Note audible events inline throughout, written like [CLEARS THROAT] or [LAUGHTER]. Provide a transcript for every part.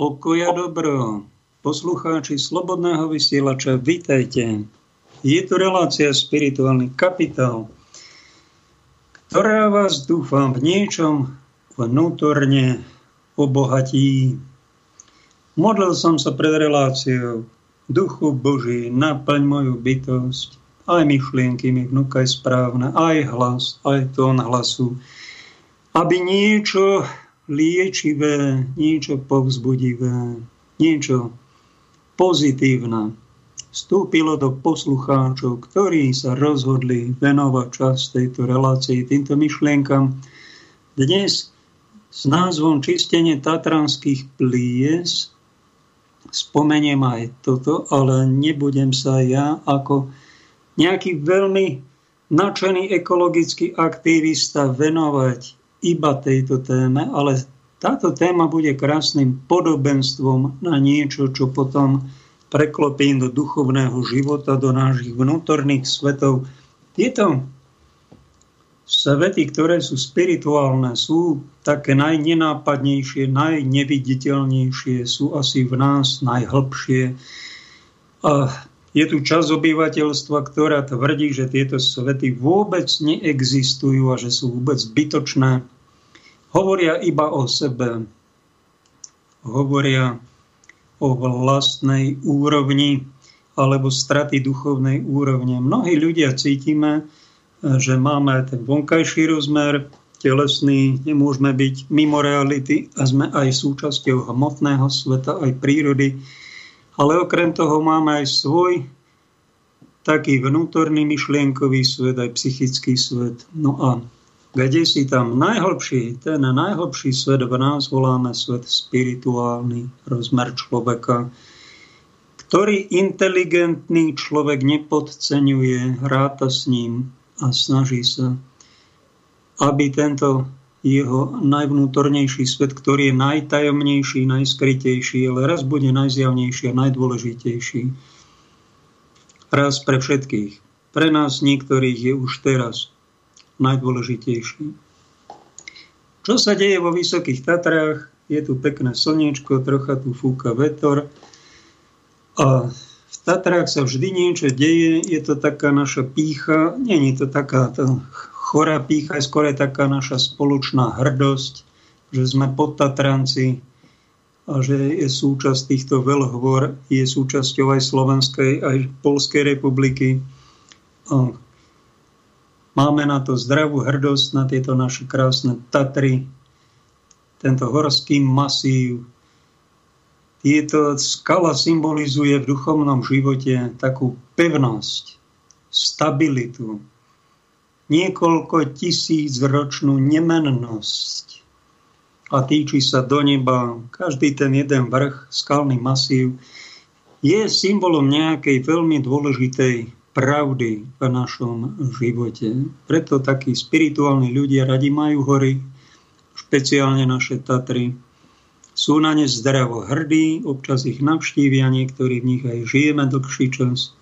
pokoja dobro. Poslucháči Slobodného vysielača, vitajte. Je tu relácia Spirituálny kapitál, ktorá vás dúfam v niečom vnútorne obohatí. Modlil som sa pred reláciou. Duchu Boží, naplň moju bytosť. Aj myšlienky mi vnúkaj správne, aj hlas, aj tón hlasu. Aby niečo liečivé, niečo povzbudivé, niečo pozitívne vstúpilo do poslucháčov, ktorí sa rozhodli venovať čas tejto relácii týmto myšlienkam. Dnes s názvom Čistenie tatranských plies spomeniem aj toto, ale nebudem sa ja ako nejaký veľmi nadšený ekologický aktivista venovať iba tejto téme, ale táto téma bude krásnym podobenstvom na niečo, čo potom preklopím do duchovného života, do našich vnútorných svetov. Tieto svety, ktoré sú spirituálne, sú také najnenápadnejšie, najneviditeľnejšie, sú asi v nás najhlbšie. A je tu časť obyvateľstva, ktorá tvrdí, že tieto svety vôbec neexistujú a že sú vôbec zbytočné. Hovoria iba o sebe. Hovoria o vlastnej úrovni alebo straty duchovnej úrovne. Mnohí ľudia cítime, že máme ten vonkajší rozmer, telesný, nemôžeme byť mimo reality a sme aj súčasťou hmotného sveta, aj prírody. Ale okrem toho máme aj svoj taký vnútorný myšlienkový svet, aj psychický svet. No a kde si tam najhlbší, ten najhlbší svet v nás voláme svet spirituálny, rozmer človeka, ktorý inteligentný človek nepodceňuje, ráta s ním a snaží sa, aby tento jeho najvnútornejší svet, ktorý je najtajomnejší, najskrytejší, ale raz bude najzjavnejší a najdôležitejší. Raz pre všetkých. Pre nás niektorých je už teraz najdôležitejší. Čo sa deje vo Vysokých Tatrách? Je tu pekné slniečko, trocha tu fúka vetor. A v Tatrách sa vždy niečo deje, je to taká naša pícha, není to taká tá chorá pícha, je skôr taká naša spoločná hrdosť, že sme podtatranci a že je súčasť týchto veľhvor, je súčasťou aj Slovenskej, aj Polskej republiky. A Máme na to zdravú hrdosť na tieto naše krásne Tatry, tento horský masív. Tieto skala symbolizuje v duchovnom živote takú pevnosť, stabilitu, niekoľko tisíc ročnú nemennosť a týči sa do neba. Každý ten jeden vrch, skalný masív, je symbolom nejakej veľmi dôležitej pravdy v našom živote. Preto takí spirituálni ľudia radi majú hory, špeciálne naše Tatry. Sú na ne zdravo hrdí, občas ich navštívia, niektorí v nich aj žijeme dlhší čas.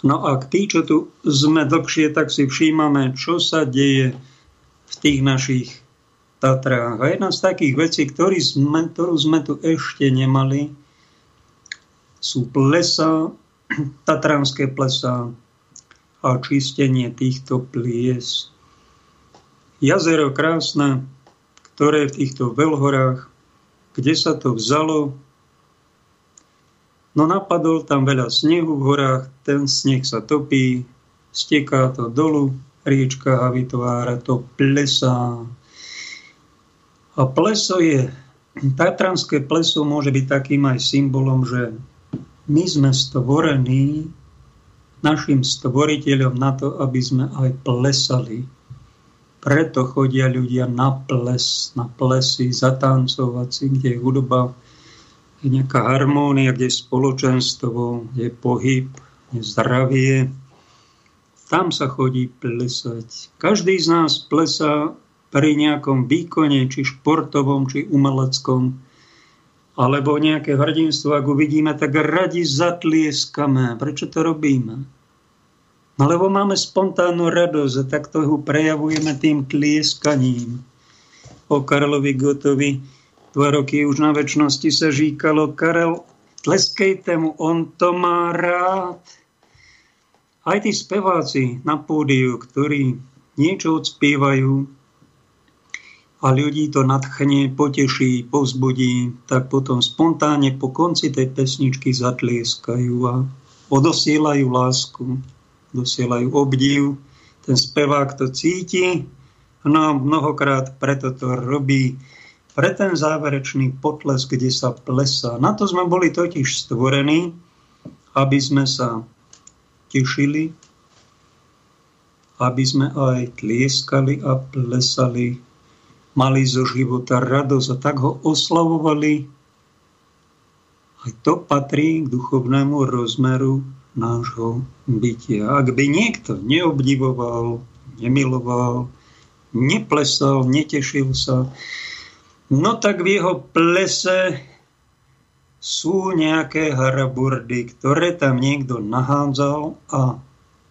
No a tí, čo tu sme dlhšie, tak si všímame, čo sa deje v tých našich Tatrách. A jedna z takých vecí, ktorý sme, ktorú sme tu ešte nemali, sú plesa [CLEARS THROAT] tatranské plesa a čistenie týchto plies. Jazero krásne, ktoré v týchto veľhorách, kde sa to vzalo, no napadol tam veľa snehu v horách, ten sneh sa topí, steká to dolu, riečka a vytvára to plesa. A pleso je, tatranské pleso môže byť takým aj symbolom, že my sme stvorení našim stvoriteľom na to, aby sme aj plesali. Preto chodia ľudia na ples, na plesy, zatancovať si, kde je hudba, je nejaká harmónia, kde je spoločenstvo, je pohyb, je zdravie. Tam sa chodí plesať. Každý z nás plesá pri nejakom výkone, či športovom, či umeleckom alebo nejaké hrdinstvo, ak uvidíme, tak radi zatlieskame. Prečo to robíme? No lebo máme spontánnu radosť a takto ho prejavujeme tým tlieskaním. O Karlovi Gotovi dva roky už na väčšnosti sa žíkalo Karel, tleskejte mu, on to má rád. Aj tí speváci na pódiu, ktorí niečo odspievajú a ľudí to nadchne, poteší, povzbudí, tak potom spontánne po konci tej pesničky zatlieskajú a odosielajú lásku, dosielajú obdiv. Ten spevák to cíti, no mnohokrát preto to robí pre ten záverečný potles, kde sa plesá. Na to sme boli totiž stvorení, aby sme sa tešili, aby sme aj tlieskali a plesali, mali zo života radosť a tak ho oslavovali. Aj to patrí k duchovnému rozmeru nášho bytia. Ak by niekto neobdivoval, nemiloval, neplesal, netešil sa, No tak v jeho plese sú nejaké haraburdy, ktoré tam niekto nahádzal a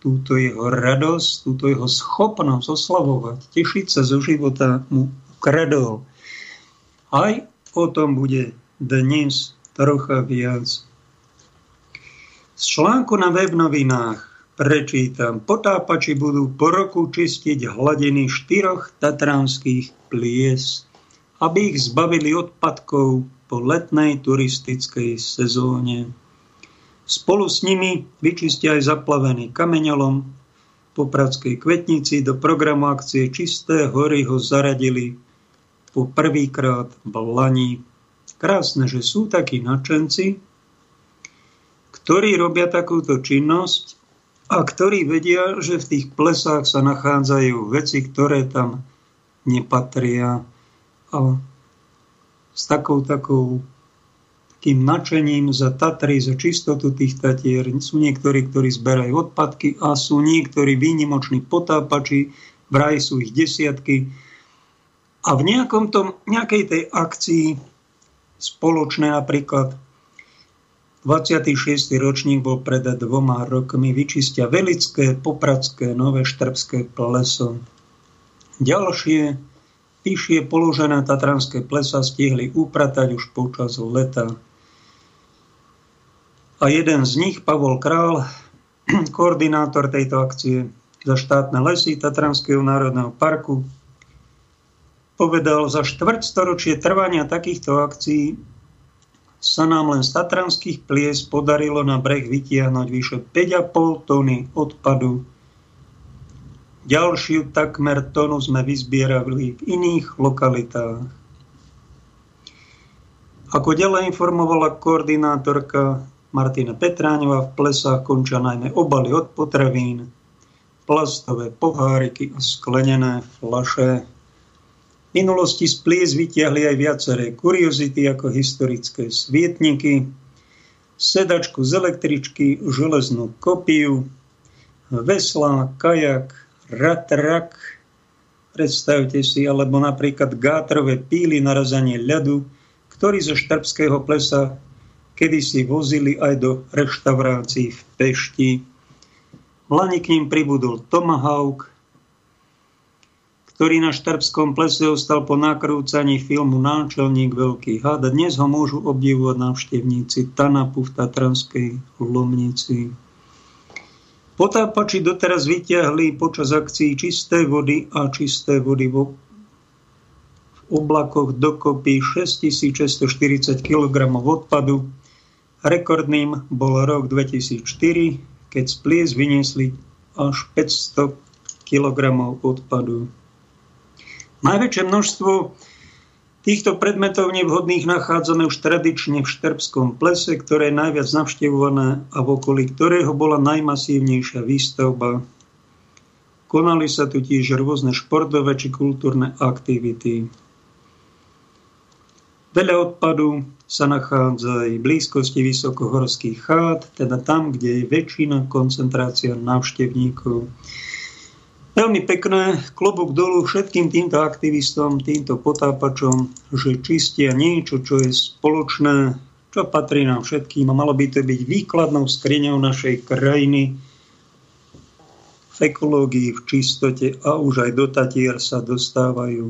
túto jeho radosť, túto jeho schopnosť oslavovať, tešiť sa zo života mu ukradol. Aj o tom bude dnes trocha viac. Z článku na web novinách prečítam. Potápači budú po roku čistiť hladiny štyroch tatranských plies aby ich zbavili odpadkov po letnej turistickej sezóne. Spolu s nimi vyčistia aj zaplavený kameňolom. Po Pradskej kvetnici do programu akcie Čisté hory ho zaradili po prvýkrát v Lani. Krásne, že sú takí nadšenci, ktorí robia takúto činnosť a ktorí vedia, že v tých plesách sa nachádzajú veci, ktoré tam nepatria a s takou, takou takým nadšením za Tatry, za čistotu tých Tatier. Sú niektorí, ktorí zberajú odpadky a sú niektorí výnimoční potápači, vraj sú ich desiatky. A v nejakom tom, nejakej tej akcii spoločné napríklad 26. ročník bol pred dvoma rokmi, vyčistia Velické, Popradské, Nové Štrbské pleso. Ďalšie Vyššie položené tatranské plesa stihli upratať už počas leta. A jeden z nich, Pavol Král, [CLEARS THROAT] koordinátor tejto akcie za štátne lesy Tatranského národného parku, povedal, za štvrťstoročie trvania takýchto akcií sa nám len z tatranských plies podarilo na breh vytiahnuť vyše 5,5 tony odpadu Ďalšiu takmer tonu sme vyzbierali v iných lokalitách. Ako ďalej informovala koordinátorka Martina Petráňová, v plesách končia najmä obaly od potravín, plastové poháriky a sklenené flaše. V minulosti z plies vytiahli aj viaceré kuriozity ako historické svietniky, sedačku z električky, železnú kopiu, veslá, kajak, ratrak, predstavte si, alebo napríklad gátrové píly na razanie ľadu, ktorí zo Štrbského plesa kedysi vozili aj do reštaurácií v Pešti. V Lani k ním pribudol Tomahawk, ktorý na Štrbskom plese ostal po nakrúcaní filmu Náčelník Veľký had. Dnes ho môžu obdivovať návštevníci Tanapu v Tatranskej Lomnici. Potápači doteraz vyťahli počas akcií čisté vody a čisté vody vo v oblakoch dokopy 6640 kg odpadu. Rekordným bol rok 2004, keď z plies vyniesli až 500 kg odpadu. Najväčšie množstvo Týchto predmetov nevhodných nachádzame už tradične v Štrbskom plese, ktoré je najviac navštevované a v okolí ktorého bola najmasívnejšia výstavba. Konali sa tu tiež rôzne športové či kultúrne aktivity. Veľa odpadu sa nachádza aj v blízkosti vysokohorských chát, teda tam, kde je väčšina koncentrácia návštevníkov. Veľmi pekné, klobúk dolu všetkým týmto aktivistom, týmto potápačom, že čistia niečo, čo je spoločné, čo patrí nám všetkým a malo by to byť výkladnou skriňou našej krajiny v ekológii, v čistote a už aj do Tatier sa dostávajú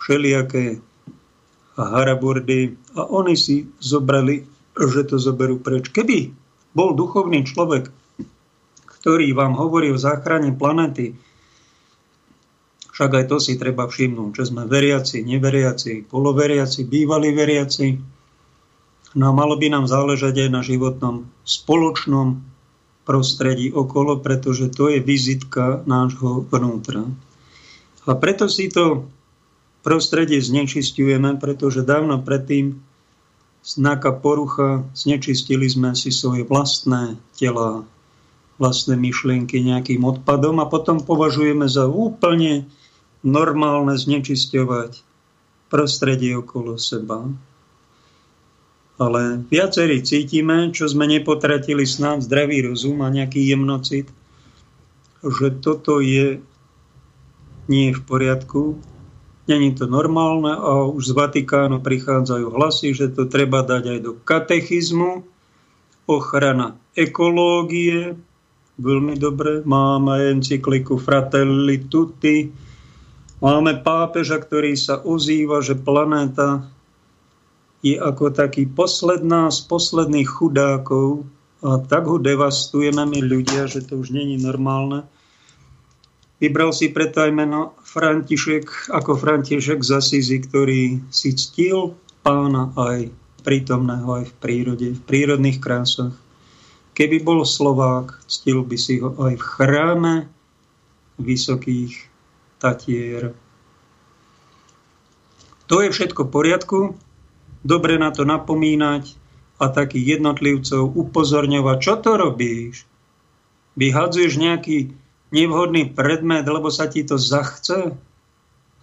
všelijaké haraburdy a oni si zobrali, že to zoberú preč. Keby bol duchovný človek, ktorý vám hovorí o záchrane planety, však aj to si treba všimnúť, že sme veriaci, neveriaci, poloveriaci, bývalí veriaci. No a malo by nám záležať aj na životnom spoločnom prostredí okolo, pretože to je vizitka nášho vnútra. A preto si to prostredie znečistujeme, pretože dávno predtým znaká porucha, znečistili sme si svoje vlastné tela, vlastné myšlienky nejakým odpadom a potom považujeme za úplne normálne znečisťovať prostredie okolo seba. Ale viacerí cítime, čo sme nepotratili snáď zdravý rozum a nejaký jemnocit, že toto je nie v poriadku, není to normálne a už z Vatikánu prichádzajú hlasy, že to treba dať aj do katechizmu, ochrana ekológie, veľmi dobre, máme encykliku Fratelli Tutti, Máme pápeža, ktorý sa ozýva, že planéta je ako taký posledná z posledných chudákov a tak ho devastujeme my ľudia, že to už není normálne. Vybral si preto aj meno František ako František z Asízy, ktorý si ctil pána aj prítomného aj v prírode, v prírodných krásach. Keby bol Slovák, ctil by si ho aj v chráme vysokých Tatier. To je všetko v poriadku, dobre na to napomínať a takých jednotlivcov upozorňovať, čo to robíš. Vyhadzuješ nejaký nevhodný predmet, lebo sa ti to zachce,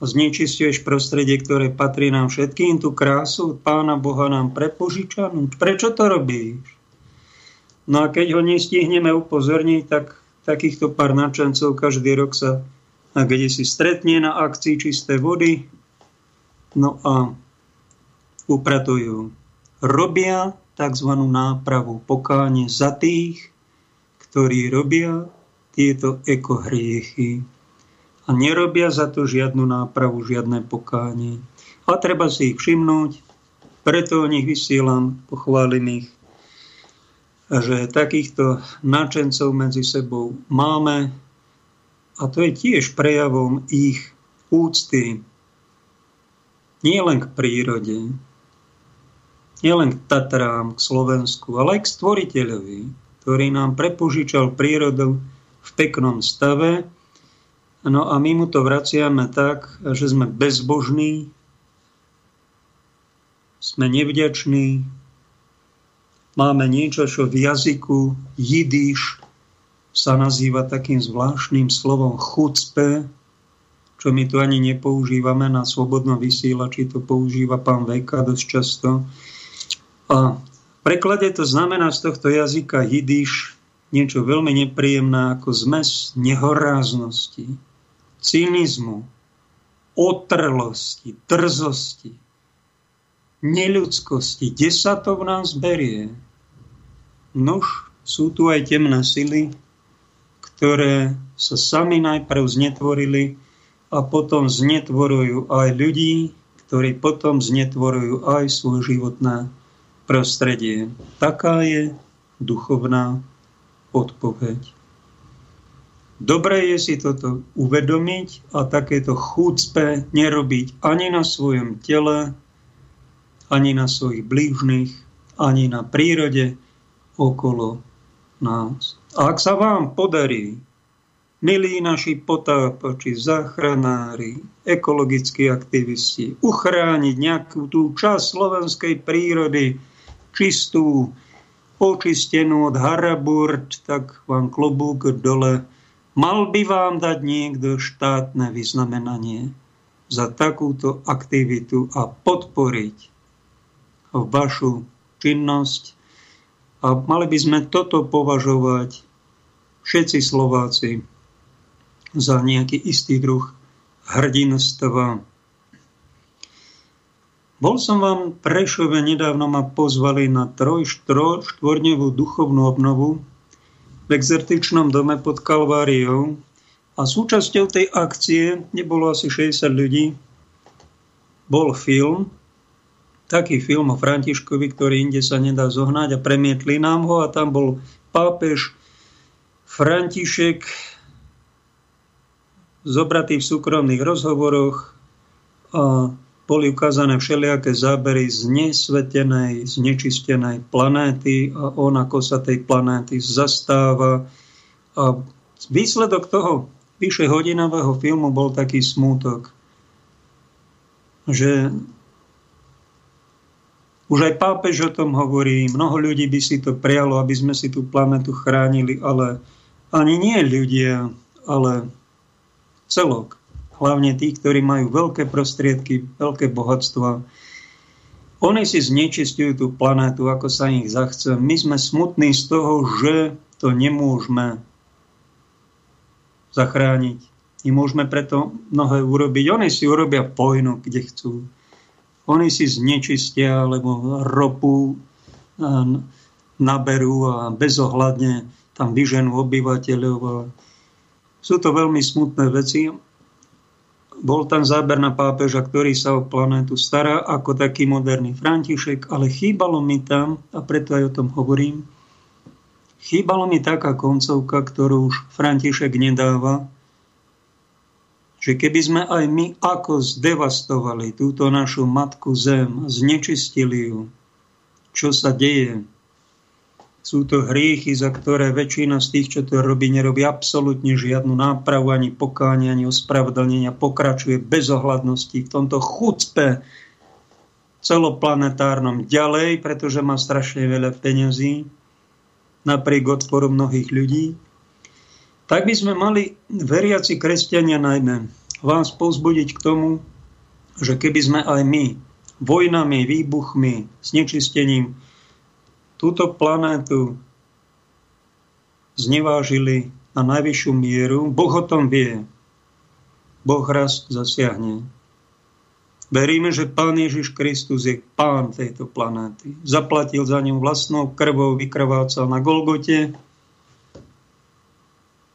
znečistuješ prostredie, ktoré patrí nám všetkým, tú krásu Pána Boha nám prepožičanú. Prečo to robíš? No a keď ho nestihneme upozorniť, tak takýchto pár načencov každý rok sa a kde si stretne na akcii čisté vody, no a upratujú. Robia tzv. nápravu pokáne za tých, ktorí robia tieto ekohriechy a nerobia za to žiadnu nápravu, žiadne pokánie. A treba si ich všimnúť, preto o nich vysielam, pochválim ich, že takýchto náčencov medzi sebou máme, a to je tiež prejavom ich úcty nie len k prírode, nie len k Tatrám, k Slovensku, ale aj k stvoriteľovi, ktorý nám prepožičal prírodu v peknom stave. No a my mu to vraciame tak, že sme bezbožní, sme nevďační, máme niečo, čo v jazyku jidiš sa nazýva takým zvláštnym slovom chucpe, čo my tu ani nepoužívame na slobodnom vysielači, to používa pán Veka dosť často. A v preklade to znamená z tohto jazyka jidiš niečo veľmi nepríjemné ako zmes nehoráznosti, cynizmu, otrlosti, trzosti, neľudskosti. Kde sa to v nás berie? Nož, sú tu aj temné sily, ktoré sa sami najprv znetvorili a potom znetvorujú aj ľudí, ktorí potom znetvorujú aj svoje životné prostredie. Taká je duchovná odpoveď. Dobre je si toto uvedomiť a takéto chúcpe nerobiť ani na svojom tele, ani na svojich blížnych, ani na prírode okolo nás. A ak sa vám podarí, milí naši potápači, záchranári, ekologickí aktivisti, uchrániť nejakú tú časť slovenskej prírody, čistú, očistenú od haraburt, tak vám klobúk dole. Mal by vám dať niekto štátne vyznamenanie za takúto aktivitu a podporiť vašu činnosť a mali by sme toto považovať všetci Slováci za nejaký istý druh hrdinstva. Bol som vám Prešove, nedávno ma pozvali na troj, duchovnú obnovu v exertičnom dome pod Kalváriou a súčasťou tej akcie, nebolo asi 60 ľudí, bol film taký film o Františkovi, ktorý inde sa nedá zohnať a premietli nám ho a tam bol pápež František zobratý v súkromných rozhovoroch a boli ukázané všelijaké zábery z nesvetenej, znečistenej planéty a on ako sa tej planéty zastáva. A výsledok toho vyše hodinového filmu bol taký smútok, že už aj pápež o tom hovorí, mnoho ľudí by si to prijalo, aby sme si tú planetu chránili, ale ani nie ľudia, ale celok. Hlavne tí, ktorí majú veľké prostriedky, veľké bohatstva. Oni si znečistujú tú planetu, ako sa ich zachce. My sme smutní z toho, že to nemôžeme zachrániť. Nemôžeme preto mnohé urobiť. Oni si urobia pojnu, kde chcú oni si znečistia, alebo ropu naberú a bezohľadne tam vyženú obyvateľov. Sú to veľmi smutné veci. Bol tam záber na pápeža, ktorý sa o planétu stará ako taký moderný František, ale chýbalo mi tam, a preto aj o tom hovorím, chýbalo mi taká koncovka, ktorú už František nedáva, že keby sme aj my ako zdevastovali túto našu matku zem, znečistili ju, čo sa deje, sú to hriechy, za ktoré väčšina z tých, čo to robí, nerobí absolútne žiadnu nápravu, ani pokánie, ani ospravedlnenia, pokračuje bez ohľadnosti v tomto chucpe celoplanetárnom ďalej, pretože má strašne veľa peňazí, napriek odporu mnohých ľudí tak by sme mali veriaci kresťania najmä vás povzbudiť k tomu, že keby sme aj my vojnami, výbuchmi, znečistením túto planétu znevážili na najvyššiu mieru, Boh o tom vie. Boh raz zasiahne. Veríme, že Pán Ježiš Kristus je Pán tejto planéty. Zaplatil za ňu vlastnou krvou, vykrvácal na Golgote,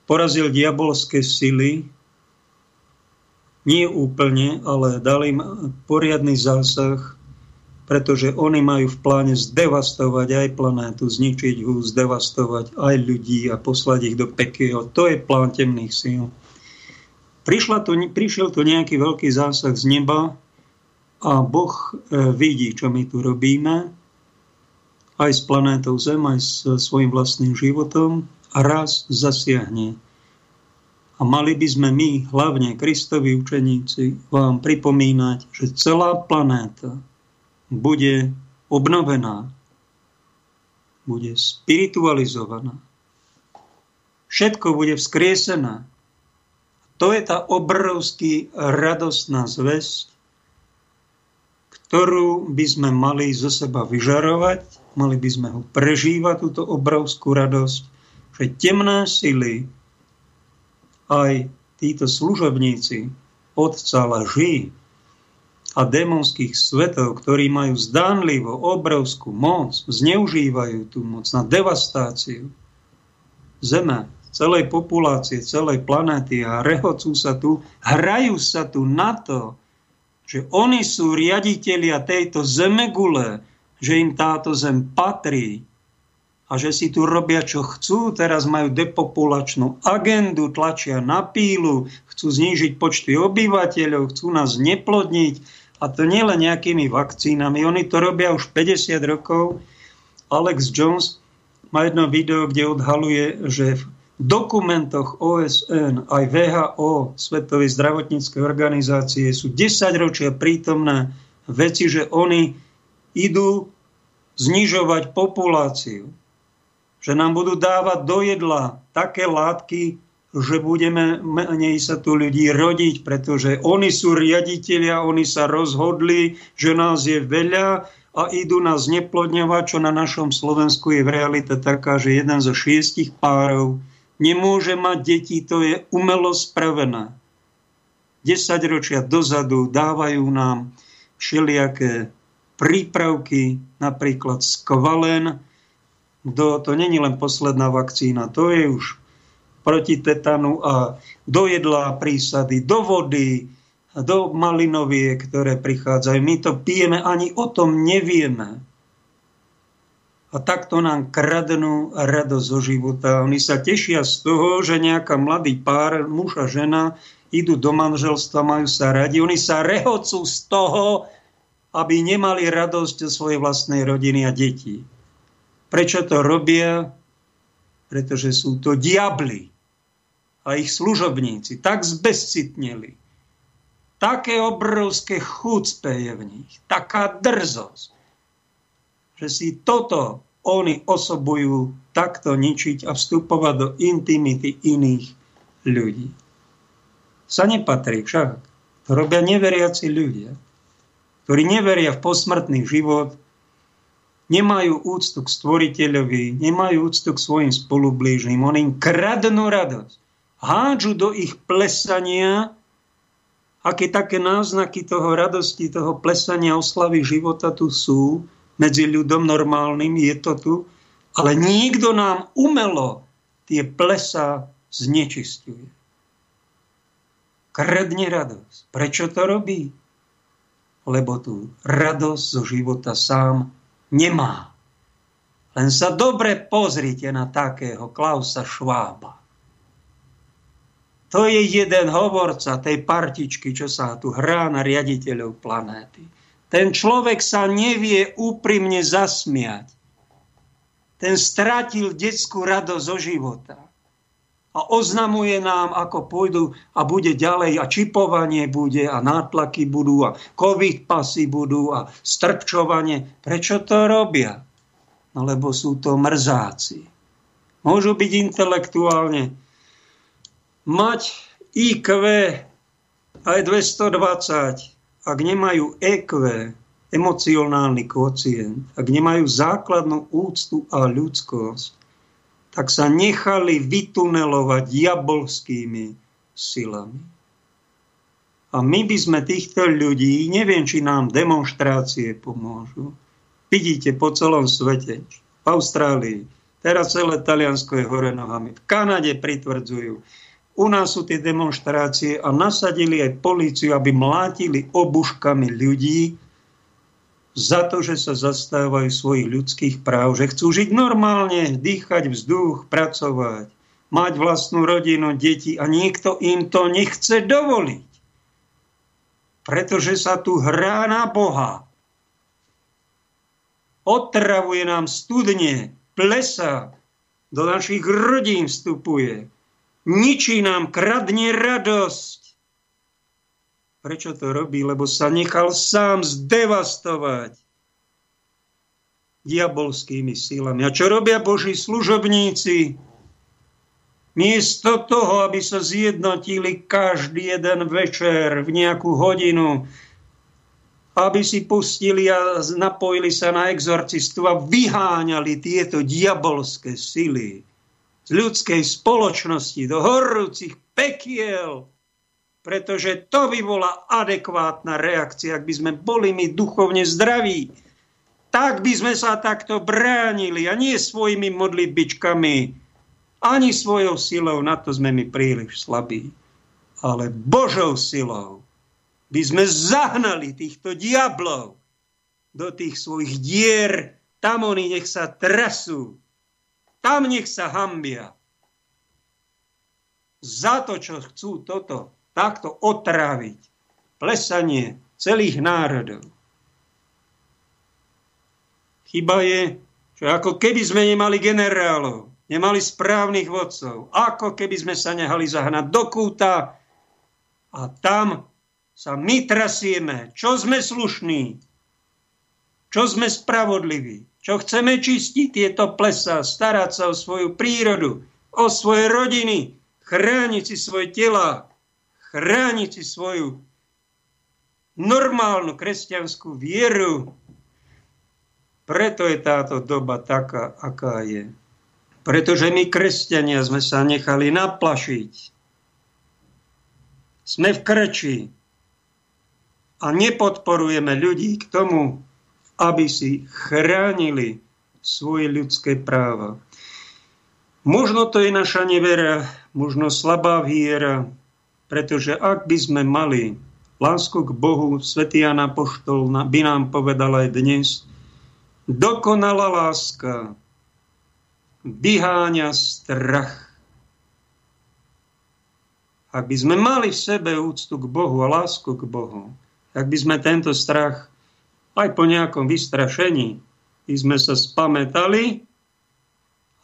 porazil diabolské sily, nie úplne, ale dal im poriadny zásah, pretože oni majú v pláne zdevastovať aj planétu, zničiť ju, zdevastovať aj ľudí a poslať ich do pekiel. To je plán temných síl. Prišla tu, prišiel tu nejaký veľký zásah z neba a Boh e, vidí, čo my tu robíme, aj s planétou Zem, aj s svojim vlastným životom raz zasiahne. A mali by sme my, hlavne Kristovi učeníci, vám pripomínať, že celá planéta bude obnovená, bude spiritualizovaná. Všetko bude vzkriesené. To je tá obrovský radostná zväzť, ktorú by sme mali zo seba vyžarovať, mali by sme ho prežívať, túto obrovskú radosť, že temné sily, aj títo služobníci otca lží a démonských svetov, ktorí majú zdánlivo obrovskú moc, zneužívajú tú moc na devastáciu Zeme, celej populácie, celej planéty a rehocú sa tu, hrajú sa tu na to, že oni sú riaditeľia tejto zemegule, že im táto zem patrí, a že si tu robia, čo chcú. Teraz majú depopulačnú agendu, tlačia na pílu, chcú znížiť počty obyvateľov, chcú nás neplodniť. A to nie len nejakými vakcínami. Oni to robia už 50 rokov. Alex Jones má jedno video, kde odhaluje, že v dokumentoch OSN aj VHO, Svetovej zdravotníckej organizácie, sú 10 ročia prítomné veci, že oni idú znižovať populáciu že nám budú dávať do jedla také látky, že budeme menej sa tu ľudí rodiť, pretože oni sú riaditeľia, oni sa rozhodli, že nás je veľa a idú nás neplodňovať, čo na našom Slovensku je v realite taká, že jeden zo šiestich párov nemôže mať deti, to je umelo spravené. 10 ročia dozadu dávajú nám všelijaké prípravky, napríklad skvalen, do, to není len posledná vakcína, to je už proti tetanu a do jedla prísady, do vody, do malinovie, ktoré prichádzajú. My to pijeme, ani o tom nevieme. A takto nám kradnú radosť zo života. Oni sa tešia z toho, že nejaká mladý pár, muž a žena, idú do manželstva, majú sa radi. Oni sa rehocú z toho, aby nemali radosť svojej vlastnej rodiny a detí. Prečo to robia? Pretože sú to diabli a ich služobníci tak zbezcitneli, také obrovské chucpe je v nich, taká drzosť, že si toto oni osobujú takto ničiť a vstupovať do intimity iných ľudí. Sa nepatrí však. To robia neveriaci ľudia, ktorí neveria v posmrtný život, nemajú úctu k stvoriteľovi, nemajú úctu k svojim spolublížnym. Oni im kradnú radosť. Hádžu do ich plesania aké také náznaky toho radosti, toho plesania oslavy života tu sú, medzi ľudom normálnym, je to tu, ale nikto nám umelo tie plesa znečistuje. Kradne radosť. Prečo to robí? Lebo tu radosť zo života sám nemá. Len sa dobre pozrite na takého Klausa Švába. To je jeden hovorca tej partičky, čo sa tu hrá na riaditeľov planéty. Ten človek sa nevie úprimne zasmiať. Ten stratil detskú radosť zo života. A oznamuje nám, ako pôjdu a bude ďalej a čipovanie bude a nátlaky budú a covid pasy budú a strpčovanie. Prečo to robia? No lebo sú to mrzáci. Môžu byť intelektuálne mať IQ aj 220, ak nemajú EQ, emocionálny kocient, ak nemajú základnú úctu a ľudskosť, tak sa nechali vytunelovať diabolskými silami. A my by sme týchto ľudí, neviem, či nám demonstrácie pomôžu. Vidíte po celom svete, v Austrálii, teraz celé Taliansko je hore nohami, v Kanade pritvrdzujú, u nás sú tie demonstrácie a nasadili aj políciu, aby mlátili obuškami ľudí za to, že sa zastávajú svojich ľudských práv, že chcú žiť normálne, dýchať vzduch, pracovať, mať vlastnú rodinu, deti a niekto im to nechce dovoliť. Pretože sa tu hrá na Boha. Otravuje nám studne, plesa, do našich rodín vstupuje ničí nám, kradne radosť. Prečo to robí? Lebo sa nechal sám zdevastovať diabolskými sílami. A čo robia Boží služobníci? Miesto toho, aby sa zjednotili každý jeden večer v nejakú hodinu, aby si pustili a napojili sa na exorcistu a vyháňali tieto diabolské sily, z ľudskej spoločnosti do horúcich pekiel, pretože to by bola adekvátna reakcia, ak by sme boli my duchovne zdraví. Tak by sme sa takto bránili a nie svojimi modlitbičkami, ani svojou silou, na to sme my príliš slabí. Ale Božou silou by sme zahnali týchto diablov do tých svojich dier, tam oni nech sa trasú, tam nech sa hambia. Za to, čo chcú toto takto otráviť. Plesanie celých národov. Chyba je, že ako keby sme nemali generálov, nemali správnych vodcov, ako keby sme sa nehali zahnať do kúta a tam sa my trasieme, čo sme slušní, čo sme spravodliví, čo chceme čistiť tieto plesa, starať sa o svoju prírodu, o svoje rodiny, chrániť si svoje tela, chrániť si svoju normálnu kresťanskú vieru. Preto je táto doba taká, aká je. Pretože my, kresťania, sme sa nechali naplašiť. Sme v krči a nepodporujeme ľudí k tomu, aby si chránili svoje ľudské práva. Možno to je naša nevera, možno slabá viera, pretože ak by sme mali lásku k Bohu, svätý Jan Apoštol by nám povedal aj dnes, dokonalá láska vyháňa strach. Ak by sme mali v sebe úctu k Bohu a lásku k Bohu, ak by sme tento strach aj po nejakom vystrašení by sme sa spametali,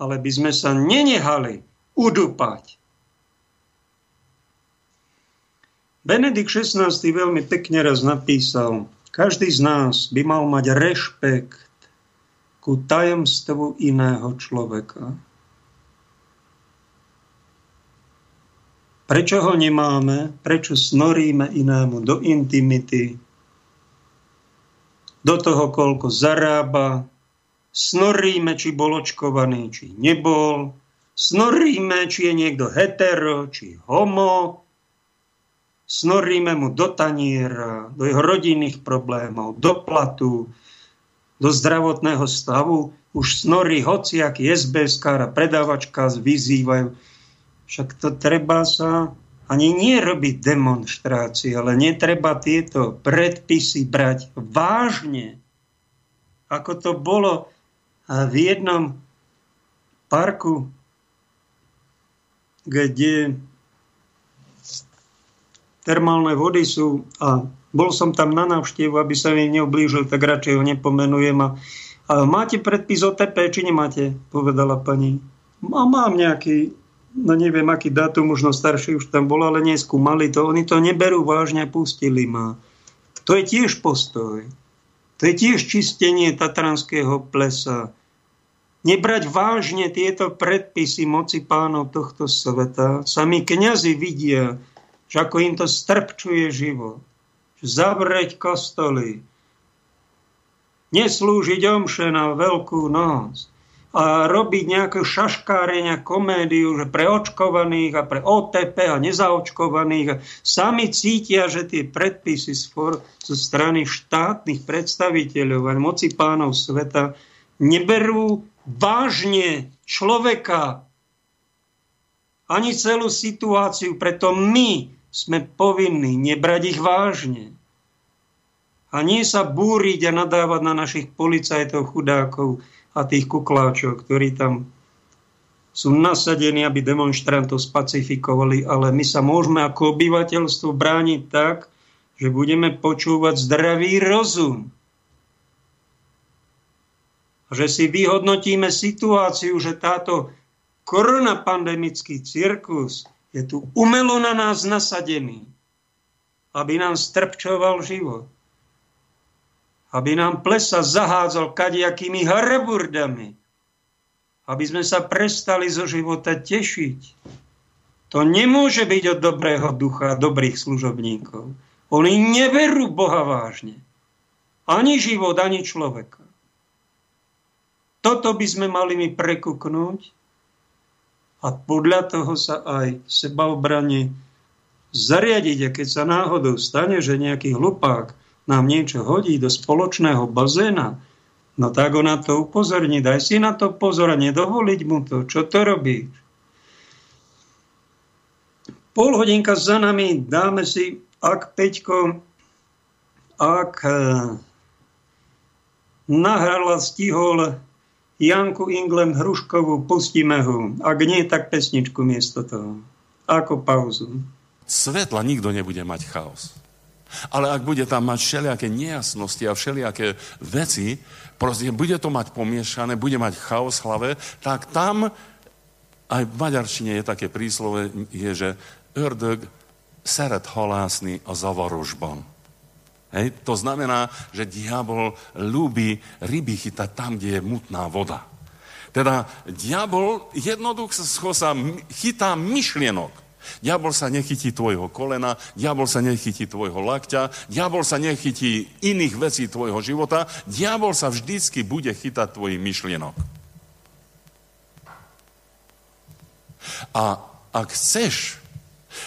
ale by sme sa nenehali udupať. Benedikt XVI veľmi pekne raz napísal, každý z nás by mal mať rešpekt ku tajomstvu iného človeka. Prečo ho nemáme? Prečo snoríme inému do intimity? Do toho, koľko zarába? Snoríme, či bol očkovaný, či nebol. Snoríme, či je niekto hetero, či homo. Snoríme mu do taniera, do jeho rodinných problémov, do platu, do zdravotného stavu. Už snorí hociaký SBS a predávačka vyzývajú však to treba sa ani nie robiť demonstrácie, ale netreba tieto predpisy brať vážne. Ako to bolo v jednom parku, kde termálne vody sú a bol som tam na návštevu, aby sa mi neoblížil, tak radšej ho nepomenujem. A, a máte predpis o TP, či nemáte? Povedala pani. A mám nejaký no neviem, aký dátum, možno starší už tam bol, ale neskúmali to. Oni to neberú vážne, pustili ma. To je tiež postoj. To je tiež čistenie tatranského plesa. Nebrať vážne tieto predpisy moci pánov tohto sveta. Sami kňazi vidia, že ako im to strpčuje život. Zavrieť kostoly. Neslúžiť omše na veľkú noc a robiť nejaké šaškárenia, komédiu, že pre očkovaných a pre OTP a nezaočkovaných. Sami cítia, že tie predpisy zo strany štátnych predstaviteľov a moci pánov sveta neberú vážne človeka ani celú situáciu. Preto my sme povinní nebrať ich vážne. A nie sa búriť a nadávať na našich policajtov, chudákov, a tých kukláčov, ktorí tam sú nasadení, aby demonstrantov spacifikovali, ale my sa môžeme ako obyvateľstvo brániť tak, že budeme počúvať zdravý rozum. A že si vyhodnotíme situáciu, že táto koronapandemický cirkus je tu umelo na nás nasadený, aby nám strpčoval život aby nám plesa zahádzal kadiakými haraburdami, aby sme sa prestali zo života tešiť. To nemôže byť od dobrého ducha, dobrých služobníkov. Oni neverú Boha vážne. Ani život, ani človeka. Toto by sme mali mi prekuknúť a podľa toho sa aj sebaobrane zariadiť. A keď sa náhodou stane, že nejaký hlupák nám niečo hodí do spoločného bazéna, no tak ho na to upozorní. Daj si na to pozor a nedovoliť mu to. Čo to robí? Pol hodinka za nami dáme si, ak Peťko, ak e, nahrala, stihol Janku Inglem Hruškovú, pustíme ho. Ak nie, tak pesničku miesto toho. Ako pauzu. Svetla nikto nebude mať chaos. Ale ak bude tam mať všelijaké nejasnosti a všelijaké veci, proste bude to mať pomiešané, bude mať chaos v hlave, tak tam aj v maďarčine je také príslove, je, že ördög szeret halásny a zavarosban. Hej? To znamená, že diabol ľúbi ryby chytať tam, kde je mutná voda. Teda diabol jednoducho sa chytá myšlienok. Diabol sa nechytí tvojho kolena, diabol sa nechytí tvojho lakťa, diabol sa nechytí iných vecí tvojho života, diabol sa vždycky bude chytať tvojich myšlienok. A ak chceš,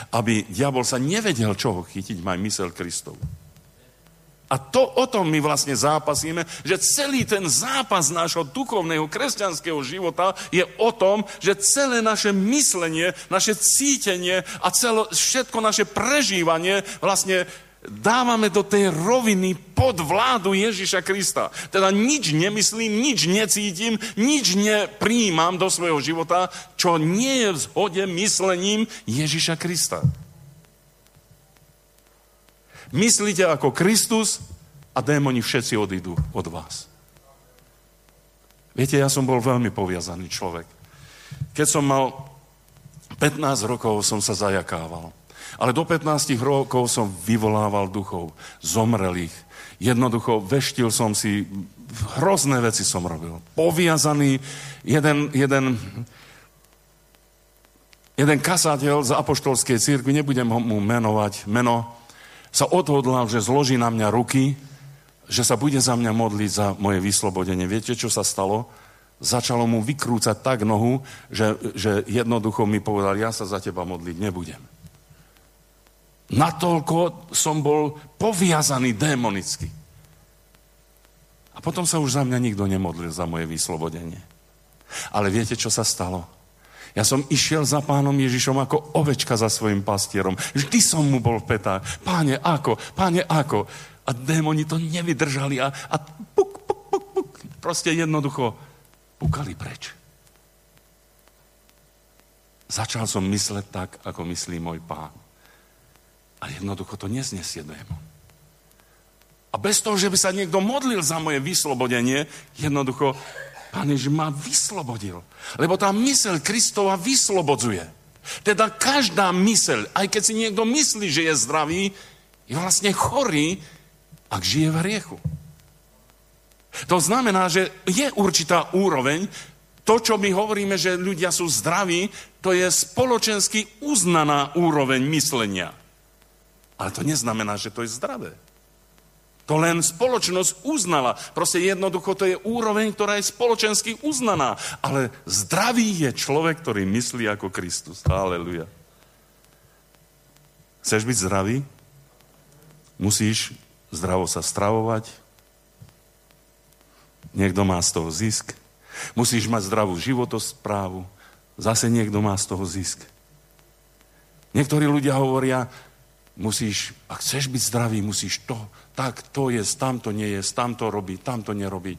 aby diabol sa nevedel, čoho chytiť, maj mysel Kristovu. A to o tom my vlastne zápasíme, že celý ten zápas nášho duchovného kresťanského života je o tom, že celé naše myslenie, naše cítenie a celo, všetko naše prežívanie vlastne dávame do tej roviny pod vládu Ježiša Krista. Teda nič nemyslím, nič necítim, nič nepríjmam do svojho života, čo nie je v zhode myslením Ježiša Krista. Myslíte ako Kristus a démoni všetci odídu od vás. Viete, ja som bol veľmi poviazaný človek. Keď som mal 15 rokov, som sa zajakával. Ale do 15 rokov som vyvolával duchov, zomrelých. Jednoducho veštil som si, hrozné veci som robil. Poviazaný, jeden, jeden, jeden kasateľ z apoštolskej církvy, nebudem mu menovať meno, sa odhodlal, že zloží na mňa ruky, že sa bude za mňa modliť za moje vyslobodenie. Viete, čo sa stalo? Začalo mu vykrúcať tak nohu, že, že jednoducho mi povedal, ja sa za teba modliť nebudem. Natoľko som bol poviazaný démonicky. A potom sa už za mňa nikto nemodlil za moje vyslobodenie. Ale viete, čo sa stalo? Ja som išiel za pánom Ježišom ako ovečka za svojim pastierom. Vždy som mu bol v petách. Páne, ako? Páne, ako? A démoni to nevydržali a, a puk, puk, puk, puk. Proste jednoducho pukali preč. Začal som mysleť tak, ako myslí môj pán. A jednoducho to neznesie démon. A bez toho, že by sa niekto modlil za moje vyslobodenie, jednoducho Ježiš ma vyslobodil. Lebo tá mysel Kristova vyslobodzuje. Teda každá mysel, aj keď si niekto myslí, že je zdravý, je vlastne chorý, ak žije v hriechu. To znamená, že je určitá úroveň, to, čo my hovoríme, že ľudia sú zdraví, to je spoločensky uznaná úroveň myslenia. Ale to neznamená, že to je zdravé. To len spoločnosť uznala. Proste jednoducho to je úroveň, ktorá je spoločensky uznaná. Ale zdravý je človek, ktorý myslí ako Kristus. Halleluja. Chceš byť zdravý? Musíš zdravo sa stravovať. Niekto má z toho zisk. Musíš mať zdravú životosprávu. Zase niekto má z toho zisk. Niektorí ľudia hovoria, musíš, ak chceš byť zdravý, musíš to, tak to je, tamto nie je, tamto robí, tamto nerobí.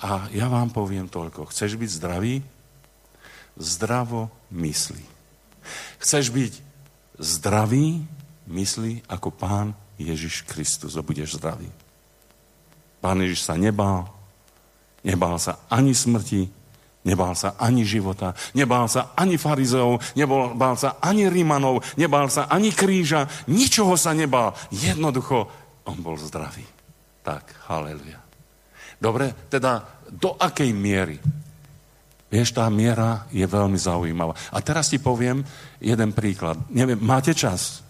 A ja vám poviem toľko. Chceš byť zdravý? Zdravo myslí. Chceš byť zdravý? Myslí ako pán Ježiš Kristus a budeš zdravý. Pán Ježiš sa nebál, nebál sa ani smrti, Nebál sa ani života, nebál sa ani farizeov, nebál sa ani Rímanov, nebál sa ani kríža, ničoho sa nebál. Jednoducho, on bol zdravý. Tak, haleluja. Dobre, teda do akej miery? Vieš, tá miera je veľmi zaujímavá. A teraz ti poviem jeden príklad. Neviem, máte čas?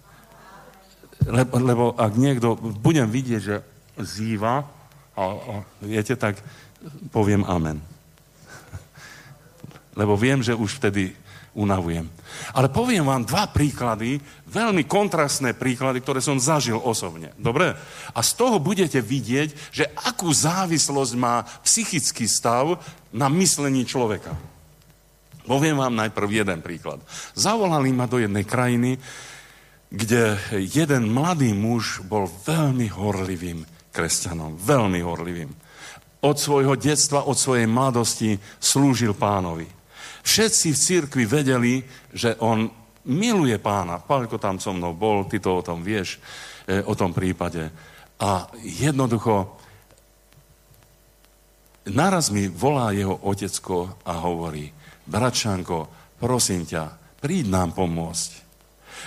Lebo, lebo ak niekto, budem vidieť, že zýva, a, a, viete, tak poviem amen lebo viem, že už vtedy unavujem. Ale poviem vám dva príklady, veľmi kontrastné príklady, ktoré som zažil osobne. Dobre? A z toho budete vidieť, že akú závislosť má psychický stav na myslení človeka. Poviem vám najprv jeden príklad. Zavolali ma do jednej krajiny, kde jeden mladý muž bol veľmi horlivým kresťanom. Veľmi horlivým. Od svojho detstva, od svojej mladosti slúžil pánovi. Všetci v cirkvi vedeli, že on miluje pána. Pálko tam so mnou bol, ty to o tom vieš, e, o tom prípade. A jednoducho, naraz mi volá jeho otecko a hovorí, Bračanko, prosím ťa, príď nám pomôcť.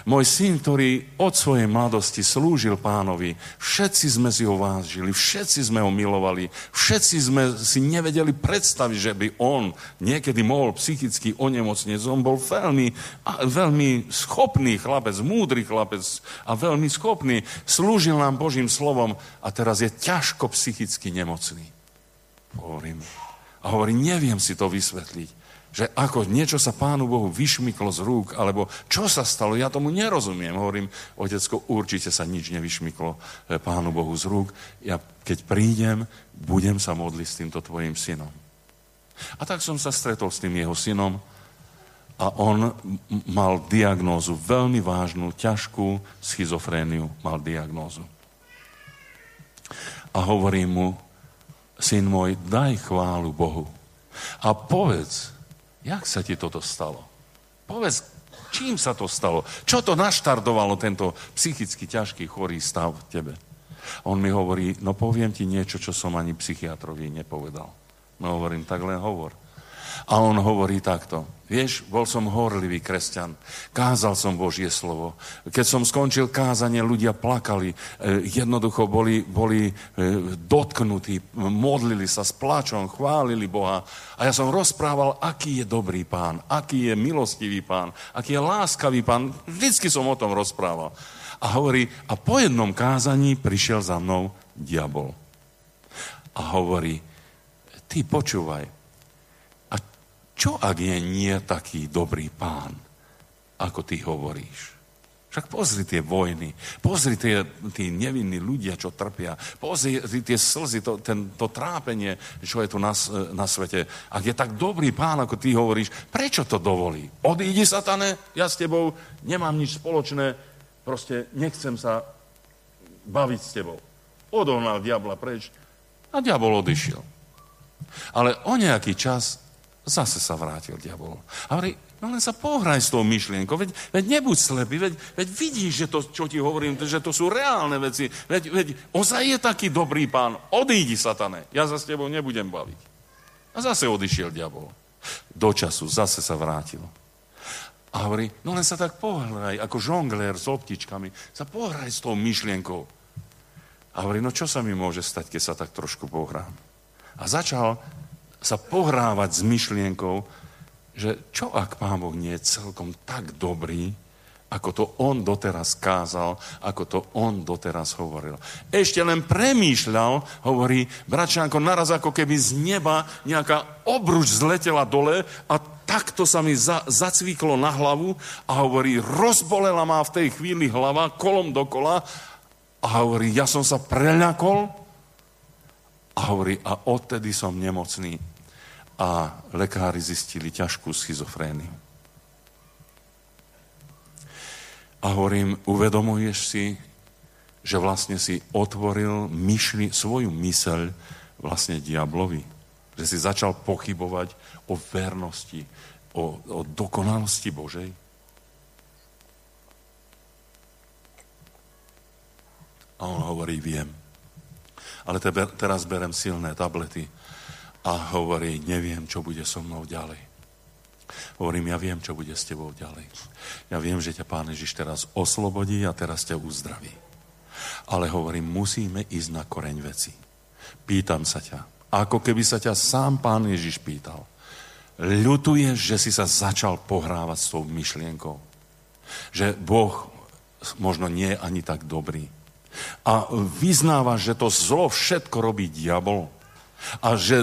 Môj syn, ktorý od svojej mladosti slúžil pánovi, všetci sme si ho vážili, všetci sme ho milovali, všetci sme si nevedeli predstaviť, že by on niekedy mohol psychicky onemocnieť. On bol veľmi, veľmi schopný chlapec, múdry chlapec a veľmi schopný. Slúžil nám Božím slovom a teraz je ťažko psychicky nemocný. Hovorím. A hovorí, neviem si to vysvetliť že ako niečo sa Pánu Bohu vyšmyklo z rúk, alebo čo sa stalo, ja tomu nerozumiem. Hovorím, otecko, určite sa nič nevyšmyklo e, Pánu Bohu z rúk. Ja keď prídem, budem sa modliť s týmto tvojim synom. A tak som sa stretol s tým jeho synom a on mal diagnózu, veľmi vážnu, ťažkú schizofréniu mal diagnózu. A hovorí mu, syn môj, daj chválu Bohu. A povedz, jak sa ti toto stalo? Povedz, čím sa to stalo? Čo to naštartovalo tento psychicky ťažký chorý stav v tebe? On mi hovorí, no poviem ti niečo, čo som ani psychiatrovi nepovedal. No hovorím, tak len hovor. A on hovorí takto. Vieš, bol som horlivý kresťan. Kázal som Božie slovo. Keď som skončil kázanie, ľudia plakali. E, jednoducho boli, boli e, dotknutí, modlili sa s plačom, chválili Boha. A ja som rozprával, aký je dobrý pán, aký je milostivý pán, aký je láskavý pán. Vždycky som o tom rozprával. A hovorí, a po jednom kázaní prišiel za mnou diabol. A hovorí, ty počúvaj, čo ak je nie taký dobrý pán, ako ty hovoríš? Však pozri tie vojny, pozri tie, tí nevinní ľudia, čo trpia, pozri tie slzy, to, ten, to trápenie, čo je tu na, na svete. Ak je tak dobrý pán, ako ty hovoríš, prečo to dovolí? Odídi, satane, ja s tebou nemám nič spoločné, proste nechcem sa baviť s tebou. Odohnal diabla preč a diabol odišiel. Ale o nejaký čas Zase sa vrátil diabol. A hovorí, no len sa pohraj s tou myšlienkou, veď, veď nebuď slepý, veď, veď vidíš, že to, čo ti hovorím, že to sú reálne veci, veď, veď ozaj je taký dobrý pán, odídi, satane, ja sa s tebou nebudem baviť. A zase odišiel diabol. Do času zase sa vrátil. A hovorí, no len sa tak pohraj, ako žonglér s optičkami, sa pohraj s tou myšlienkou. A hovorí, no čo sa mi môže stať, keď sa tak trošku pohrám? A začal sa pohrávať s myšlienkou, že čo ak Pán Boh nie je celkom tak dobrý, ako to on doteraz kázal, ako to on doteraz hovoril. Ešte len premýšľal, hovorí Bračánko, naraz ako keby z neba nejaká obruč zletela dole a takto sa mi za, zacviklo na hlavu a hovorí, rozbolela ma v tej chvíli hlava kolom dokola a hovorí, ja som sa preľakol a hovorí, a odtedy som nemocný. A lekári zistili ťažkú schizofréniu. A hovorím, uvedomuješ si, že vlastne si otvoril myšli, svoju myseľ vlastne diablovi. Že si začal pochybovať o vernosti, o, o dokonalosti Božej. A on hovorí, viem ale tebe, teraz berem silné tablety a hovorí, neviem, čo bude so mnou ďalej. Hovorím, ja viem, čo bude s tebou ďalej. Ja viem, že ťa Pán Ježiš teraz oslobodí a teraz ťa uzdraví. Ale hovorím, musíme ísť na koreň veci. Pýtam sa ťa, ako keby sa ťa sám Pán Ježiš pýtal. Ľutuješ, že si sa začal pohrávať s tou myšlienkou. Že Boh možno nie je ani tak dobrý a vyznáva, že to zlo všetko robí diabol a že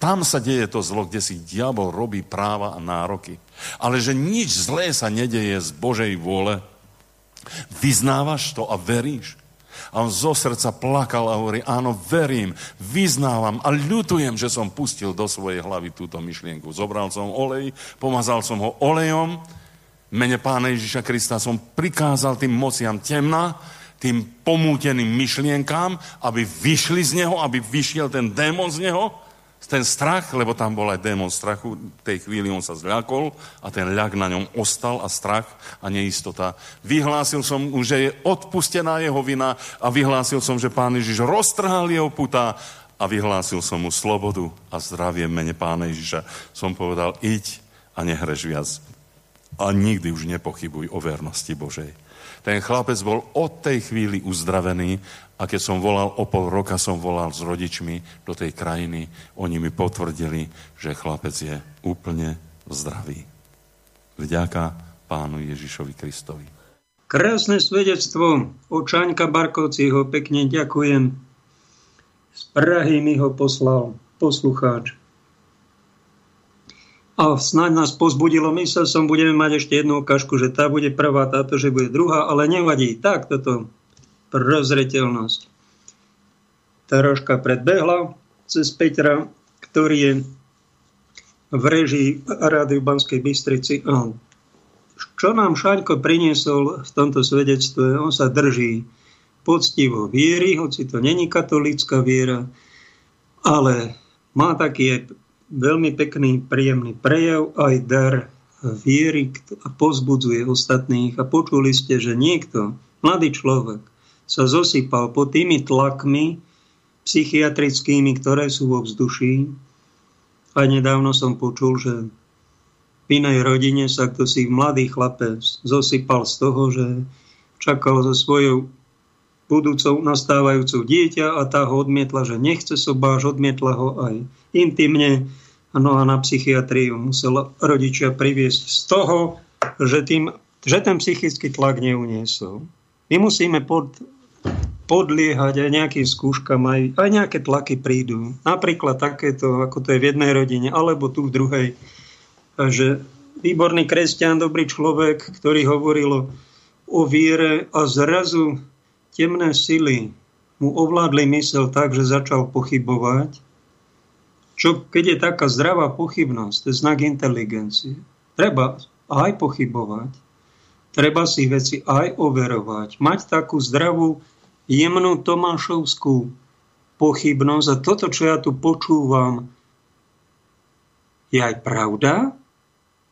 tam sa deje to zlo, kde si diabol robí práva a nároky. Ale že nič zlé sa nedeje z Božej vôle. Vyznávaš to a veríš. A on zo srdca plakal a hovorí, áno, verím, vyznávam a ľutujem, že som pustil do svojej hlavy túto myšlienku. Zobral som olej, pomazal som ho olejom, mene Pána Ježiša Krista som prikázal tým mociam temna, tým pomúteným myšlienkám, aby vyšli z neho, aby vyšiel ten démon z neho, ten strach, lebo tam bol aj démon strachu, v tej chvíli on sa zľakol a ten ľak na ňom ostal a strach a neistota. Vyhlásil som mu, že je odpustená jeho vina a vyhlásil som, že pán Ježiš roztrhal jeho puta a vyhlásil som mu slobodu a zdravie mene pána Ježiša. Som povedal, iď a nehreš viac. A nikdy už nepochybuj o vernosti Božej. Ten chlapec bol od tej chvíli uzdravený a keď som volal, o pol roka som volal s rodičmi do tej krajiny, oni mi potvrdili, že chlapec je úplne zdravý. Vďaka pánu Ježišovi Kristovi. Krásne svedectvo o Čaňka Barkovci, ho pekne ďakujem. Z Prahy mi ho poslal poslucháč. A snáď nás pozbudilo, myslel som, budeme mať ešte jednu ukážku, že tá bude prvá, táto, že bude druhá, ale nevadí. Tak, toto prozreteľnosť. Troška predbehla cez Petra, ktorý je v režii Rádiu Banskej Bystrici. Čo nám Šaňko priniesol v tomto svedectve? On sa drží poctivo viery, hoci to není katolícka viera, ale má taký veľmi pekný, príjemný prejav, aj dar viery a pozbudzuje ostatných. A počuli ste, že niekto, mladý človek, sa zosypal pod tými tlakmi psychiatrickými, ktoré sú vo vzduší. A nedávno som počul, že v inej rodine sa kto si mladý chlapec zosypal z toho, že čakal so svojou budúcou nastávajúcou dieťa a tá ho odmietla, že nechce sobáš, odmietla ho aj intimne. No a na psychiatriu musel rodičia priviesť z toho, že, tým, že ten psychický tlak neuniesol. My musíme pod, podliehať aj nejakým skúškam, aj, aj nejaké tlaky prídu. Napríklad takéto, ako to je v jednej rodine, alebo tu v druhej. Že výborný kresťan, dobrý človek, ktorý hovoril o, viere a zrazu temné sily mu ovládli mysel tak, že začal pochybovať. Čo, keď je taká zdravá pochybnosť, to je znak inteligencie. Treba aj pochybovať, treba si veci aj overovať, mať takú zdravú jemnú tomášovskú pochybnosť a toto, čo ja tu počúvam, je aj pravda?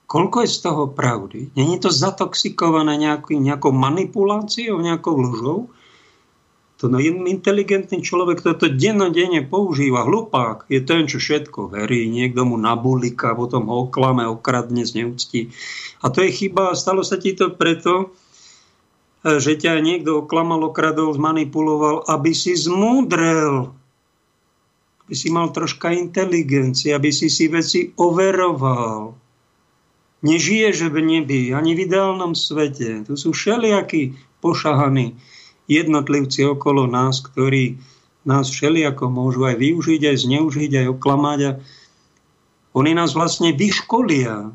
Koľko je z toho pravdy? Není to zatoxikované nejaký, nejakou manipuláciou, nejakou lžou? To no, inteligentný človek toto dennodenne používa. Hlupák je ten, čo všetko verí. Niekto mu nabulika, potom ho oklame, okradne, zneúcti. A to je chyba. Stalo sa ti to preto, že ťa niekto oklamal, okradol, zmanipuloval, aby si zmúdrel, aby si mal troška inteligencie, aby si si veci overoval. Nežiješ v nebi, ani v ideálnom svete. Tu sú všelijakí pošahaní jednotlivci okolo nás, ktorí nás všelijako môžu aj využiť, aj zneužiť, aj oklamať. A oni nás vlastne vyškolia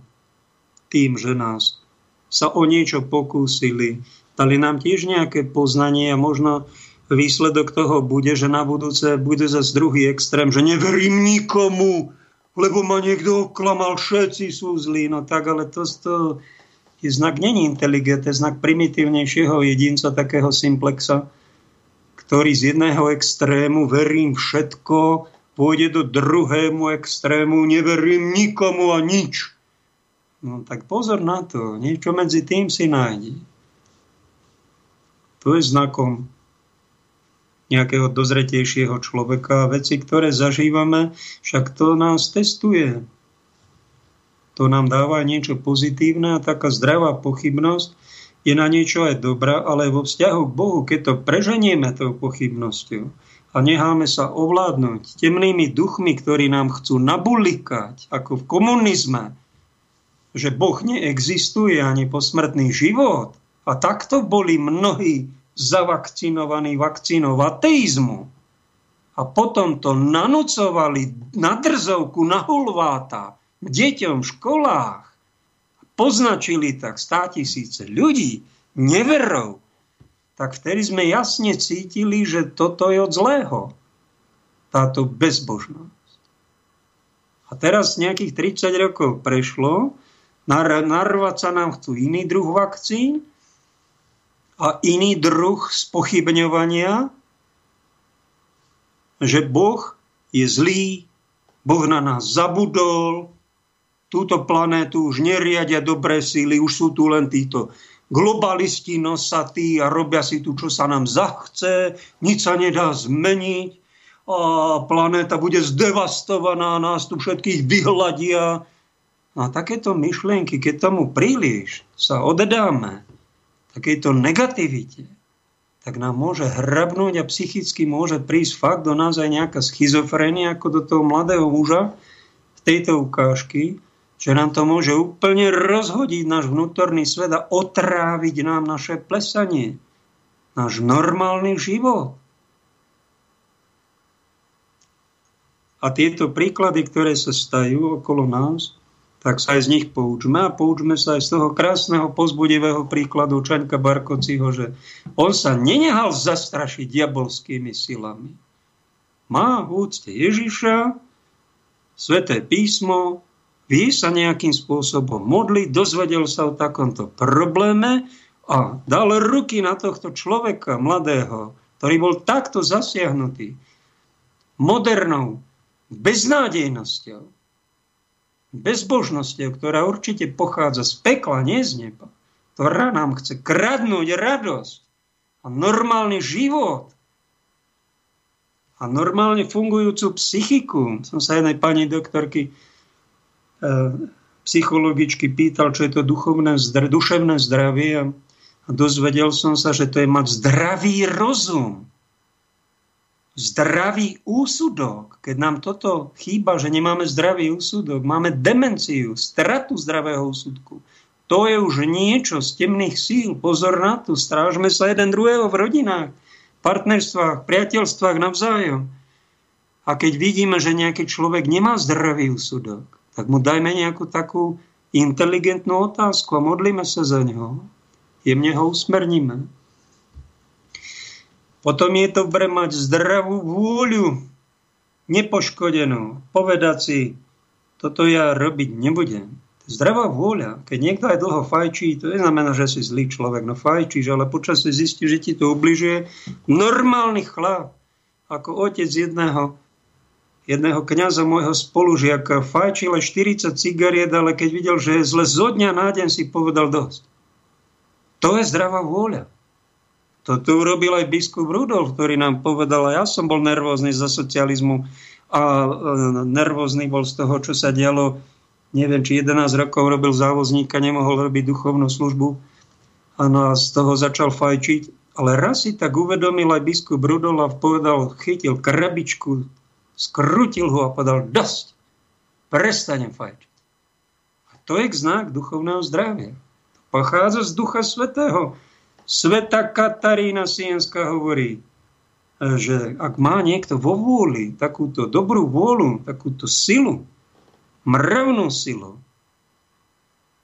tým, že nás sa o niečo pokúsili, dali nám tiež nejaké poznanie a možno výsledok toho bude, že na budúce bude zase druhý extrém, že neverím nikomu, lebo ma niekto oklamal, všetci sú zlí. No tak, ale to, to je znak není inteligent, je znak primitívnejšieho jedinca, takého simplexa, ktorý z jedného extrému verím všetko, pôjde do druhému extrému, neverím nikomu a nič. No tak pozor na to, niečo medzi tým si nájde. To je znakom nejakého dozretejšieho človeka. Veci, ktoré zažívame, však to nás testuje. To nám dáva niečo pozitívne a taká zdravá pochybnosť je na niečo aj dobrá, ale vo vzťahu k Bohu, keď to preženieme tou pochybnosťou a necháme sa ovládnuť temnými duchmi, ktorí nám chcú nabulikať, ako v komunizme, že Boh neexistuje ani posmrtný život, a takto boli mnohí zavakcinovaní vakcínou ateizmu. A potom to nanocovali na drzovku, na hulváta deťom v školách. Poznačili tak stá tisíce ľudí, neverov. Tak vtedy sme jasne cítili, že toto je od zlého. Táto bezbožnosť. A teraz nejakých 30 rokov prešlo, narvať sa nám chcú iný druh vakcín, a iný druh spochybňovania, že Boh je zlý, Boh na nás zabudol, túto planétu už neriadia dobré síly, už sú tu len títo globalisti nosatí a robia si tu, čo sa nám zachce, nič sa nedá zmeniť a planéta bude zdevastovaná, nás tu všetkých vyhľadia. A takéto myšlienky, keď tomu príliš sa oddáme, takejto negativite, tak nám môže hrabnúť a psychicky môže prísť fakt do nás aj nejaká schizofrenia, ako do toho mladého muža v tejto ukážky, že nám to môže úplne rozhodiť náš vnútorný svet a otráviť nám naše plesanie, náš normálny život. A tieto príklady, ktoré sa stajú okolo nás, tak sa aj z nich poučme a poučme sa aj z toho krásneho pozbudivého príkladu Čaňka Barkociho, že on sa nenehal zastrašiť diabolskými silami. Má v úcte Ježiša, sveté písmo, vie sa nejakým spôsobom modliť, dozvedel sa o takomto probléme a dal ruky na tohto človeka mladého, ktorý bol takto zasiahnutý modernou beznádejnosťou, bezbožnosťou, ktorá určite pochádza z pekla, nie z neba, ktorá nám chce kradnúť radosť a normálny život a normálne fungujúcu psychiku. Som sa jednej pani doktorky psychologičky pýtal, čo je to duchovné, duševné zdravie a dozvedel som sa, že to je mať zdravý rozum, zdravý úsudok. Keď nám toto chýba, že nemáme zdravý úsudok, máme demenciu, stratu zdravého úsudku. To je už niečo z temných síl. Pozor na to, strážme sa jeden druhého v rodinách, partnerstvách, priateľstvách navzájom. A keď vidíme, že nejaký človek nemá zdravý úsudok, tak mu dajme nejakú takú inteligentnú otázku a modlíme sa za ňo jemne ho usmerníme. Potom je dobre mať zdravú vôľu, nepoškodenú, povedať si, toto ja robiť nebudem. Zdravá vôľa, keď niekto aj dlho fajčí, to neznamená, že si zlý človek, no fajčíš, ale počasie zistí, že ti to ubližuje. Normálny chlap, ako otec jedného, jedného kniaza môjho spolužiaka, fajčil aj 40 cigariet, ale keď videl, že je zle, zo dňa na deň si povedal dosť. To je zdravá vôľa. Toto urobil aj biskup Rudolf, ktorý nám povedal, a ja som bol nervózny za socializmu a e, nervózny bol z toho, čo sa dialo. Neviem, či 11 rokov robil závozníka, nemohol robiť duchovnú službu. A z toho začal fajčiť. Ale raz si tak uvedomil aj biskup Rudolf povedal, chytil krabičku, skrutil ho a povedal, dosť, prestanem fajčiť. A to je znak duchovného zdravia. Pochádza z Ducha Svetého. Sveta Katarína Sienská hovorí, že ak má niekto vo vôli takúto dobrú vôľu, takúto silu, mravnú silu,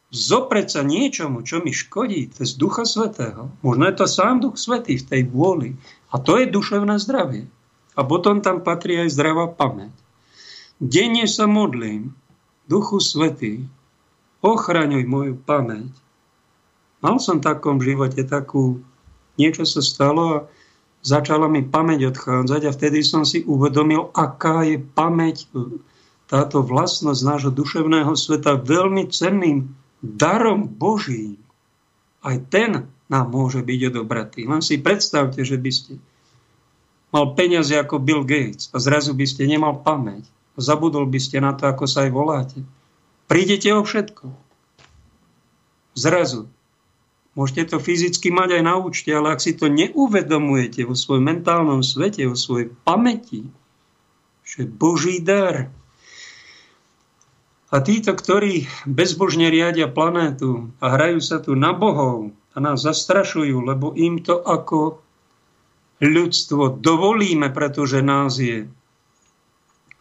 zopreť sa niečomu, čo mi škodí, to je z Ducha Svetého. Možno je to sám Duch Svetý v tej vôli. A to je duševné zdravie. A potom tam patrí aj zdravá pamäť. Denne sa modlím, Duchu Svetý, ochraňuj moju pamäť, Mal som v takom živote takú, niečo sa stalo a začala mi pamäť odchádzať a vtedy som si uvedomil, aká je pamäť, táto vlastnosť nášho duševného sveta veľmi cenným darom Božím. Aj ten nám môže byť odobratý. Len si predstavte, že by ste mal peniaze ako Bill Gates a zrazu by ste nemal pamäť. Zabudol by ste na to, ako sa aj voláte. Prídete o všetko. Zrazu. Môžete to fyzicky mať aj na účte, ale ak si to neuvedomujete vo svojom mentálnom svete, vo svojej pamäti, že Boží dar. A títo, ktorí bezbožne riadia planétu a hrajú sa tu na bohov a nás zastrašujú, lebo im to ako ľudstvo dovolíme, pretože nás je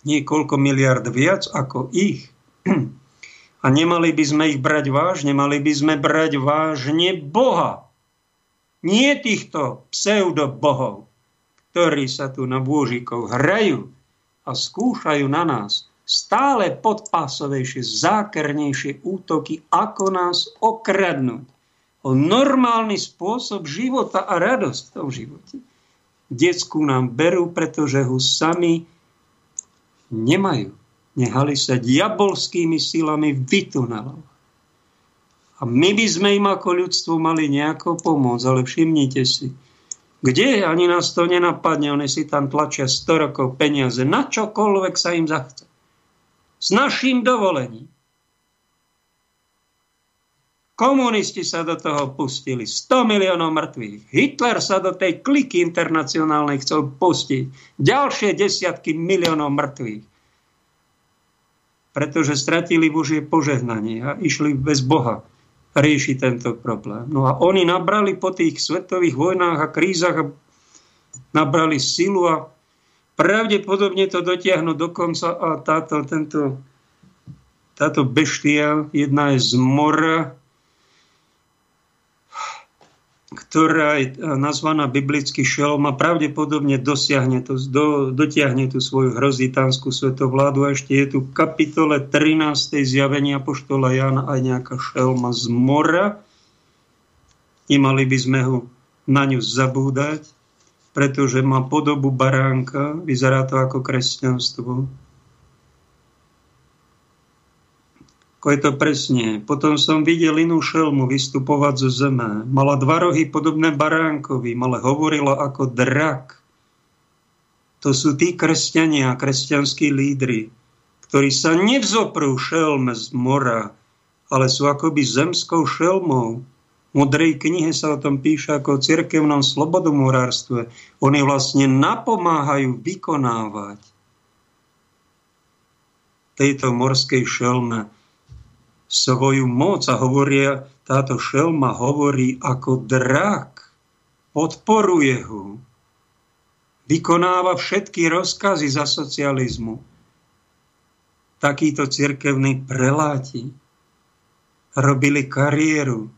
niekoľko miliard viac ako ich. A nemali by sme ich brať vážne, mali by sme brať vážne Boha. Nie týchto pseudobohov, ktorí sa tu na bôžikov hrajú a skúšajú na nás stále podpásovejšie, zákernejšie útoky, ako nás okradnúť o normálny spôsob života a radosť v tom živote. Decku nám berú, pretože ho sami nemajú nehali sa diabolskými silami vytunalo. A my by sme im ako ľudstvo mali nejako pomôcť, ale všimnite si, kde ani nás to nenapadne, oni si tam tlačia 100 rokov peniaze, na čokoľvek sa im zachce. S našim dovolením. Komunisti sa do toho pustili. 100 miliónov mŕtvych. Hitler sa do tej kliky internacionálnej chcel pustiť. Ďalšie desiatky miliónov mŕtvych pretože stratili Božie požehnanie a išli bez Boha riešiť tento problém. No a oni nabrali po tých svetových vojnách a krízach a nabrali silu a pravdepodobne to dotiahnu do konca a táto, tento, táto beštia, jedna je z mora, ktorá je nazvaná biblický šelma, pravdepodobne dosiahne to, do, dotiahne tú svoju hrozitánsku svetovládu. A ešte je tu v kapitole 13. zjavenia poštola Jana aj nejaká šelma z mora. Nemali by sme ho na ňu zabúdať, pretože má podobu baránka, vyzerá to ako kresťanstvo Ako je to presne. Potom som videl inú šelmu vystupovať zo zeme. Mala dva rohy podobné baránkovi, ale hovorila ako drak. To sú tí kresťania, kresťanskí lídry, ktorí sa nevzoprú šelme z mora, ale sú akoby zemskou šelmou. Modrej knihe sa o tom píše ako o cirkevnom slobodomorárstve. Oni vlastne napomáhajú vykonávať tejto morskej šelme svoju moc. A hovoria, táto šelma hovorí ako drak, podporuje ho, vykonáva všetky rozkazy za socializmu. Takíto cirkevní preláti. Robili kariéru.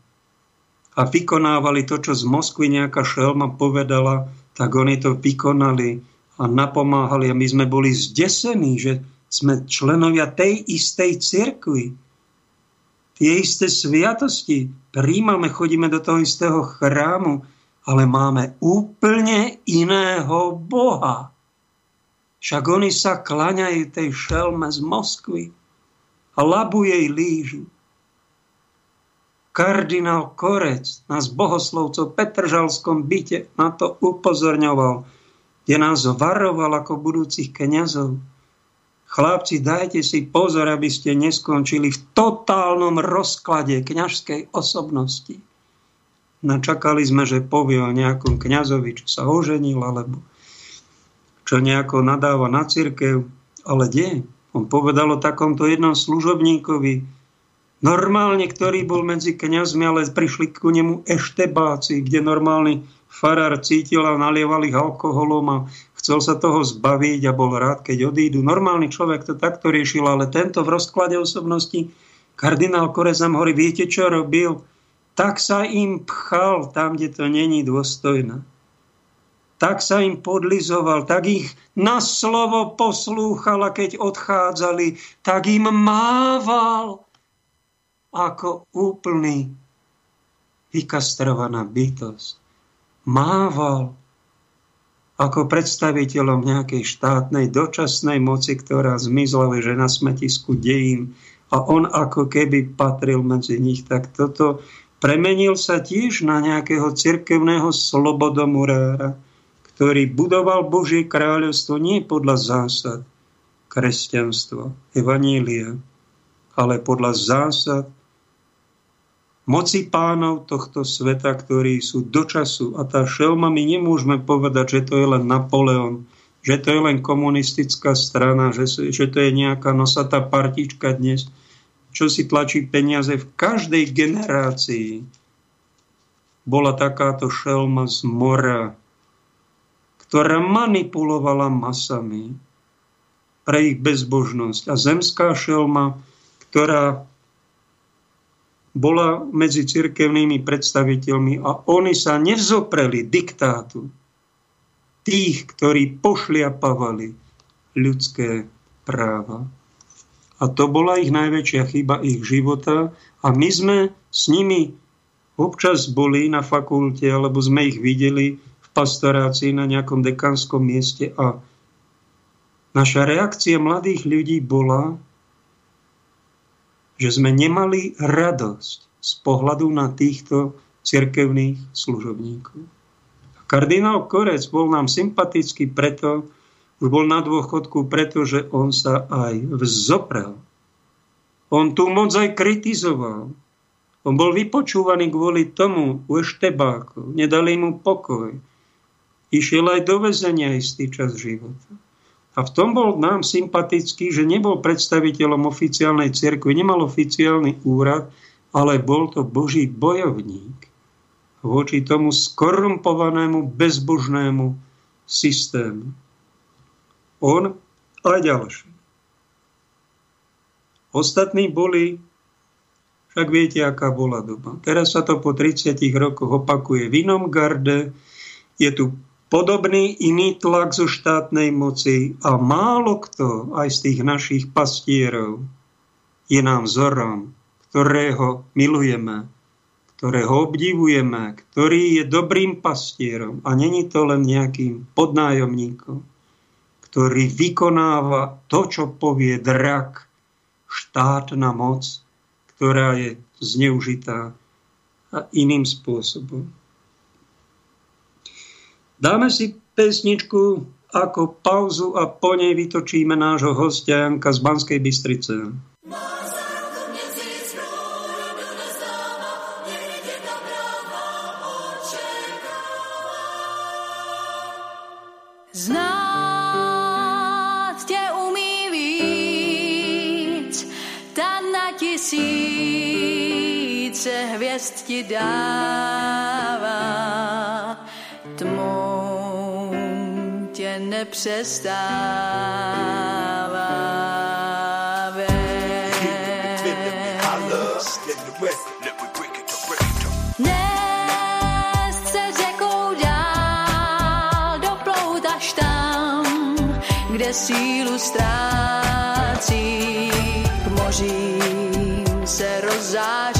A vykonávali to, čo z Moskvy nejaká šelma povedala, tak oni to vykonali a napomáhali. A my sme boli zdesení, že sme členovia tej istej cirkvi tie isté sviatosti, príjmame, chodíme do toho istého chrámu, ale máme úplne iného Boha. Však oni sa klaňajú tej šelme z Moskvy a labu jej lížu. Kardinál Korec, nás bohoslovcov v Petržalskom byte, na to upozorňoval, kde nás varoval ako budúcich kniazov Chlapci, dajte si pozor, aby ste neskončili v totálnom rozklade kňažskej osobnosti. Načakali sme, že povie o nejakom kňazovi, čo sa oženil, alebo čo nejako nadáva na církev. Ale kde? On povedal o takomto jednom služobníkovi, normálne, ktorý bol medzi kňazmi, ale prišli ku nemu eštebáci, kde normálny farár cítil a nalieval ich alkoholom a chcel sa toho zbaviť a bol rád, keď odídu. Normálny človek to takto riešil, ale tento v rozklade osobnosti, kardinál Korezam hovorí, viete, čo robil? Tak sa im pchal tam, kde to není dôstojné. Tak sa im podlizoval, tak ich na slovo poslúchal a keď odchádzali, tak im mával ako úplný vykastrovaná bytosť. Mával ako predstaviteľom nejakej štátnej dočasnej moci, ktorá zmizla že na smetisku dejín a on ako keby patril medzi nich, tak toto premenil sa tiež na nejakého cirkevného slobodomurára, ktorý budoval Božie kráľovstvo nie podľa zásad kresťanstva, evanília, ale podľa zásad moci pánov tohto sveta, ktorí sú do času. A tá šelma, my nemôžeme povedať, že to je len Napoleon, že to je len komunistická strana, že, že to je nejaká nosatá partička dnes, čo si tlačí peniaze v každej generácii. Bola takáto šelma z mora, ktorá manipulovala masami pre ich bezbožnosť. A zemská šelma, ktorá bola medzi cirkevnými predstaviteľmi a oni sa nevzopreli diktátu tých, ktorí pošliapavali ľudské práva. A to bola ich najväčšia chyba ich života a my sme s nimi občas boli na fakulte alebo sme ich videli v pastorácii na nejakom dekánskom mieste a naša reakcia mladých ľudí bola, že sme nemali radosť z pohľadu na týchto cirkevných služobníkov. Kardinál Korec bol nám sympatický preto, už bol na dôchodku, pretože on sa aj vzoprel. On tu moc aj kritizoval. On bol vypočúvaný kvôli tomu u Eštebákov. Nedali mu pokoj. Išiel aj do väzenia istý čas života. A v tom bol nám sympatický, že nebol predstaviteľom oficiálnej cirkvi, nemal oficiálny úrad, ale bol to Boží bojovník voči tomu skorumpovanému, bezbožnému systému. On a ďalší. Ostatní boli, Však viete, aká bola doba. Teraz sa to po 30 rokoch opakuje v inom garde. Je tu podobný iný tlak zo štátnej moci a málo kto aj z tých našich pastierov je nám vzorom, ktorého milujeme, ktorého obdivujeme, ktorý je dobrým pastierom a není to len nejakým podnájomníkom, ktorý vykonáva to, čo povie drak, štátna moc, ktorá je zneužitá a iným spôsobom. Dáme si pesničku ako pauzu a po nej vytočíme nášho hostia Janka z Banskej Bystrice. Tisíce hvězd ti dává, nepřestává. kde sílu ztrácí, k mořím se rozzáří.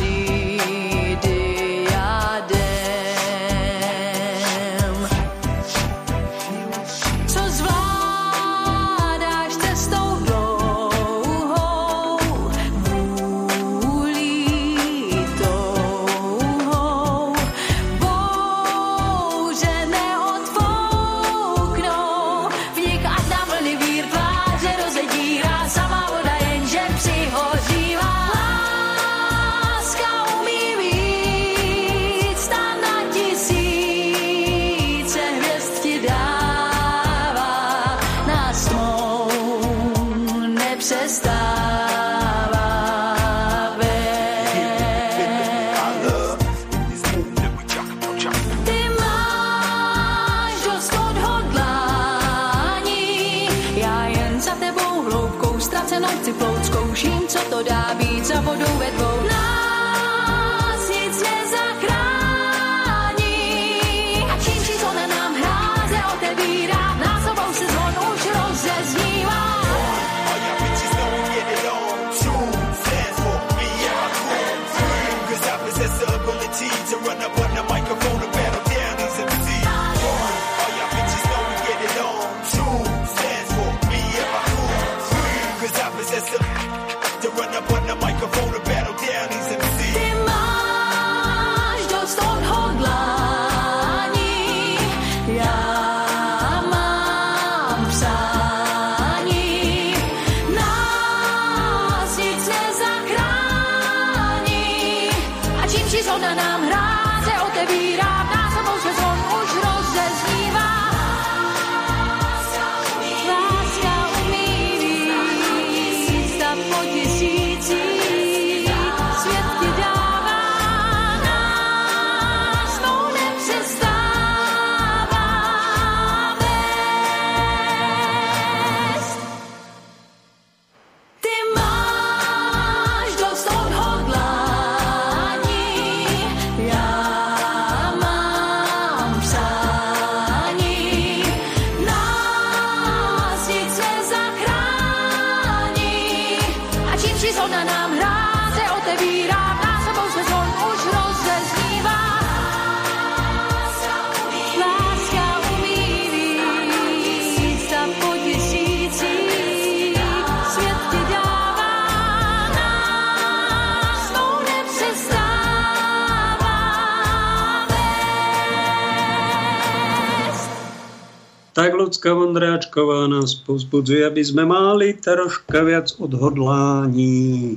Tak ľudská Vondráčková nás povzbudzuje, aby sme mali troška viac odhodlání.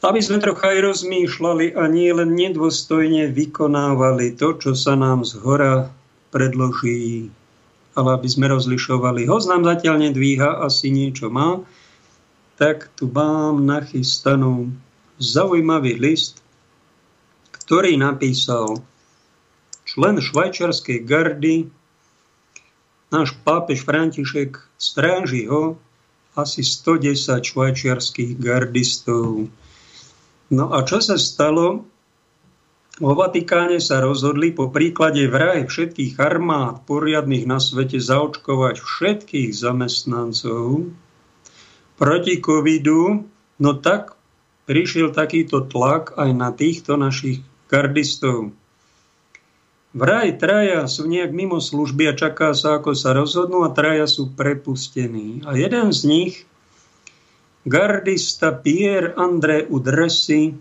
Aby sme trocha aj rozmýšľali a nie len nedôstojne vykonávali to, čo sa nám z hora predloží. Ale aby sme rozlišovali. Hoz nám zatiaľ nedvíha, asi niečo má. Tak tu mám nachystanú zaujímavý list, ktorý napísal člen švajčiarskej gardy náš pápež František stráži ho asi 110 švajčiarských gardistov. No a čo sa stalo? Vo Vatikáne sa rozhodli po príklade vraj všetkých armád poriadnych na svete zaočkovať všetkých zamestnancov proti covidu, no tak prišiel takýto tlak aj na týchto našich gardistov. Vraj traja sú nejak mimo služby a čaká sa, ako sa rozhodnú a traja sú prepustení. A jeden z nich, gardista Pierre André Udresi,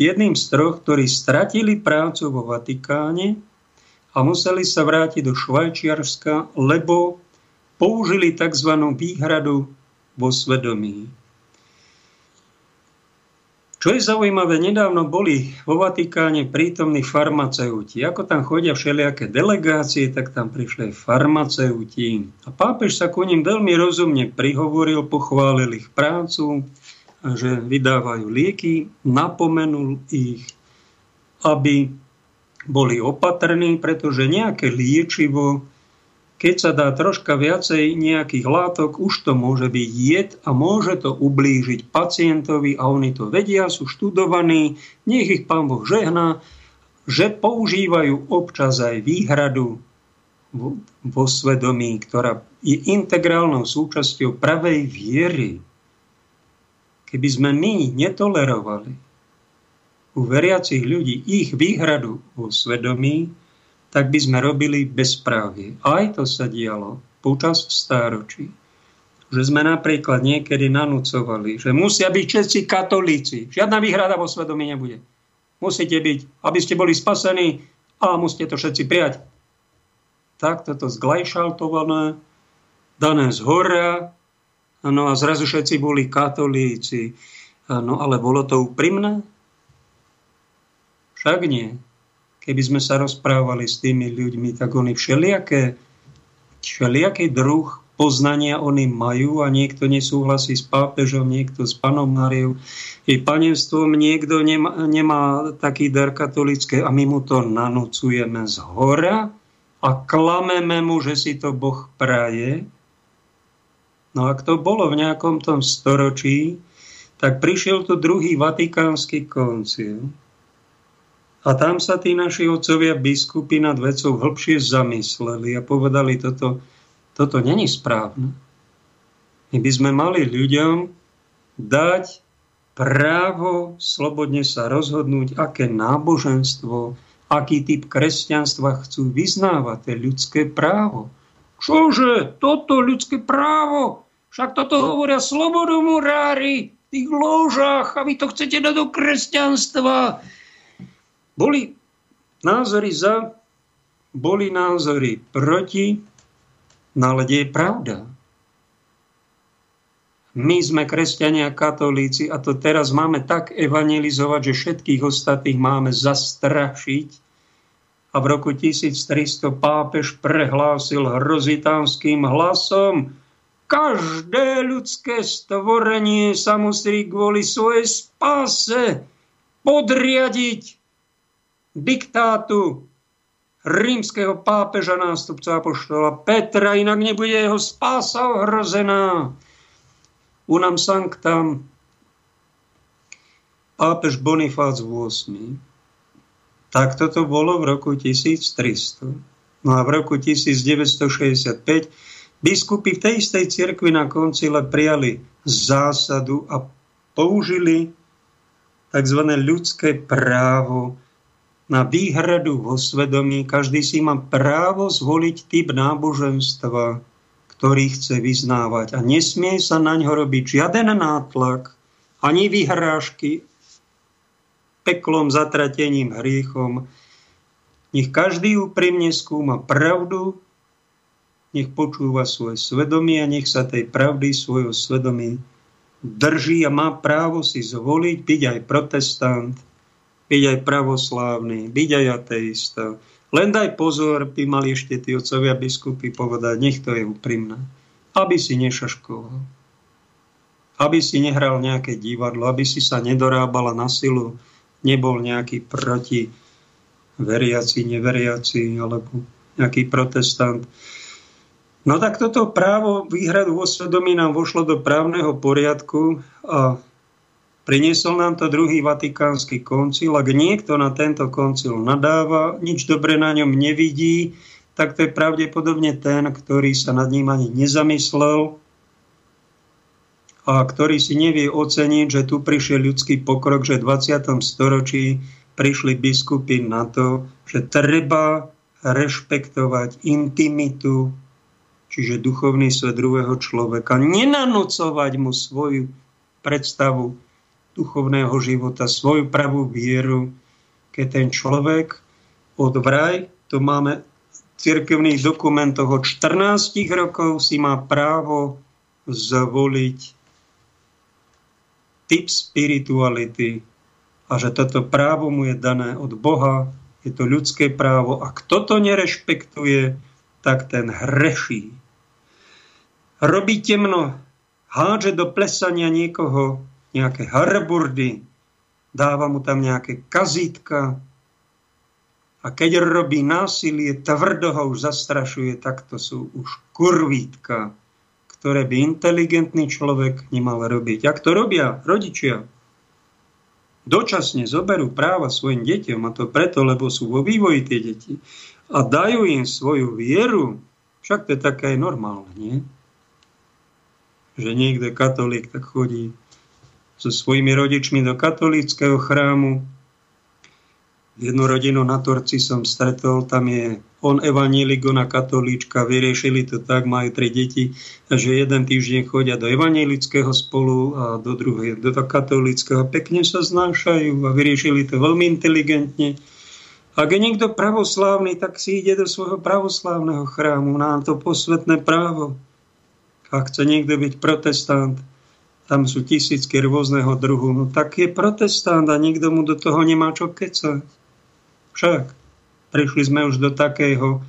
jedným z troch, ktorí stratili prácu vo Vatikáne a museli sa vrátiť do Švajčiarska, lebo použili tzv. výhradu vo svedomí. Čo je zaujímavé, nedávno boli vo Vatikáne prítomní farmaceuti. Ako tam chodia všelijaké delegácie, tak tam prišli farmaceuti. A pápež sa ku ním veľmi rozumne prihovoril, pochválil ich prácu, že vydávajú lieky, napomenul ich, aby boli opatrní, pretože nejaké liečivo keď sa dá troška viacej nejakých látok, už to môže byť jed a môže to ublížiť pacientovi a oni to vedia, sú študovaní, nech ich pán Boh žehná, že používajú občas aj výhradu vo svedomí, ktorá je integrálnou súčasťou pravej viery. Keby sme my netolerovali u veriacich ľudí ich výhradu vo svedomí, tak by sme robili bezprávie. Aj to sa dialo počas stáročí. Že sme napríklad niekedy nanúcovali, že musia byť všetci katolíci. Žiadna výhrada vo svedomí nebude. Musíte byť, aby ste boli spasení a musíte to všetci prijať. Tak toto zglajšaltované, dané z hora, no a zrazu všetci boli katolíci. No ale bolo to úprimné? Však nie keby sme sa rozprávali s tými ľuďmi, tak oni všelijaké, všelijaký druh poznania oni majú a niekto nesúhlasí s pápežom, niekto s panom Mariou. I panenstvom niekto nemá, nemá taký dar katolické a my mu to nanúcujeme z hora a klameme mu, že si to Boh praje. No ak to bolo v nejakom tom storočí, tak prišiel tu druhý vatikánsky koncil a tam sa tí naši otcovia biskupy nad vecou hĺbšie zamysleli a povedali, toto, toto není správne. My by sme mali ľuďom dať právo slobodne sa rozhodnúť, aké náboženstvo, aký typ kresťanstva chcú vyznávať, to ľudské právo. Čože? Toto ľudské právo? Však toto hovoria slobodomurári v tých ložách a vy to chcete dať do kresťanstva. Boli názory za, boli názory proti, no ale je pravda. My sme kresťania katolíci a to teraz máme tak evangelizovať, že všetkých ostatných máme zastrašiť. A v roku 1300 pápež prehlásil hrozitánským hlasom, každé ľudské stvorenie sa musí kvôli svojej spáse podriadiť diktátu rímskeho pápeža nástupca apoštola Petra, inak nebude jeho spása ohrozená. Unam sanctam pápež Bonifác VIII. Tak toto bolo v roku 1300. No a v roku 1965 biskupy v tej istej cirkvi na koncile prijali zásadu a použili tzv. ľudské právo na výhradu vo svedomí. Každý si má právo zvoliť typ náboženstva, ktorý chce vyznávať. A nesmie sa na ňo robiť žiaden nátlak, ani vyhrážky, peklom, zatratením, hriechom. Nech každý úprimne skúma pravdu, nech počúva svoje svedomie a nech sa tej pravdy svojho svedomí drží a má právo si zvoliť, byť aj protestant, byť aj pravoslávny, byť aj ateista. Len daj pozor, by mali ešte tí otcovia biskupy povedať, nech to je úprimné. Aby si nešaškoval. Aby si nehral nejaké divadlo, aby si sa nedorábala na silu, nebol nejaký proti veriaci, neveriaci alebo nejaký protestant. No tak toto právo výhradu vo svedomí nám vošlo do právneho poriadku a Priniesol nám to druhý vatikánsky koncil. Ak niekto na tento koncil nadáva, nič dobre na ňom nevidí, tak to je pravdepodobne ten, ktorý sa nad ním ani nezamyslel a ktorý si nevie oceniť, že tu prišiel ľudský pokrok, že v 20. storočí prišli biskupy na to, že treba rešpektovať intimitu, čiže duchovný svet druhého človeka, nenanocovať mu svoju predstavu duchovného života, svoju pravú vieru, keď ten človek od vraj, to máme v cirkevných dokumentoch od 14 rokov si má právo zvoliť typ spirituality a že toto právo mu je dané od Boha, je to ľudské právo a kto to nerešpektuje, tak ten hreší. Robí temno, hádže do plesania niekoho nejaké harburdy, dáva mu tam nejaké kazítka a keď robí násilie, tvrdo ho už zastrašuje, tak to sú už kurvítka ktoré by inteligentný človek nemal robiť. Ak to robia rodičia, dočasne zoberú práva svojim deťom, a to preto, lebo sú vo vývoji tie deti, a dajú im svoju vieru, však to je také normálne, nie? Že niekde katolík tak chodí so svojimi rodičmi do katolíckého chrámu, Jednu rodinu na Torci som stretol, tam je on evanílik, ona katolíčka, vyriešili to tak, majú tri deti, že jeden týždeň chodia do evanílického spolu a do druhého do katolíckého. Pekne sa znášajú a vyriešili to veľmi inteligentne. Ak je niekto pravoslávny, tak si ide do svojho pravoslávneho chrámu, na to posvetné právo. Ak chce niekto byť protestant, tam sú tisícky rôzneho druhu, no tak je protestant a nikto mu do toho nemá čo kecať. Však prišli sme už do takého,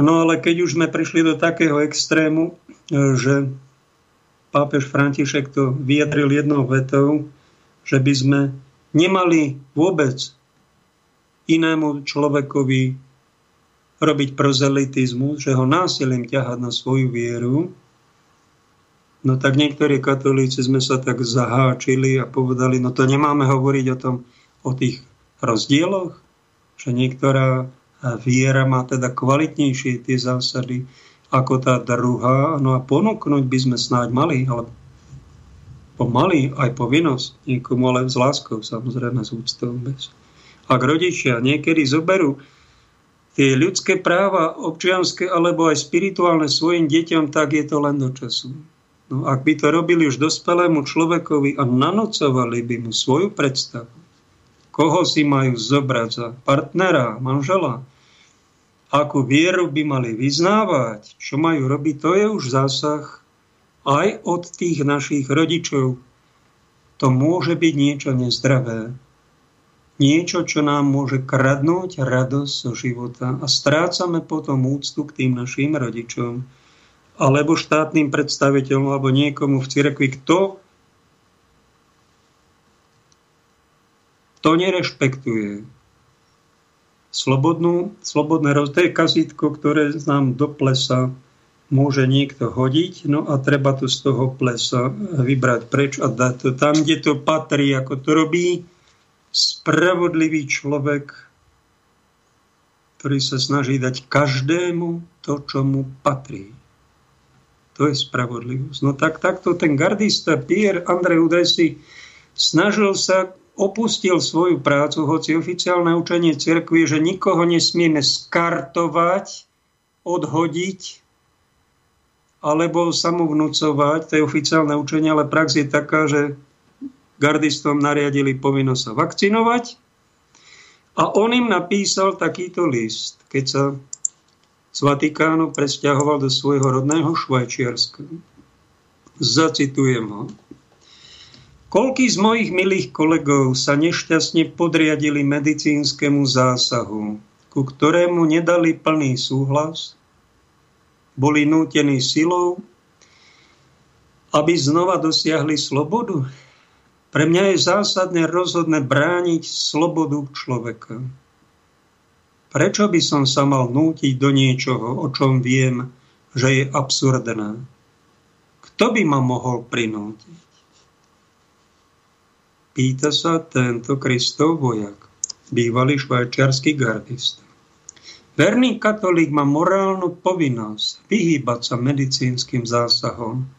no ale keď už sme prišli do takého extrému, e, že pápež František to vyjadril jednou vetou, že by sme nemali vôbec inému človekovi robiť prozelitizmus, že ho násilím ťahať na svoju vieru, no tak niektorí katolíci sme sa tak zaháčili a povedali, no to nemáme hovoriť o tom, o tých rozdieloch, že niektorá viera má teda kvalitnejšie tie zásady ako tá druhá, no a ponúknuť by sme snáď mali, ale pomali aj povinnosť niekomu, ale s láskou, samozrejme s úctou. Bez. Ak rodičia niekedy zoberú tie ľudské práva, občianské alebo aj spirituálne svojim deťom, tak je to len do času. No, ak by to robili už dospelému človekovi a nanocovali by mu svoju predstavu, koho si majú zobrať za partnera, manžela, akú vieru by mali vyznávať, čo majú robiť, to je už zásah aj od tých našich rodičov. To môže byť niečo nezdravé. Niečo, čo nám môže kradnúť radosť zo života a strácame potom úctu k tým našim rodičom alebo štátnym predstaviteľom alebo niekomu v cirkvi, kto to nerešpektuje. Slobodnú, slobodné roz... To je kazítko, ktoré nám do plesa môže niekto hodiť, no a treba to z toho plesa vybrať preč a dať to tam, kde to patrí, ako to robí spravodlivý človek, ktorý sa snaží dať každému to, čo mu patrí. To je spravodlivosť. No tak takto ten gardista Pierre André Udesi snažil sa opustil svoju prácu, hoci oficiálne učenie cirkvi, že nikoho nesmieme skartovať, odhodiť alebo samovnúcovať, to je oficiálne učenie, ale prax je taká, že gardistom nariadili povinnosť sa vakcinovať a on im napísal takýto list, keď sa z Vatikánu presťahoval do svojho rodného Švajčiarska. Zacitujem ho. Koľký z mojich milých kolegov sa nešťastne podriadili medicínskemu zásahu, ku ktorému nedali plný súhlas, boli nútení silou, aby znova dosiahli slobodu? Pre mňa je zásadne rozhodné brániť slobodu človeka. Prečo by som sa mal nútiť do niečoho, o čom viem, že je absurdné? Kto by ma mohol prinútiť? Pýta sa tento Kristov vojak, bývalý švajčiarsky gardista. Verný katolík má morálnu povinnosť vyhýbať sa medicínskym zásahom,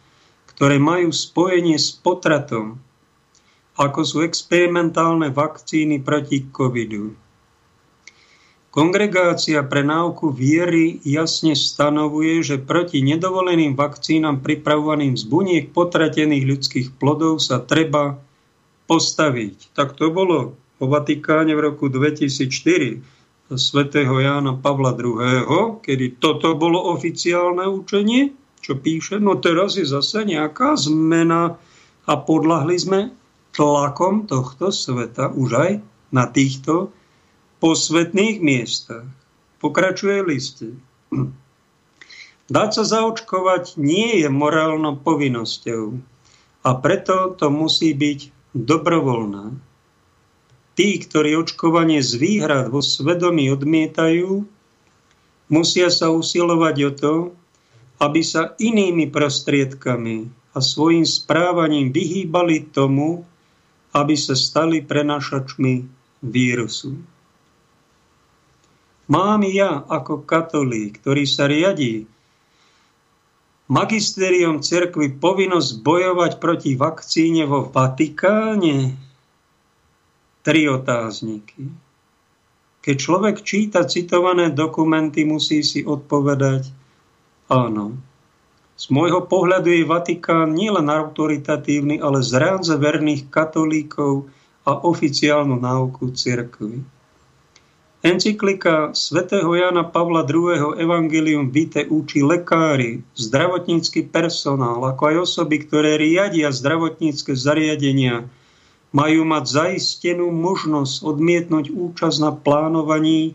ktoré majú spojenie s potratom, ako sú experimentálne vakcíny proti covidu. Kongregácia pre náuku viery jasne stanovuje, že proti nedovoleným vakcínam pripravovaným z buniek potratených ľudských plodov sa treba postaviť. Tak to bolo vo Vatikáne v roku 2004 svätého Jána Pavla II., kedy toto bolo oficiálne učenie, čo píše, no teraz je zase nejaká zmena a podľahli sme tlakom tohto sveta už aj na týchto posvetných miestach. Pokračuje liste. Dať sa zaočkovať nie je morálnou povinnosťou a preto to musí byť dobrovoľná. Tí, ktorí očkovanie z výhrad vo svedomí odmietajú, musia sa usilovať o to, aby sa inými prostriedkami a svojim správaním vyhýbali tomu, aby sa stali prenašačmi vírusu. Mám ja ako katolík, ktorý sa riadí magisterium cerkvy povinnosť bojovať proti vakcíne vo Vatikáne? tri otázniky. Keď človek číta citované dokumenty, musí si odpovedať áno. Z môjho pohľadu je Vatikán nielen autoritatívny, ale zrádza verných katolíkov a oficiálnu náuku cirkvy. Encyklika svätého Jana Pavla II. Evangelium Vitae učí lekári, zdravotnícky personál, ako aj osoby, ktoré riadia zdravotnícke zariadenia, majú mať zaistenú možnosť odmietnúť účasť na plánovaní,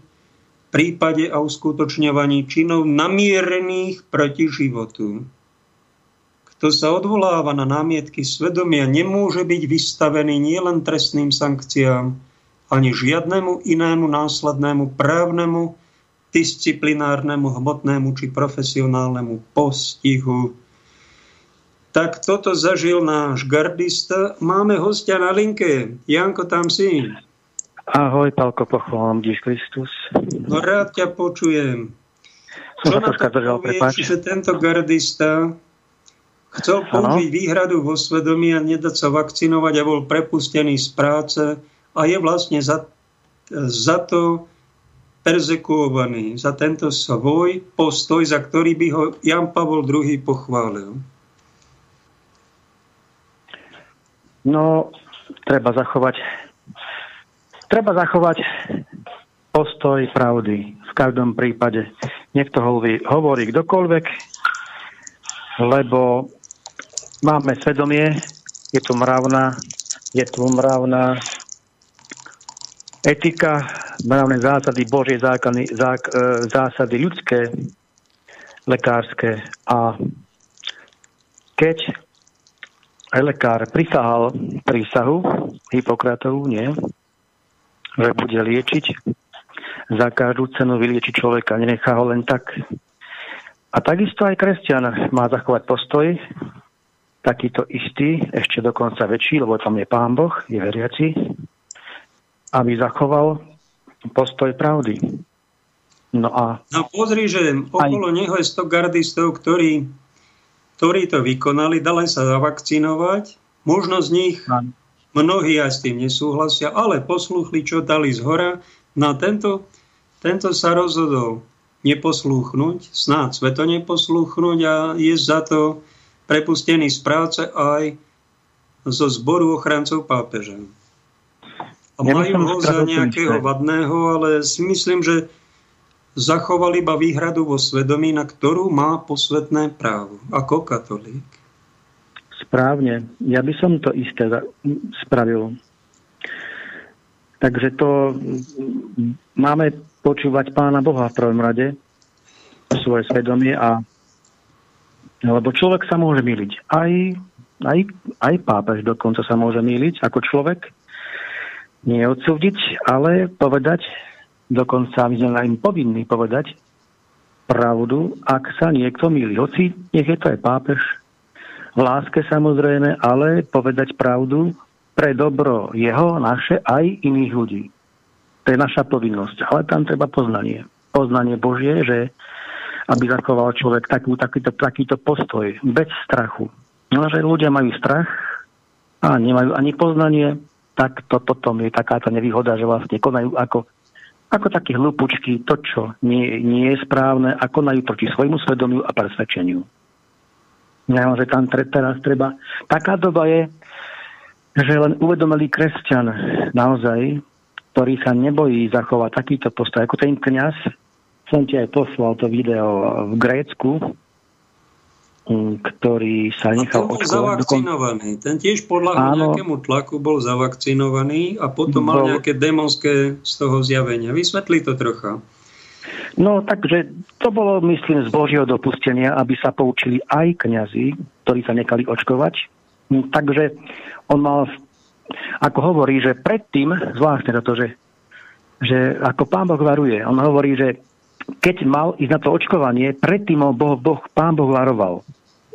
prípade a uskutočňovaní činov namierených proti životu. Kto sa odvoláva na námietky svedomia, nemôže byť vystavený nielen trestným sankciám, ani žiadnemu inému následnému právnemu, disciplinárnemu, hmotnému či profesionálnemu postihu tak toto zažil náš gardista. Máme hostia na linke. Janko, tam si. Ahoj, Palko, pochválam Díš Kristus. No rád ťa počujem. Čo na to povieš, že tento gardista chcel použiť ano? výhradu vo svedomí a nedať sa vakcinovať a bol prepustený z práce a je vlastne za, za to perzekuovaný, za tento svoj postoj, za ktorý by ho Jan Pavol II pochválil. No, treba zachovať treba zachovať postoj pravdy v každom prípade. Nech to hovorí, hovorí kdokoľvek, lebo máme svedomie, je tu mravná, je tu mravná etika, mravné zásady, Božie zákony, zák, e, zásady ľudské, lekárske. A keď aj lekár prisahal prísahu Hipokratovú, nie, že bude liečiť za každú cenu vyliečiť človeka, nenechá ho len tak. A takisto aj kresťan má zachovať postoj, takýto istý, ešte dokonca väčší, lebo tam je Pán Boh, je veriaci, aby zachoval postoj pravdy. No a... No pozri, že okolo aj... neho je 100 gardistov, ktorí ktorí to vykonali, dali sa zavakcinovať. Možno z nich mnohí aj s tým nesúhlasia, ale posluchli, čo dali z hora. Na tento, tento sa rozhodol neposlúchnuť, snáď sveto neposlúchnuť a je za to prepustený z práce aj zo zboru ochrancov pápeža. A majú ho za nejakého vadného, ale si myslím, že zachoval iba výhradu vo svedomí, na ktorú má posvetné právo, ako katolík. Správne. Ja by som to isté spravil. Takže to máme počúvať Pána Boha v prvom rade, svoje svedomie a lebo človek sa môže myliť. Aj, aj, aj pápež dokonca sa môže myliť ako človek. Nie odsúdiť, ale povedať Dokonca my sme im povinní povedať pravdu, ak sa niekto milí. Hoci nech je to aj pápež, v láske samozrejme, ale povedať pravdu, pre dobro jeho, naše, aj iných ľudí. To je naša povinnosť. Ale tam treba poznanie. Poznanie Božie, že aby zachoval človek takú, takýto, takýto postoj, bez strachu. No, že ľudia majú strach a nemajú ani poznanie, tak to potom je takáto nevýhoda, že vlastne konajú ako, ako takí hlupučky. To, čo? Nie, nie je správne. A konajú proti svojmu svedomiu a presvedčeniu. Ja, tam tre, teraz treba... Taká doba je, že len uvedomelý kresťan naozaj, ktorý sa nebojí zachovať takýto postoj, ako ten kniaz, som ti aj poslal to video v Grécku, ktorý sa nechal a ten bol zavakcinovaný. Ten tiež podľa nejakému tlaku bol zavakcinovaný a potom mal bol... nejaké demonské z toho zjavenia. Vysvetli to trocha. No, takže to bolo, myslím, z Božieho dopustenia, aby sa poučili aj kňazi, ktorí sa nechali očkovať. Takže on mal, ako hovorí, že predtým, zvláštne toto, že, že ako pán Boh varuje, on hovorí, že keď mal ísť na to očkovanie, predtým ho boh, boh, pán Boh varoval.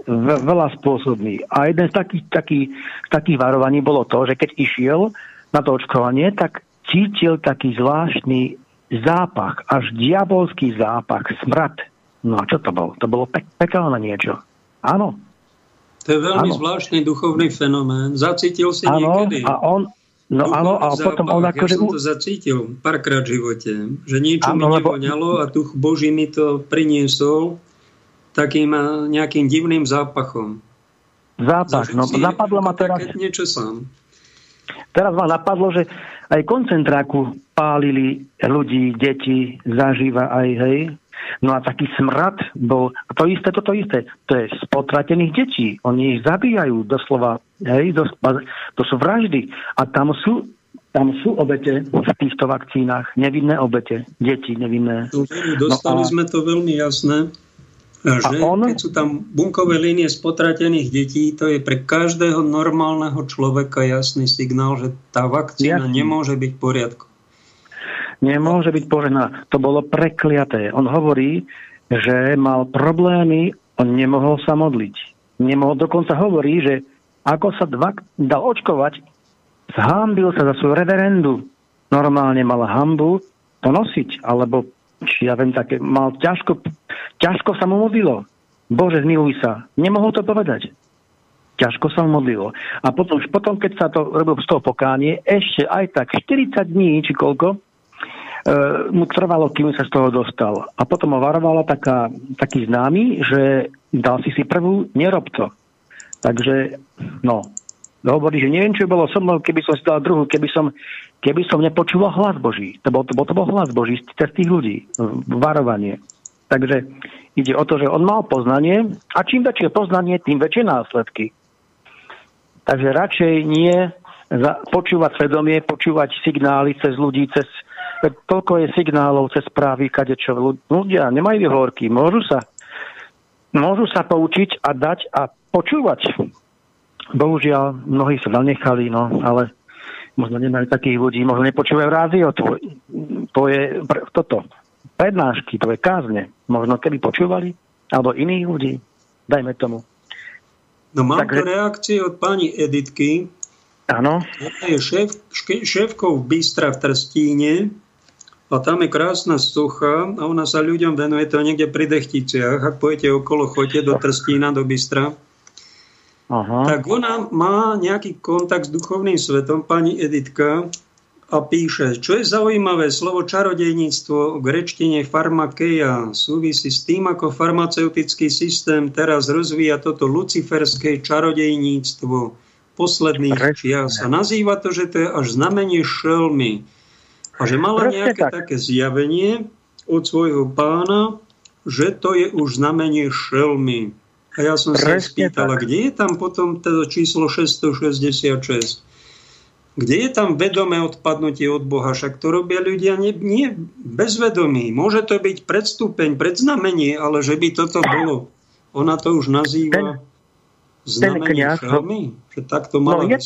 Veľa spôsobmi. A jeden z takých, taký, z takých varovaní bolo to, že keď išiel na to očkovanie, tak cítil taký zvláštny zápach, až diabolský zápach, smrad. No a čo to bolo? To bolo pe- pekelné niečo. Áno. To je veľmi áno. zvláštny duchovný fenomén. Zacítil si áno, niekedy? A on, No áno, a zápach. potom on akože... Ja som to zacítil párkrát v živote, že niečo áno, mi nevoňalo lebo... a duch Boží mi to priniesol takým nejakým divným zápachom. Zápach, no zapadlo ma teraz... Niečo sám. Teraz ma napadlo, že aj koncentráku pálili ľudí, deti, zažíva aj, hej, No a taký smrad bol, a to isté, toto isté, to je z potratených detí. Oni ich zabíjajú doslova, hej, dos, to sú vraždy. A tam sú, tam sú obete v týchto vakcínach, nevinné obete, deti nevinné. Dostali no a... sme to veľmi jasné. Že on... keď sú tam bunkové línie z potratených detí, to je pre každého normálneho človeka jasný signál, že tá vakcína Jasný. nemôže byť v poriadku nemôže byť požená. To bolo prekliaté. On hovorí, že mal problémy, on nemohol sa modliť. Nemohol, dokonca hovorí, že ako sa dva, dal očkovať, zhámbil sa za svoju reverendu. Normálne mal hambu to nosiť, alebo či ja viem, také, mal ťažko, ťažko sa mu modlilo. Bože, zmiluj sa. Nemohol to povedať. Ťažko sa mu modlilo. A potom, potom, keď sa to robil z toho pokánie, ešte aj tak 40 dní, či koľko, E, mu trvalo, kým sa z toho dostal. A potom ho varovala taká, taký známy, že dal si si prvú, nerob to. Takže, no, hovorí, že neviem, čo bolo so mnou, keby som si dal druhú, keby som, keby som nepočúval hlas Boží. To bol, to bol, to bol hlas Boží z tých ľudí, varovanie. Takže ide o to, že on mal poznanie a čím väčšie poznanie, tým väčšie následky. Takže radšej nie počúvať svedomie, počúvať signály cez ľudí, cez, toľko je signálov cez správy, kadečo ľudia nemajú vyhovorky, môžu sa, môžu sa poučiť a dať a počúvať. Bohužiaľ, mnohí sa zanechali, no, ale možno nemajú takých ľudí, možno nepočúvajú rádio, to, to je toto, prednášky, to je kázne. Možno keby počúvali, alebo iných ľudí, dajme tomu. No mám Takže... tu reakcie od pani Editky. Áno. Je šéf, šéfkou Bystra v Trstíne a tam je krásna sucha a ona sa ľuďom venuje to niekde pri Dechticiach. Ak pojete okolo, choďte do Trstína, do Bystra. Aha. Tak ona má nejaký kontakt s duchovným svetom, pani Editka, a píše, čo je zaujímavé, slovo čarodejníctvo v grečtine farmakeia súvisí s tým, ako farmaceutický systém teraz rozvíja toto luciferské čarodejníctvo posledných čias. A nazýva to, že to je až znamenie šelmy. A že mala nejaké tak. také zjavenie od svojho pána, že to je už znamenie šelmy. A ja som sa spýtala, kde je tam potom to číslo 666? Kde je tam vedomé odpadnutie od Boha? Však to robia ľudia nie, nie bezvedomí. Môže to byť predstupeň, predznamenie, ale že by toto bolo. Ona to už nazýva ten, znamenie ten kniaz, šelmy? Že takto mala no, je?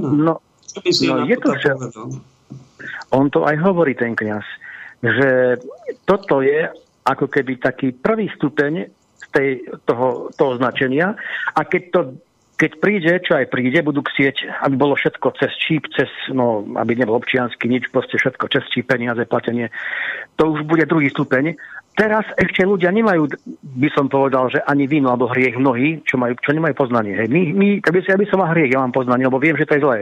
No, Čo by si no, je to povedal? On to aj hovorí, ten kniaz, že toto je ako keby taký prvý stupeň z tej, toho, toho značenia a keď to keď príde, čo aj príde, budú chcieť, aby bolo všetko cez číp, cez, no, aby nebol občiansky nič, proste všetko cez číp, peniaze, platenie. To už bude druhý stupeň. Teraz ešte ľudia nemajú, by som povedal, že ani víno alebo hriech mnohí, čo, majú, čo nemajú poznanie. Hej. My, my, keby si, aby som mal hriech, ja mám poznanie, lebo viem, že to je zlé,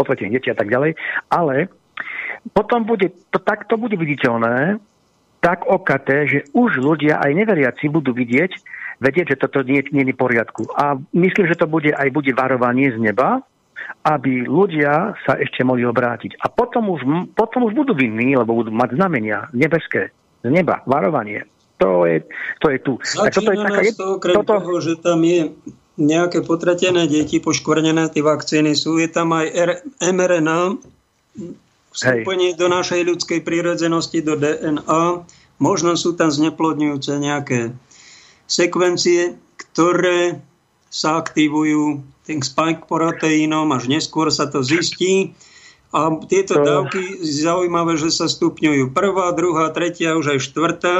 potvrtenie deti a tak ďalej, ale potom bude, to, tak to bude viditeľné, tak okaté, že už ľudia aj neveriaci budú vidieť, vedieť, že toto nie, nie je v poriadku. A myslím, že to bude aj bude varovanie z neba, aby ľudia sa ešte mohli obrátiť. A potom už, potom už budú vinní, lebo budú mať znamenia nebeské z neba, varovanie. To je, to je tu. Začína toto je taká, nás to okrem toto... toho, že tam je nejaké potratené deti, poškvrnené tie vakcíny sú, je tam aj R- mRNA, vstúpenie do našej ľudskej prírodzenosti, do DNA. Možno sú tam zneplodňujúce nejaké sekvencie, ktoré sa aktivujú tým spike proteínom, až neskôr sa to zistí. A tieto dávky, zaujímavé, že sa stupňujú prvá, druhá, tretia, už aj štvrtá.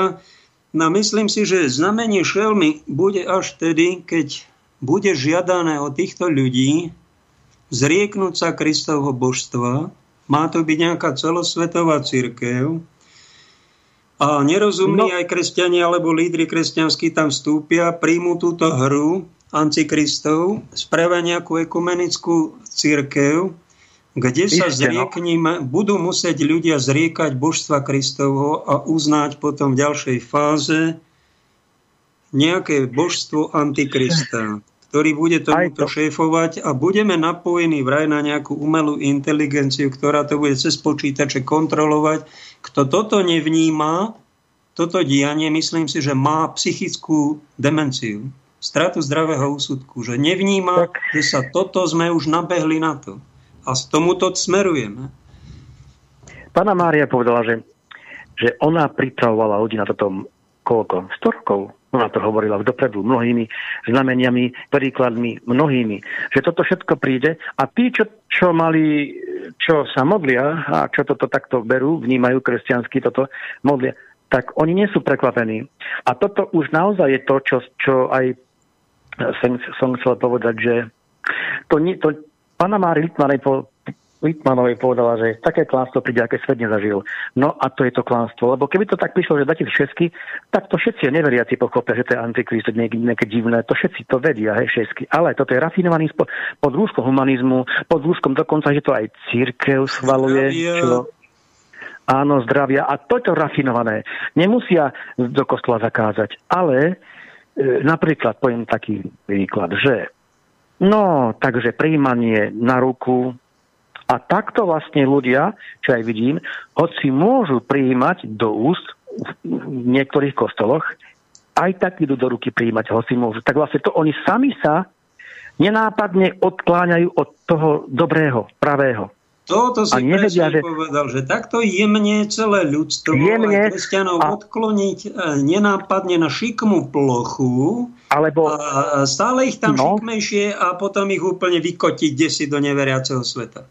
No myslím si, že znamenie šelmy bude až tedy, keď bude žiadané od týchto ľudí zrieknúť sa Kristovho božstva. Má to byť nejaká celosvetová církev, a nerozumní no. aj kresťania alebo lídry kresťanskí tam vstúpia, príjmu túto hru antikristov, spravia nejakú ekumenickú církev, kde sa no. zriekníme, budú musieť ľudia zriekať božstva Kristovho a uznať potom v ďalšej fáze nejaké božstvo antikrista, ktorý bude tomuto to. šéfovať a budeme napojení vraj na nejakú umelú inteligenciu, ktorá to bude cez počítače kontrolovať kto toto nevníma, toto dianie, myslím si, že má psychickú demenciu, stratu zdravého úsudku, že nevníma, tak. že sa toto sme už nabehli na to. A s tomuto smerujeme. Pána Mária povedala, že, že ona pripravovala ľudí na toto koľko? 100 rokov. Ona to hovorila dopredu mnohými znameniami, príkladmi, mnohými. Že toto všetko príde a tí, čo, čo mali, čo sa modlia a čo toto takto berú, vnímajú kresťansky toto, modlia, tak oni nie sú prekvapení. A toto už naozaj je to, čo, čo aj som, som chcel povedať, že to, nie, to Pána Mári Litmanej Litmanovej povedala, že také klánstvo príde, aké svet nezažil. No a to je to klánstvo. Lebo keby to tak prišlo, že dáte všetky, tak to všetci neveriaci pochopia, že to je antikrist, nejaké, nejaké divné. To všetci to vedia, hej, všetky. Ale toto je rafinovaný spod, pod rúškom humanizmu, pod rúškom dokonca, že to aj církev schvaluje. Čo, áno, zdravia. A to je to rafinované. Nemusia do kostola zakázať. Ale e, napríklad, poviem taký príklad, že No, takže príjmanie na ruku, a takto vlastne ľudia, čo aj vidím, hoci môžu prijímať do úst v niektorých kostoloch, aj tak idú do ruky prijímať, hoci môžu. Tak vlastne to oni sami sa nenápadne odkláňajú od toho dobrého, pravého. Toto si a nevedia, že... povedal, že takto jemne celé ľudstvo jemne, aj kresťanov a... odkloniť e, nenápadne na šikmú plochu alebo... a stále ich tam no. šikmejšie a potom ich úplne vykotiť desi do neveriaceho sveta.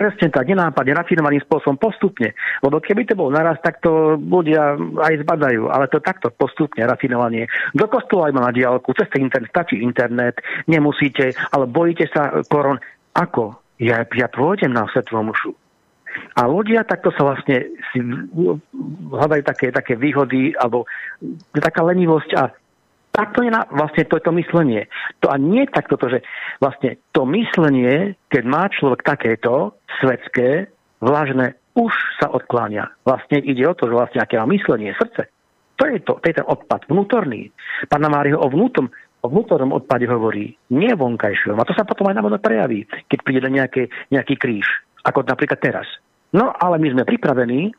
Presne tak, nenápadne, rafinovaným spôsobom, postupne. Lebo keby to bol naraz, tak to ľudia aj zbadajú, ale to takto postupne, rafinovanie. Do kostola aj na diálku, cez internet, stačí internet, nemusíte, ale bojíte sa koron. Ako? Ja, ja pôjdem na svetlú mušu. A ľudia takto sa vlastne si hľadajú také, také výhody, alebo taká lenivosť a takto je na, vlastne to je to myslenie. To a nie takto, že vlastne to myslenie, keď má človek takéto svetské, vlažné, už sa odkláňa. Vlastne ide o to, že vlastne aké má myslenie, srdce. To je to, to je ten odpad vnútorný. Pána Mário o vnútom, o vnútornom odpade hovorí, nie vonkajšom. A to sa potom aj na prejaví, keď príde nejaký, nejaký kríž, ako napríklad teraz. No ale my sme pripravení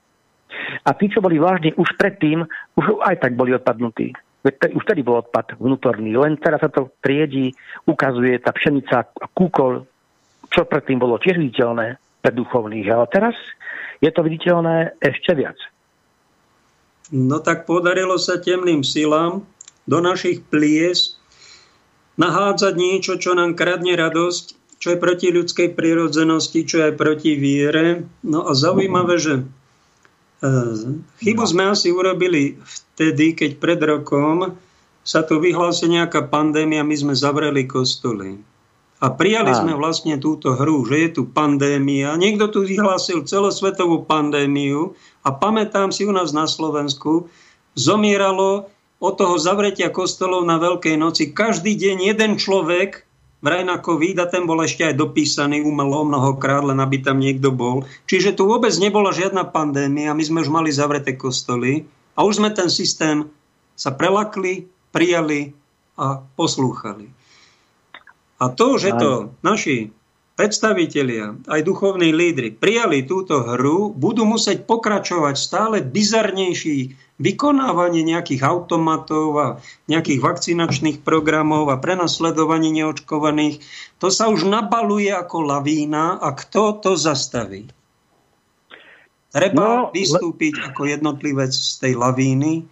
a tí, čo boli vážni už predtým, už aj tak boli odpadnutí. Už tedy bol odpad vnútorný, len teraz sa to triedí, ukazuje tá pšenica a kúkol, čo predtým bolo tiež viditeľné pre duchovných, ale teraz je to viditeľné ešte viac. No tak podarilo sa temným silám do našich plies nahádzať niečo, čo nám kradne radosť, čo je proti ľudskej prírodzenosti, čo je proti viere. No a zaujímavé, že Chybu sme asi urobili vtedy, keď pred rokom sa tu vyhlási nejaká pandémia, my sme zavreli kostoly. A prijali sme vlastne túto hru, že je tu pandémia. Niekto tu vyhlásil celosvetovú pandémiu a pamätám si u nás na Slovensku, zomieralo od toho zavretia kostolov na Veľkej noci každý deň jeden človek, vraj na COVID a ten bol ešte aj dopísaný umelo mnohokrát, len aby tam niekto bol. Čiže tu vôbec nebola žiadna pandémia, my sme už mali zavreté kostoly a už sme ten systém sa prelakli, prijali a poslúchali. A to, že to naši predstavitelia, aj duchovní lídry prijali túto hru, budú musieť pokračovať stále bizarnejší vykonávanie nejakých automatov a nejakých vakcinačných programov a prenasledovanie neočkovaných. To sa už nabaluje ako lavína a kto to zastaví? Treba no, vystúpiť le... ako jednotlivec z tej lavíny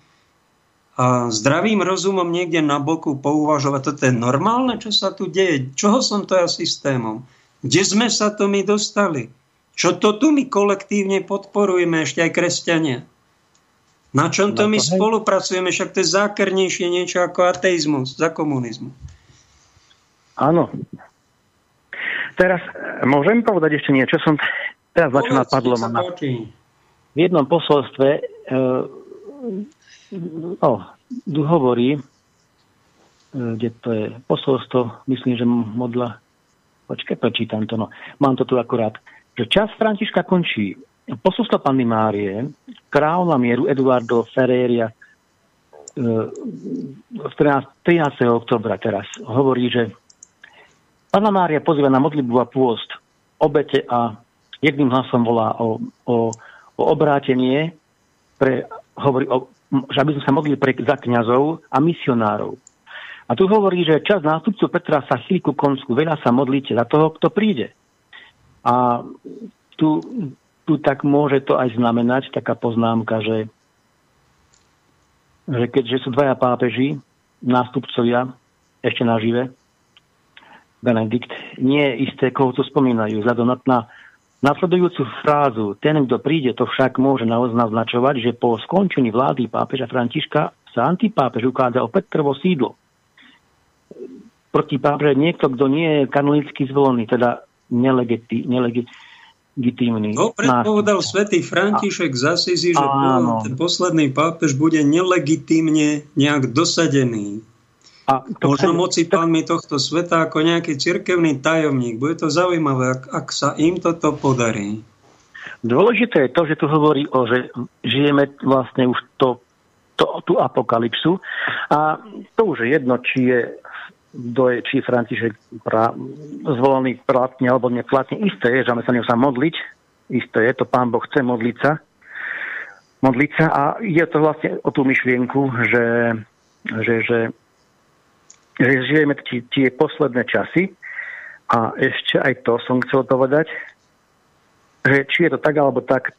a zdravým rozumom niekde na boku pouvažovať, toto je normálne, čo sa tu deje, čoho som to ja systémom, kde sme sa to my dostali, čo to tu my kolektívne podporujeme, ešte aj kresťania. Na čom to my spolupracujeme, však to je zákernejšie niečo ako ateizmus za komunizmu. Áno. Teraz e, môžem povedať ešte niečo, som teraz začal napadlo ma. V jednom posolstve no, tu hovorí, e, kde to je posolstvo, myslím, že modla, počkaj, prečítam to, no, mám to tu akurát, že čas Františka končí. Posolstvo Panny Márie, král na mieru Eduardo Ferreria, 13. 13. oktobra teraz hovorí, že Panna Mária pozýva na modlitbu a pôst, obete a jedným hlasom volá o, o, o obrátenie, pre, hovorí o že aby sme sa mogli prejsť za kňazov a misionárov. A tu hovorí, že čas nástupcu Petra sa chýli ku konsku, veľa sa modlíte za toho, kto príde. A tu, tu tak môže to aj znamenať, taká poznámka, že, že keďže sú dvaja pápeži, nástupcovia, ešte nažive, Benedikt, nie je isté, koho to spomínajú, vzhľadom na, Nasledujúcu frázu, ten, kto príde, to však môže naznačovať, že po skončení vlády pápeža Františka sa antipápež ukázal opäť prvo sídlo. Proti pápeže niekto, kto nie je kanonicky zvolený, teda nelegiti, nelegitímny. No, predpovedal svätý František z Asizi, že ten posledný pápež bude nelegitímne nejak dosadený. A to Možno moci pánmi tohto sveta ako nejaký cirkevný tajomník. Bude to zaujímavé, ak, ak sa im toto podarí. Dôležité je to, že tu hovorí o, že žijeme vlastne už to, to, tú apokalypsu a to už je jedno, či je do je, či František pra, zvolený platne alebo neplatne. Isté je, že máme sa sa modliť. Isté je, to pán Boh chce modliť sa. Modliť sa a je to vlastne o tú myšlienku, že, že, že že žijeme tie, tie posledné časy a ešte aj to som chcel povedať, že či je to tak alebo tak,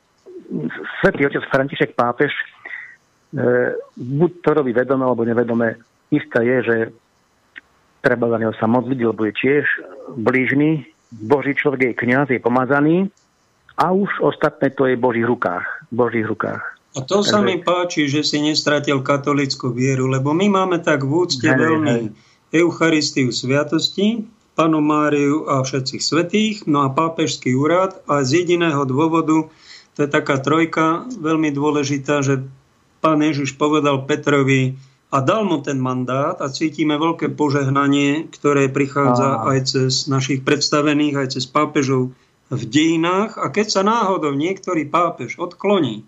svetý otec František Pápež e, buď to robí vedome alebo nevedome, isté je, že treba za neho sa modliť, lebo je tiež blížny, Boží človek je kniaz, je pomazaný a už ostatné to je v Božích rukách. Božích rukách. A to Takže... sa mi páči, že si nestratil katolickú vieru, lebo my máme tak v úcte hej, veľmi hej Eucharistiu sviatosti, Panu Máriu a všetkých svetých, no a pápežský úrad a z jediného dôvodu, to je taká trojka veľmi dôležitá, že pán Ježiš povedal Petrovi a dal mu ten mandát a cítime veľké požehnanie, ktoré prichádza aj cez našich predstavených, aj cez pápežov v dejinách. A keď sa náhodou niektorý pápež odkloní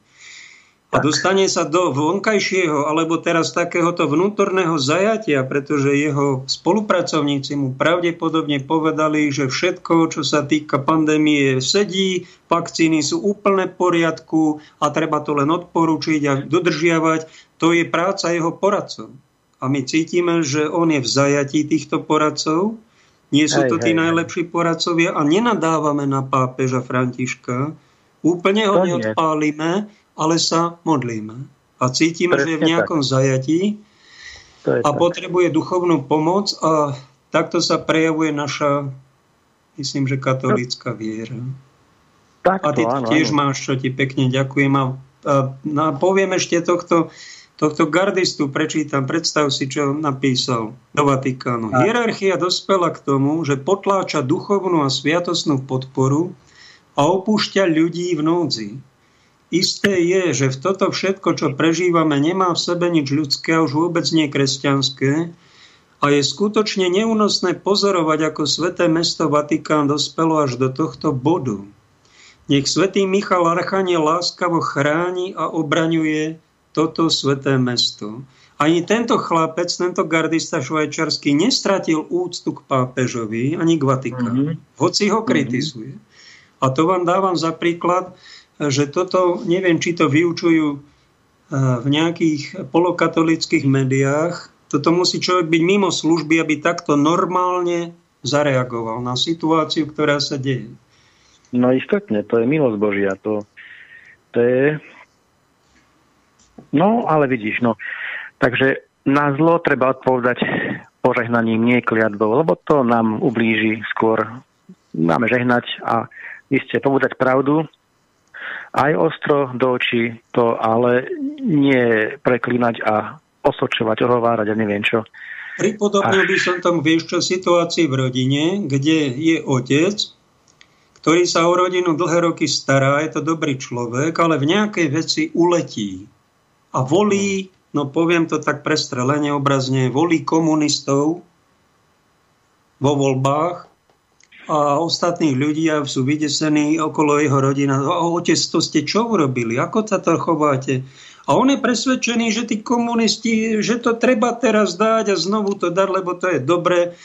a dostane sa do vonkajšieho alebo teraz takéhoto vnútorného zajatia, pretože jeho spolupracovníci mu pravdepodobne povedali, že všetko, čo sa týka pandémie, sedí, vakcíny sú úplne v poriadku a treba to len odporučiť a dodržiavať. To je práca jeho poradcov. A my cítime, že on je v zajatí týchto poradcov, nie sú to tí najlepší poradcovia a nenadávame na pápeža Františka, úplne ho neodpálime, ale sa modlíme. A cítime, Presne že je v nejakom tak. zajatí a tak. potrebuje duchovnú pomoc a takto sa prejavuje naša, myslím, že katolícka viera. Tak a ty áno, tiež áno. máš, čo ti pekne ďakujem. A, a, a poviem ešte tohto, tohto gardistu prečítam, predstav si, čo napísal do Vatikánu. Hierarchia dospela k tomu, že potláča duchovnú a sviatosnú podporu a opúšťa ľudí v núdzi. Isté je, že v toto všetko, čo prežívame, nemá v sebe nič ľudské a už vôbec nie kresťanské a je skutočne neúnosné pozorovať, ako sveté mesto Vatikán dospelo až do tohto bodu. Nech svätý Michal Archanie láskavo chráni a obraňuje toto sveté mesto. Ani tento chlapec, tento gardista švajčarský nestratil úctu k pápežovi, ani k Vatikánu. Mm-hmm. Hoci ho kritizuje. A to vám dávam za príklad, že toto, neviem, či to vyučujú eh, v nejakých polokatolických médiách, toto musí človek byť mimo služby, aby takto normálne zareagoval na situáciu, ktorá sa deje. No istotne, to je milosť Božia. To, to je... No, ale vidíš, no. Takže na zlo treba odpovedať požehnaním, nie kliatbou, lebo to nám ublíži skôr. Máme žehnať a iste povedať pravdu, aj ostro do očí to, ale nie preklínať a osočovať, ohovárať a neviem čo. Pripodobnil by som tomu, vieš čo, situácii v rodine, kde je otec, ktorý sa o rodinu dlhé roky stará, je to dobrý človek, ale v nejakej veci uletí a volí, no poviem to tak prestrelene obrazne, volí komunistov vo voľbách a ostatných ľudí sú vydesení okolo jeho rodina. Otec, to ste čo urobili? Ako sa to chováte? A on je presvedčený, že tí komunisti, že to treba teraz dať a znovu to dať, lebo to je dobré.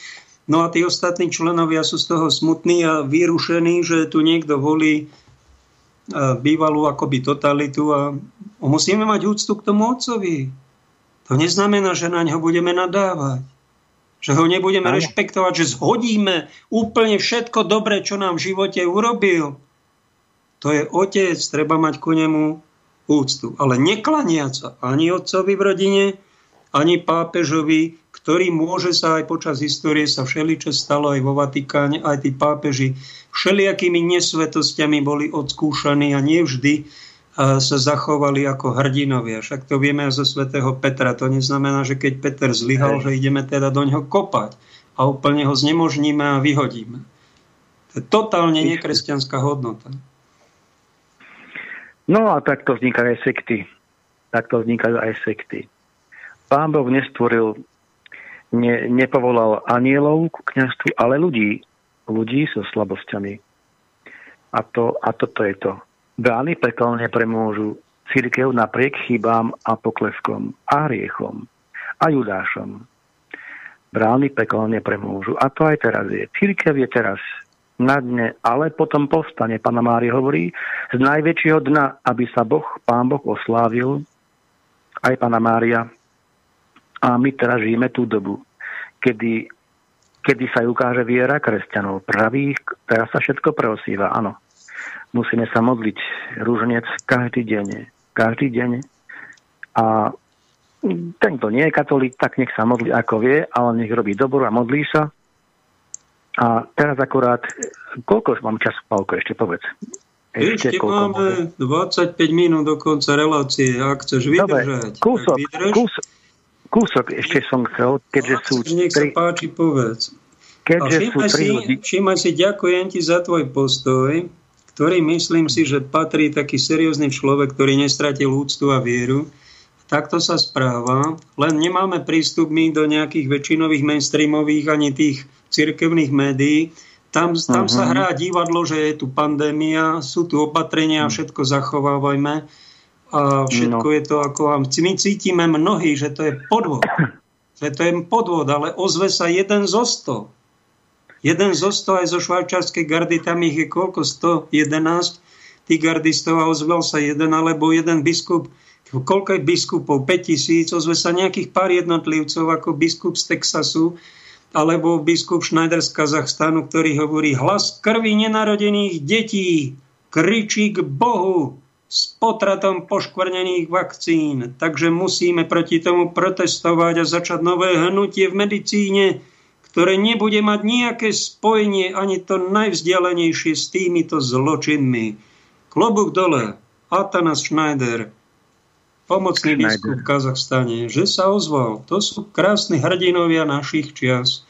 No a tí ostatní členovia sú z toho smutní a vyrušení, že tu niekto volí e, bývalú akoby totalitu a musíme mať úctu k tomu otcovi. To neznamená, že na ňo budeme nadávať. Že ho nebudeme Aj. rešpektovať, že zhodíme úplne všetko dobré, čo nám v živote urobil. To je otec, treba mať ku nemu úctu. Ale neklaniať sa ani otcovi v rodine, ani pápežovi, ktorý môže sa aj počas histórie sa všeličo stalo aj vo Vatikáne, aj tí pápeži všelijakými nesvetostiami boli odskúšaní a nevždy sa zachovali ako hrdinovia. Však to vieme aj zo svätého Petra. To neznamená, že keď Peter zlyhal, že ideme teda do ňoho kopať a úplne ho znemožníme a vyhodíme. To je totálne nekresťanská hodnota. No a takto vznikajú aj sekty. Takto vznikajú aj sekty. Pán Boh nestvoril, ne, nepovolal anielov k kniazstvu, ale ľudí. Ľudí so slabosťami. A, to, a toto je to. Brány pekelne premôžu církev napriek chybám a pokleskom a hriechom a judášom. Brány pekelne premôžu. A to aj teraz je. Církev je teraz na dne, ale potom povstane, pána Mári hovorí, z najväčšieho dna, aby sa Boh, pán Boh oslávil, aj pána Mária. A my teraz žijeme tú dobu, kedy, kedy sa ukáže viera kresťanov pravých, teraz sa všetko preosýva, áno. Musíme sa modliť rúžnec každý deň. Každý deň. A ten, kto nie je katolík, tak nech sa modlí ako vie, ale nech robí dobro a modlí sa a teraz akorát, koľko už mám času, Pálko, ešte povedz. Ešte, ešte máme môže? 25 minút do konca relácie, ak chceš vydržať. Dobre, kúsok, kúsok, kúsok ešte som chcel, keďže ak sú... Nech sa páči, povedz. Keďže sú si, ľudí... všimaj si, ďakujem ti za tvoj postoj, ktorý myslím si, že patrí taký seriózny človek, ktorý nestratil úctu a vieru. Takto sa správa, len nemáme prístup my do nejakých väčšinových mainstreamových ani tých cirkevných médií. Tam, tam uh-huh. sa mhm. hrá divadlo, že je tu pandémia, sú tu opatrenia, uh-huh. všetko zachovávajme. A všetko no. je to ako... My cítime mnohí, že to je podvod. [COUGHS] Že to je podvod, ale ozve sa jeden zo sto. Jeden zo sto aj zo švajčarskej gardy, tam ich je koľko? 111 tých gardistov a ozval sa jeden, alebo jeden biskup koľko je biskupov? 5000, ozve sa nejakých pár jednotlivcov ako biskup z Texasu, alebo biskup Schneider z Kazachstanu, ktorý hovorí hlas krvi nenarodených detí, kričí k Bohu s potratom poškvrnených vakcín. Takže musíme proti tomu protestovať a začať nové hnutie v medicíne, ktoré nebude mať nejaké spojenie ani to najvzdialenejšie s týmito zločinmi. Klobúk dole, Atanas Schneider, pomocný biskup v Kazachstane, že sa ozval. To sú krásni hrdinovia našich čias,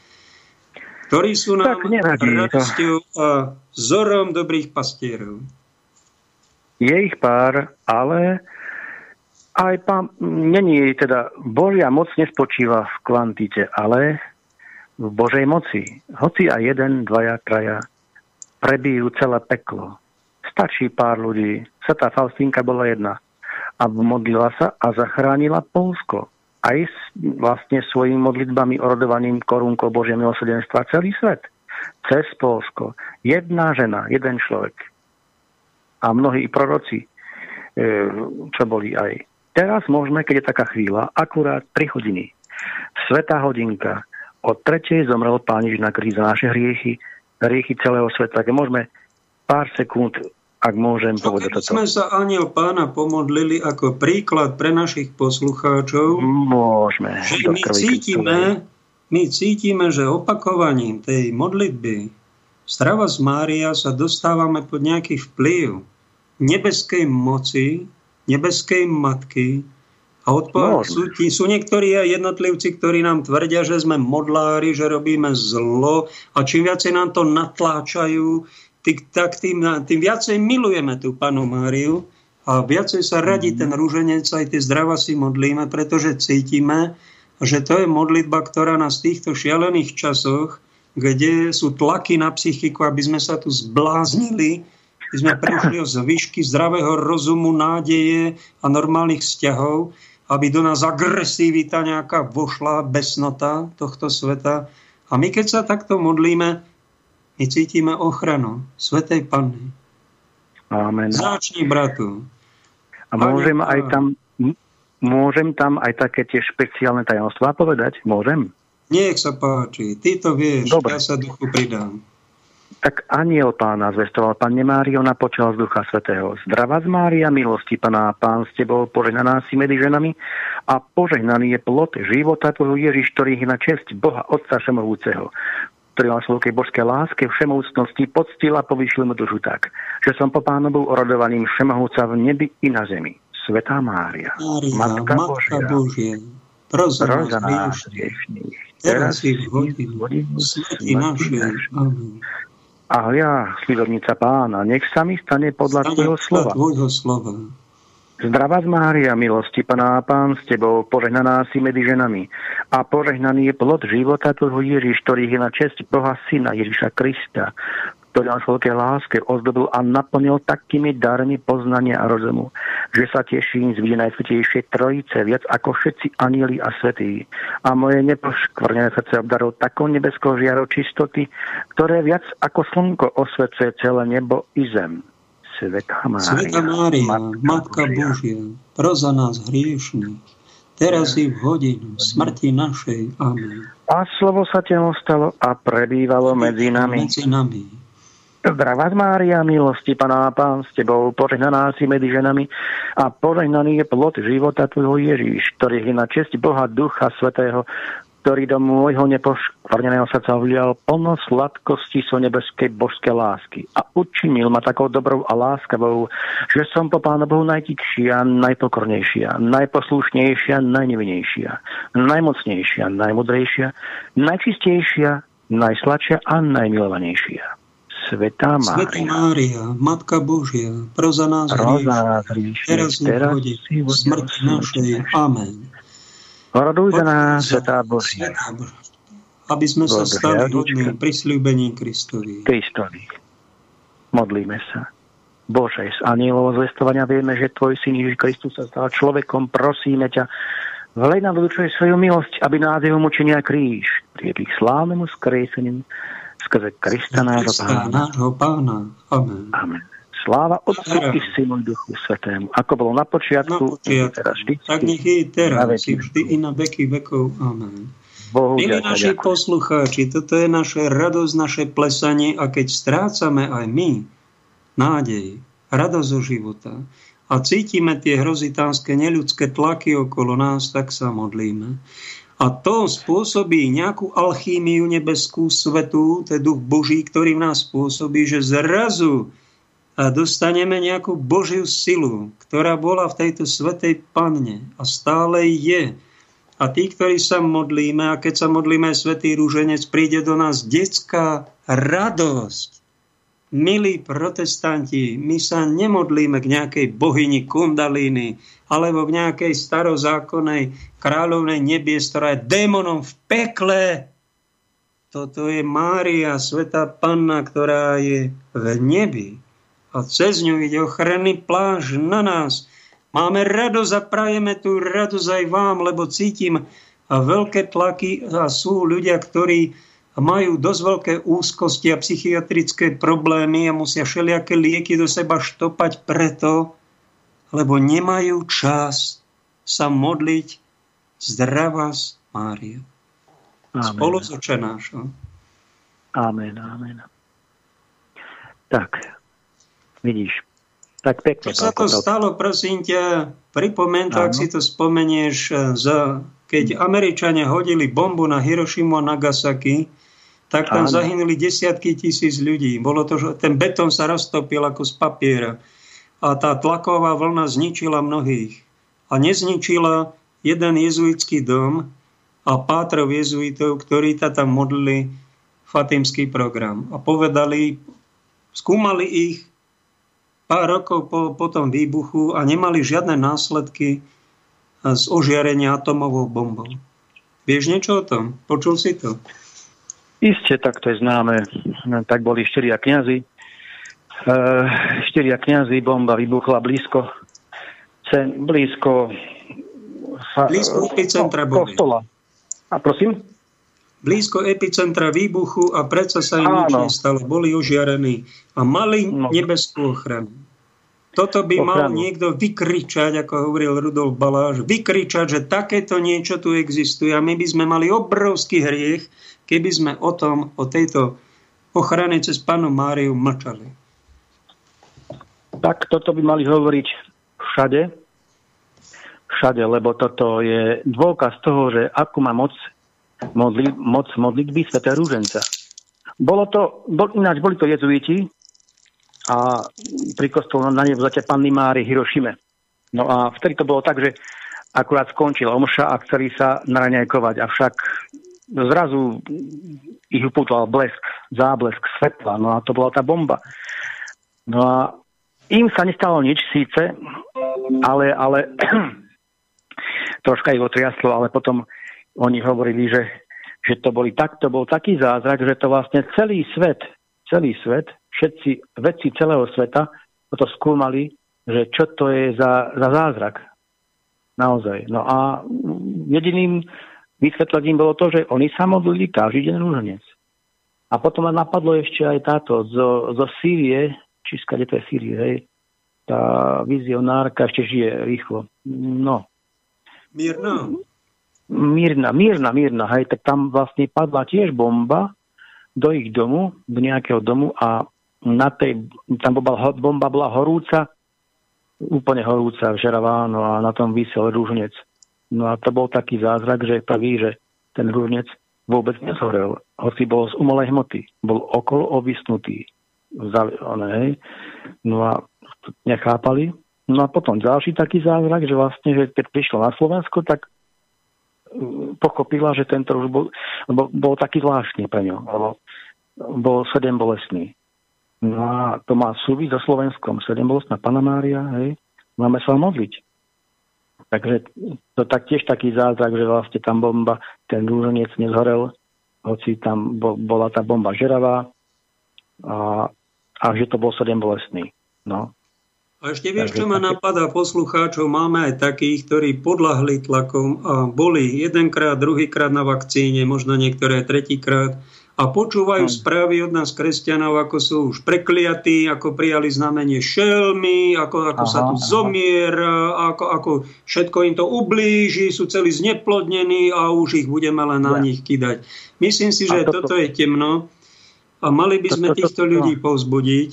ktorí sú nám radosťou a vzorom dobrých pastierov. Je ich pár, ale aj pán, není teda, Božia moc nespočíva v kvantite, ale v Božej moci. Hoci aj jeden, dvaja, traja prebijú celé peklo. Stačí pár ľudí. Svetá Faustínka bola jedna. A modlila sa a zachránila Polsko. Aj s, vlastne svojimi modlitbami, orodovaním korunkou Božie milosrdenstva celý svet. Cez Polsko. Jedna žena, jeden človek. A mnohí proroci, e, čo boli aj Teraz môžeme, keď je taká chvíľa, akurát 3 hodiny. Svetá hodinka. Od tretej zomrel Pán Ježiš na kríze naše hriechy, hriechy celého sveta. Tak môžeme pár sekúnd, ak môžem Čo povedať toto. sme sa aniel pána pomodlili ako príklad pre našich poslucháčov, môžeme. Že my cítime, my cítime, že opakovaním tej modlitby Strava z Mária sa dostávame pod nejaký vplyv nebeskej moci, nebeskej matky. A odpoveď, sú, sú niektorí jednotlivci, ktorí nám tvrdia, že sme modlári, že robíme zlo a čím viacej nám to natláčajú, tak tým, tým viacej milujeme tú panu Máriu a viacej sa radí ten rúženec, aj tie zdrava si modlíme, pretože cítime, že to je modlitba, ktorá nás v týchto šialených časoch, kde sú tlaky na psychiku, aby sme sa tu zbláznili, my sme prišli o zvyšky zdravého rozumu, nádeje a normálnych vzťahov, aby do nás agresivita nejaká vošla, besnota tohto sveta. A my keď sa takto modlíme, my cítime ochranu Svetej Panny. Amen. Začni, bratu. A môžem aj tam, môžem tam aj také tie špeciálne tajomstvá povedať? Môžem? Nech sa páči. Ty to vieš, Dobre. ja sa duchu pridám tak aniel pána zvestoval, Pane Mário, napočal z Ducha Svetého. Zdravá z Mária, milosti Pana, Pán s Tebou, požehnaná si medzi ženami a požehnaný je plod života Tvojho Ježiš, ktorý je na čest Boha Otca Všemovúceho ktorý má svojkej božskej láske, všemovúcnosti, poctil a povýšil mu dušu tak, že som po pánovou orodovaním všemohúca v nebi i na zemi. Svetá Mária, Mária Matka, Matka Božia, Božia proza nás teraz i v hodinu smrti našej. Amen. A ja, slidovnica pána, nech sa mi stane podľa tvojho slova. Tvojho slova. Zdravá z Mária, milosti Pana a Pán s Tebou, požehnaná si medzi ženami. A požehnaný je plod života Tvojho Ježiš, ktorý je na čest Boha Syna Ježiša Krista, ktorý nás veľké láske ozdobil a naplnil takými darmi poznania a rozumu, že sa teším z vidie najsvetejšej trojice, viac ako všetci anieli a svetí. A moje nepoškvrnené srdce obdarov takou nebeskou žiarou čistoty, ktoré viac ako slnko osvecuje celé nebo i zem. Sveta Mária, Sveta Mária Matka, Matka Božia, Božia pro za nás hriešných, teraz i v hodinu smrti našej. Amen. A slovo sa telo stalo a prebývalo medzi nami. Medzi nami. Zdravá Mária, milosti Pana a Pán s Tebou, požehnaná si medzi ženami a požehnaný je plod života Tvojho Ježíš, ktorý je na čest Boha Ducha Svetého, ktorý do môjho nepoškvrneného srdca vlial plno sladkosti so nebeskej božskej lásky a učinil ma takou dobrou a láskavou, že som po Pána Bohu najtičšia, najpokornejšia, najposlušnejšia, najnevinejšia, najmocnejšia, najmudrejšia, najčistejšia, najsladšia a najmilovanejšia. Svetá Mária. Svetá Mária, Matka Božia, pro za nás hrieš, teraz i v smrti našej. Amen. Roduj za nás, Svetá Božia. Aby sme sa stali hodným prisľúbením Kristovi. Kristovi. Modlíme sa. Bože, z anielov zvestovania vieme, že Tvoj syn Ježiš Kristus sa stal človekom. Prosíme ťa, vlej nám svoju milosť, aby nás jeho mučenia kríž priedli k slávnemu skreseniu skrze Krista nášho pána. pána. Amen. Amen. Sláva Otcu i Synu Duchu Svetému. Ako bolo na počiatku, na počiatku teraz vždy, tak nech je teraz, i vždy i na veky vekov. Amen. Bohu Milí naši ďakujem. poslucháči, toto je naše radosť, naše plesanie a keď strácame aj my nádej, radosť zo života a cítime tie hrozitánske neľudské tlaky okolo nás, tak sa modlíme. A to spôsobí nejakú alchímiu nebeskú svetu, to je duch Boží, ktorý v nás spôsobí, že zrazu dostaneme nejakú Božiu silu, ktorá bola v tejto svetej panne a stále je. A tí, ktorí sa modlíme, a keď sa modlíme, Svetý rúženec, príde do nás detská radosť. Milí protestanti, my sa nemodlíme k nejakej bohyni Kundalíny alebo k nejakej starozákonnej kráľovnej nebies, ktorá je démonom v pekle. Toto je Mária, Sveta Panna, ktorá je v nebi a cez ňu ide ochranný pláž na nás. Máme radosť a prajeme tú radosť aj vám, lebo cítim veľké tlaky a sú ľudia, ktorí majú dosť veľké úzkosti a psychiatrické problémy a musia všelijaké lieky do seba štopať preto, lebo nemajú čas sa modliť zdravá Mária. Spolu s očenášom. Amen, amen. Tak, Vidíš. Tak pekne. Čo sa to stalo, prosím ťa, pripomen to, ak si to spomenieš, e, za, keď Američania hodili bombu na Hirošimu a Nagasaki, tak tam Áno. zahynuli desiatky tisíc ľudí. Bolo to, že ten betón sa roztopil ako z papiera. A tá tlaková vlna zničila mnohých. A nezničila jeden jezuitský dom a pátrov jezuitov, ktorí ta tam modlili fatimský program. A povedali, skúmali ich, pár rokov po, po tom výbuchu a nemali žiadne následky z ožiarenia atomovou bombou. Vieš niečo o tom? Počul si to? Isté, tak to je známe. Tak boli štyria kniazy. E, štyria kniazy, bomba vybuchla blízko cen, blízko blízko epicentra kostola. A prosím? blízko epicentra výbuchu a predsa sa im nič nestalo. Boli ožiarení a mali no. nebeskú ochranu. Toto by ochranu. mal niekto vykričať, ako hovoril Rudolf Baláš, vykričať, že takéto niečo tu existuje a my by sme mali obrovský hriech, keby sme o tom, o tejto ochrane cez panu Máriu mlčali. Tak toto by mali hovoriť všade, všade, lebo toto je dôkaz toho, že akú má moc modli, moc modlitby Sv. Rúženca. Bolo to, bol, ináč boli to jezuiti a pri kostole na nevzate Panny Máry Hirošime. No a vtedy to bolo tak, že akurát skončila omša a chceli sa naraňajkovať, avšak zrazu ich upútal blesk, záblesk svetla, no a to bola tá bomba. No a im sa nestalo nič síce, ale, ale [CLEARS THROAT] troška ich otriaslo, ale potom oni hovorili, že, že to boli tak, to bol taký zázrak, že to vlastne celý svet, celý svet, všetci vedci celého sveta to skúmali, že čo to je za, za zázrak. Naozaj. No a jediným vysvetlením bolo to, že oni sa modlili každý deň rúženec. A potom ma napadlo ešte aj táto zo, zo Sýrie, či skade to je Sýrie, hej, tá vizionárka ešte žije rýchlo. No. Mírno mírna, mírna, mírna, hej, tak tam vlastne padla tiež bomba do ich domu, do nejakého domu a na tej, tam bola, bomba bola horúca, úplne horúca, žeravá, no a na tom vysel rúžnec. No a to bol taký zázrak, že prvý, že ten rúžnec vôbec nezhorel, hoci bol z umelej hmoty, bol okolo ovisnutý. Hej. No a nechápali. No a potom ďalší taký zázrak, že vlastne, že keď prišlo na Slovensko, tak pochopila, že tento už bol, bol, bol taký zvláštny pre ňo, lebo bol sedem bolestný. No a to má súvisť so Slovenskom. Sedem bolestná Pana Mária, hej, máme sa modliť. Takže to tak tiež taký zázrak, že vlastne tam bomba, ten rúženec nezhorel, hoci tam bo, bola tá bomba žeravá a, a že to bol sedem bolestný. No. A ešte vieš, čo ma napadá poslucháčov? Máme aj takých, ktorí podľahli tlakom a boli jedenkrát, druhýkrát na vakcíne, možno niektoré tretíkrát a počúvajú hmm. správy od nás kresťanov, ako sú už prekliatí, ako prijali znamenie šelmy, ako, ako aha, sa tu aha. zomiera, ako, ako všetko im to ublíži, sú celí zneplodnení a už ich budeme len na ja. nich kydať. Myslím si, že toto, toto je temno a mali by sme týchto ľudí povzbudiť,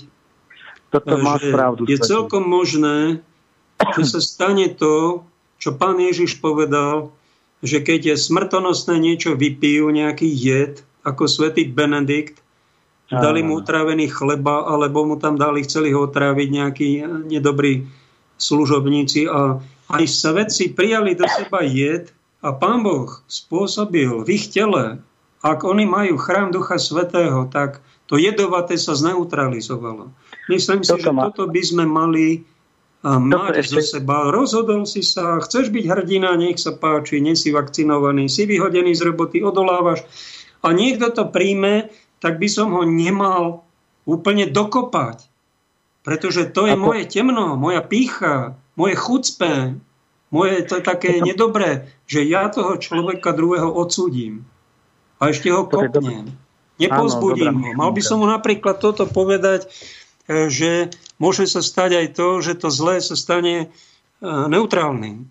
toto má pravdu. Je celkom možné, že sa stane to, čo pán Ježiš povedal, že keď je smrtonosné niečo vypijú, nejaký jed, ako svätý Benedikt, dali mu utravený chleba, alebo mu tam dali, chceli ho otráviť nejakí nedobrí služobníci a aj svetci prijali do seba jed a pán Boh spôsobil v ich tele, ak oni majú chrám Ducha Svetého, tak to jedovaté sa zneutralizovalo. Myslím si, že toto by sme mali mať zo seba. Rozhodol si sa, chceš byť hrdina, nech sa páči, nie si vakcinovaný, si vyhodený z roboty, odolávaš a niekto to príjme, tak by som ho nemal úplne dokopať. Pretože to je Ako... moje temno, moja pícha, moje chucpe, moje to také to... nedobré, že ja toho človeka druhého odsúdim. A ešte ho kopnem. Nepozbudím ho. Mal by som mu napríklad toto povedať, e, že môže sa stať aj to, že to zlé sa stane e, neutrálnym.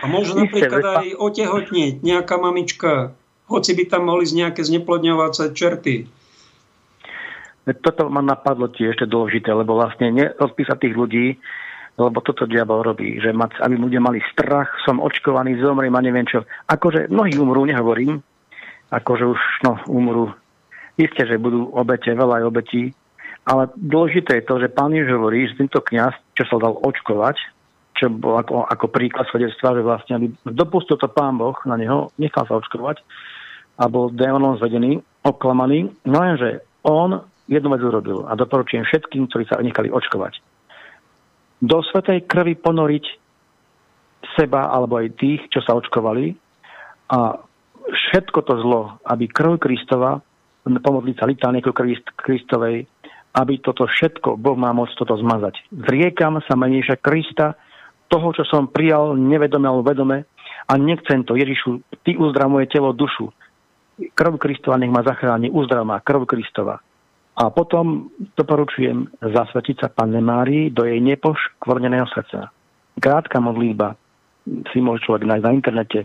A môže napríklad aj otehotnieť nejaká mamička, hoci by tam mohli z nejaké zneplodňovacie čerty. Toto ma napadlo tiež ešte dôležité, lebo vlastne neodpísať tých ľudí, lebo toto diabol robí, že mať, aby ľudia mali strach, som očkovaný, zomriem a neviem čo. Akože mnohí umrú, nehovorím, akože už no, umrú. Isté, že budú obete, veľa aj obetí, ale dôležité je to, že pán Ježiš hovorí, že tento kňaz, čo sa dal očkovať, čo bol ako, ako príklad svedectva, že vlastne aby dopustil to pán Boh na neho, nechal sa očkovať a bol démonom zvedený, oklamaný, no lenže on jednu vec urobil a doporučujem všetkým, ktorí sa nechali očkovať. Do svetej krvi ponoriť seba alebo aj tých, čo sa očkovali a všetko to zlo, aby krv Kristova, pomodliť sa litánie krvi Kristovej, aby toto všetko, Boh má moc toto zmazať. Zriekam sa menejšia Krista, toho, čo som prijal nevedome alebo vedome a nechcem to. Ježišu, ty uzdrav moje telo, dušu. Krv Kristova nech ma zachráni, uzdrav ma, krv Kristova. A potom doporučujem zasvetiť sa Panne Márii do jej nepoškvrneného srdca. Krátka modlíba si môže človek nájsť na internete.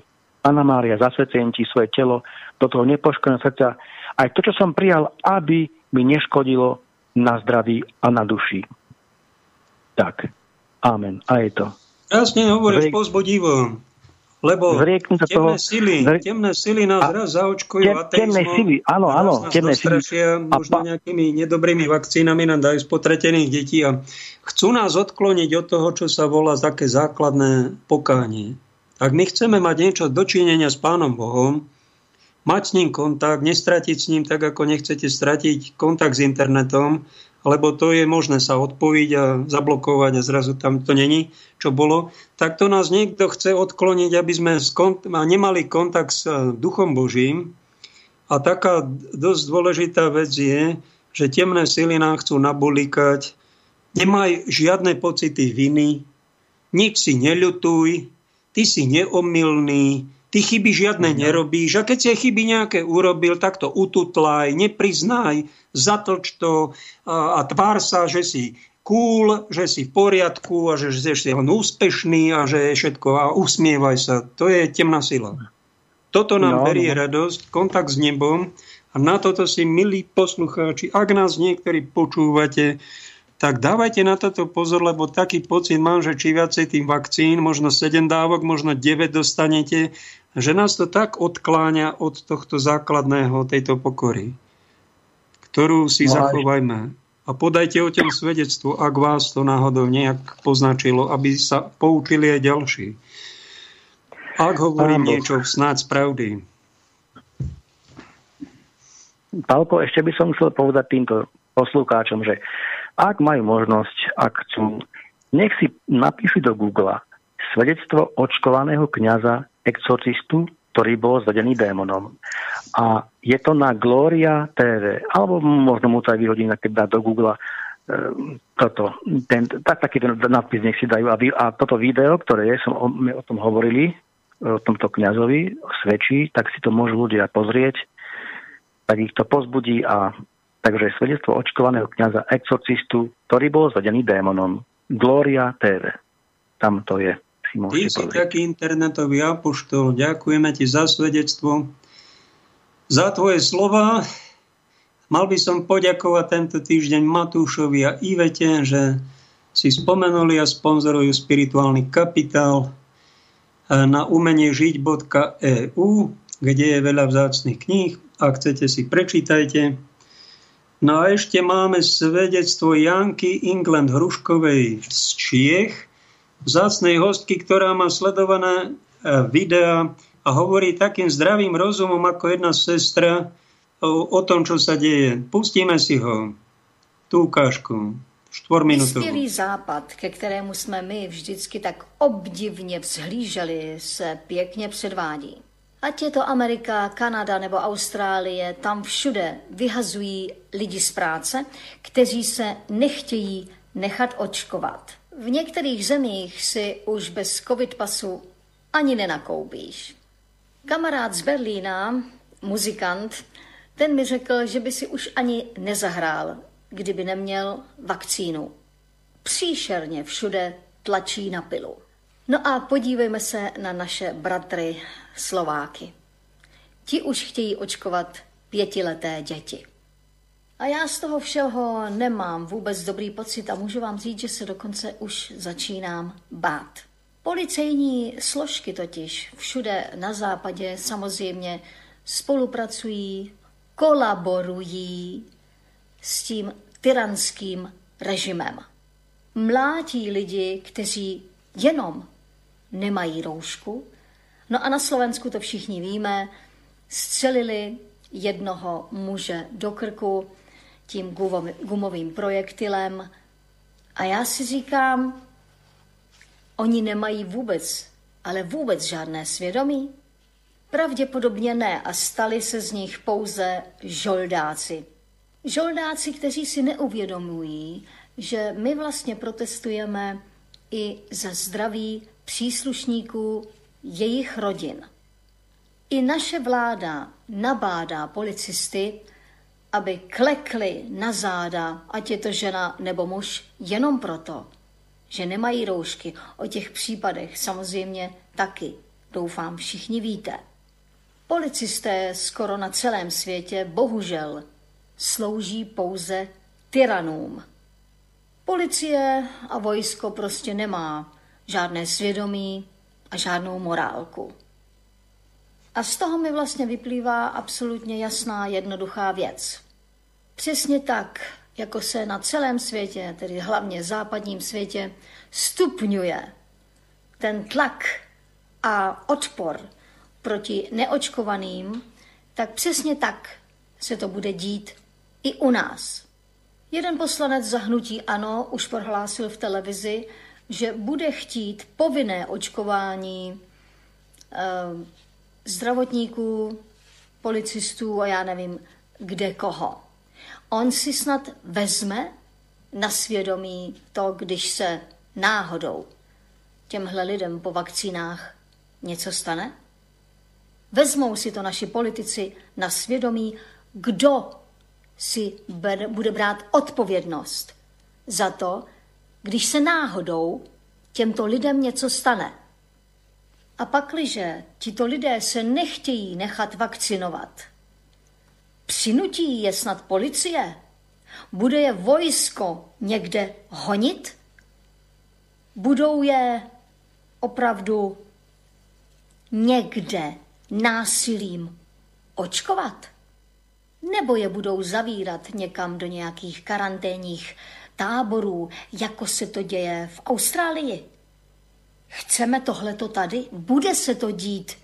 Panna Mária, zasvetujem ti svoje telo do toho nepoškvrneného srdca. Aj to, čo som prijal, aby mi neškodilo na zdraví a na duši. Tak. Amen. A je to. Krásne hovoríš Zriek... pozbudivo. Lebo temné toho, sily, zri... temné sily nás a, raz zaočkujú tem. Temné sily, áno, áno. Temné sily. možno pa... nejakými nedobrými vakcínami nám dajú spotretených detí a chcú nás odkloniť od toho, čo sa volá také základné pokánie. Ak my chceme mať niečo dočinenia s Pánom Bohom, mať s ním kontakt, nestratiť s ním tak, ako nechcete stratiť kontakt s internetom, lebo to je možné sa odpojiť a zablokovať a zrazu tam to není, čo bolo, tak to nás niekto chce odkloniť, aby sme nemali kontakt s eh, Duchom Božím. A taká dosť dôležitá vec je, že temné sily nám chcú nabolikať, nemaj žiadne pocity viny, nik si neľutuj, ty si neomilný, Ty chyby žiadne nerobíš a keď si chyby nejaké urobil, tak to ututlaj, nepriznaj, zatlč to a, a tvár sa, že si cool, že si v poriadku a že, že si len úspešný a že je všetko a usmievaj sa. To je temná sila. Toto nám no, berie no. radosť, kontakt s nebom a na toto si, milí poslucháči, ak nás niektorí počúvate, tak dávajte na toto pozor, lebo taký pocit mám, že či viacej tým vakcín, možno 7 dávok, možno 9 dostanete že nás to tak odkláňa od tohto základného, tejto pokory, ktorú si no, zachovajme. A podajte o tom svedectvo, ak vás to náhodou nejak poznačilo, aby sa poučili aj ďalší. Ak hovorím Áno. niečo snáď z pravdy. Pálko, ešte by som chcel povedať týmto poslúkáčom, že ak majú možnosť, ak chcú, nech si napíšu do Google svedectvo očkovaného kňaza exorcistu, ktorý bol zvedený démonom. A je to na Gloria TV, alebo možno mu to aj vyhodí, keď dá do Google e, toto, ten, tak, taký ten nadpis nech si dajú. A, vy, a toto video, ktoré je, som, my o tom hovorili, o tomto kňazovi, svedčí, tak si to môžu ľudia pozrieť, tak ich to pozbudí a takže svedectvo očkovaného kňaza exorcistu, ktorý bol zvedený démonom. Gloria TV. Tam to je si Ty si povedať. taký internetový apoštol. Ďakujeme ti za svedectvo, za tvoje slova. Mal by som poďakovať tento týždeň Matúšovi a Ivete, že si spomenuli a sponzorujú spirituálny kapitál na umenie žiť.eu, kde je veľa vzácných kníh. Ak chcete, si prečítajte. No a ešte máme svedectvo Janky England Hruškovej z Čiech, vzácnej hostky, ktorá má sledované e, videá a hovorí takým zdravým rozumom ako jedna sestra o, o tom, čo sa deje. Pustíme si ho, tú ukážku. Vyspělý západ, ke kterému jsme my vždycky tak obdivně vzhlíželi, se pěkně předvádí. Ať je to Amerika, Kanada nebo Austrálie, tam všude vyhazují lidi z práce, kteří se nechtějí nechat očkovat. V některých zemích si už bez covid pasu ani nenakoupíš. Kamarád z Berlína, muzikant, ten mi řekl, že by si už ani nezahrál, kdyby neměl vakcínu. Příšerně všude tlačí na pilu. No a podívejme se na naše bratry Slováky. Ti už chtějí očkovat pětileté děti. A já z toho všeho nemám vůbec dobrý pocit a můžu vám říct, že se dokonce už začínám bát. Policejní složky totiž všude na západě samozřejmě spolupracují, kolaborují s tím tyranským režimem. Mlátí lidi, kteří jenom nemají roušku. No a na Slovensku to všichni víme, střelili jednoho muže do krku tím gumovým projektilem. A já si říkám, oni nemají vůbec, ale vůbec žádné svědomí. Pravděpodobně ne a stali se z nich pouze žoldáci. Žoldáci, kteří si neuvědomují, že my vlastně protestujeme i za zdraví příslušníků jejich rodin. I naše vláda nabádá policisty, aby klekli na záda, ať je to žena nebo muž, jenom proto, že nemají roušky. O těch případech samozřejmě taky, doufám, všichni víte. Policisté skoro na celém světě bohužel slouží pouze tyranům. Policie a vojsko prostě nemá žádné svědomí a žádnou morálku. A z toho mi vlastně vyplývá absolutně jasná, jednoduchá věc. Přesně tak, jako se na celém světě, tedy hlavně západním světě, stupňuje ten tlak a odpor proti neočkovaným, tak přesně tak se to bude dít i u nás. Jeden poslanec zahnutí ANO už prohlásil v televizi, že bude chtít povinné očkování eh, zdravotníků, policistů a já nevím, kde koho. On si snad vezme na svědomí to, když se náhodou těmhle lidem po vakcínách něco stane? Vezmou si to naši politici na svědomí, kdo si bude brát odpovědnost za to, když se náhodou těmto lidem něco stane. A pakliže tito lidé se nechtějí nechat vakcinovat, přinutí je snad policie? Bude je vojsko někde honit? Budou je opravdu někde násilím očkovat? Nebo je budou zavírat někam do nějakých karanténních táborů, jako se to děje v Austrálii? Chceme tohleto tady? Bude se to dít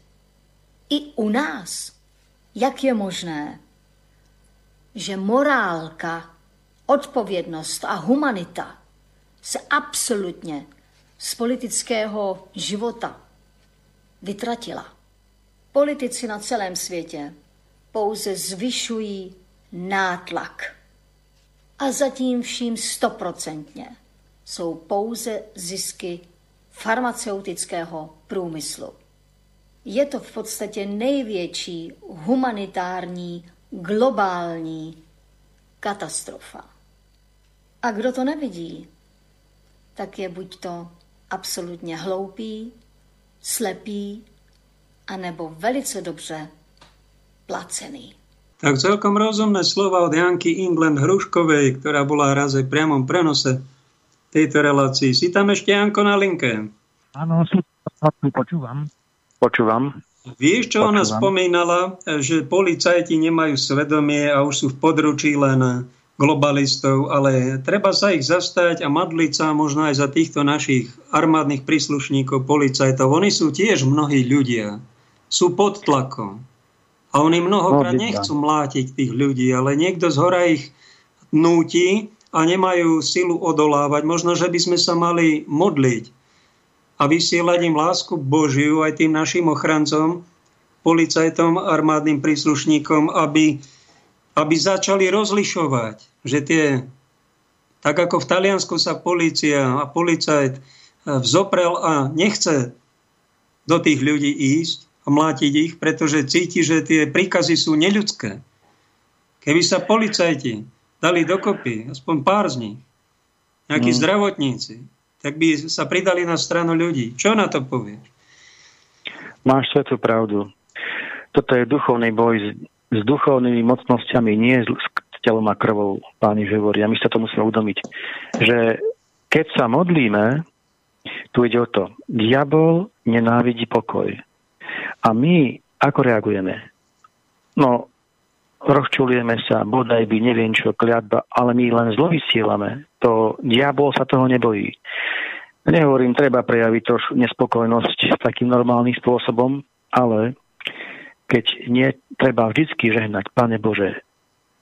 i u nás? Jak je možné, že morálka, odpovědnost a humanita se absolutně z politického života vytratila? Politici na celém světě pouze zvyšují nátlak. A zatím vším stoprocentně jsou pouze zisky farmaceutického průmyslu. Je to v podstatě největší humanitární globální katastrofa. A kdo to nevidí, tak je buď to absolutně hloupý, slepý, anebo velice dobře placený. Tak celkom rozumné slova od Janky England Hruškovej, ktorá bola raz aj priamom prenose tejto relácii. Si tam ešte, Janko, na linke? Áno, počúvam. Počúvam. Vieš, čo počúvam. ona spomínala, že policajti nemajú svedomie a už sú v područí len globalistov, ale treba sa ich zastať a modliť sa možno aj za týchto našich armádnych príslušníkov, policajtov. Oni sú tiež mnohí ľudia. Sú pod tlakom. A oni mnohokrát nechcú mlátiť tých ľudí, ale niekto z hora ich núti a nemajú silu odolávať. Možno, že by sme sa mali modliť a vysielať im lásku Božiu aj tým našim ochrancom, policajtom, armádnym príslušníkom, aby, aby začali rozlišovať že tie, tak ako v Taliansku sa policia a policajt eh, vzoprel a nechce do tých ľudí ísť a mlátiť ich, pretože cíti, že tie príkazy sú neľudské. Keby sa policajti dali dokopy, aspoň pár z nich, nejakí mm. zdravotníci, tak by sa pridali na stranu ľudí. Čo na to povieš? Máš svetú pravdu. Toto je duchovný boj s, s duchovnými mocnosťami, nie s, telom a krvou, páni hovorí. A my sa to musíme udomiť, že keď sa modlíme, tu ide o to, diabol nenávidí pokoj. A my ako reagujeme? No, rozčulujeme sa, bodaj by, neviem čo, kliatba, ale my len zlo vysielame. To diabol sa toho nebojí. Nehovorím, treba prejaviť trošku nespokojnosť takým normálnym spôsobom, ale keď nie, treba vždycky žehnať, Pane Bože,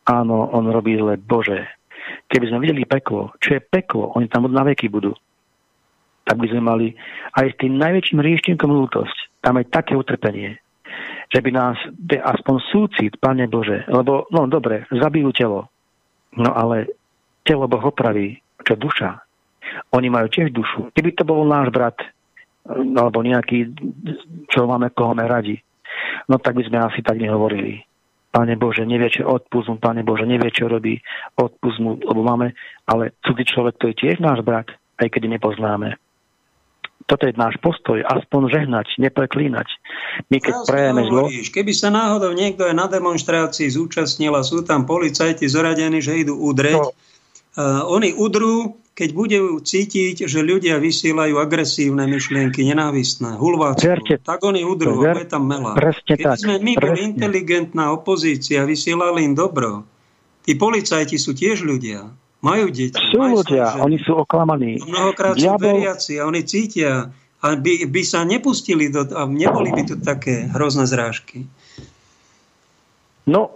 áno, on robí zle. Bože, keby sme videli peklo, čo je peklo, oni tam na veky budú, tak by sme mali aj s tým najväčším rieštinkom ľútosť. Tam aj také utrpenie, že by nás aspoň súcit, Pane Bože, lebo, no dobre, zabijú telo, no ale telo Boh opraví, čo duša. Oni majú tiež dušu. Keby to bol náš brat, alebo nejaký, čo máme, koho máme radi, no tak by sme asi tak nehovorili. Pane Bože, nevie, čo odpust Pane Bože, nevie, čo robí, odpust lebo máme, ale cudzí človek to je tiež náš brat, aj keď nepoznáme. Toto je náš postoj, aspoň žehnať, nepreklínať. My keď no, prejeme zlo... Keby sa náhodou niekto aj na demonstrácii zúčastnil a sú tam policajti zoradení, že idú udreť, no. uh, oni udrú, keď budú cítiť, že ľudia vysielajú agresívne myšlienky, nenávistné, hulváctvo, tak oni udrú, ver, je tam mela. Keď tak, sme my presne. boli inteligentná opozícia, vysielali im dobro, tí policajti sú tiež ľudia, majú deti. Sú majú ľudia, oni sú oklamaní. Mnohokrát Diabol... sú veriaci a oni cítia a by, by sa nepustili do, a neboli by tu také hrozné zrážky. No,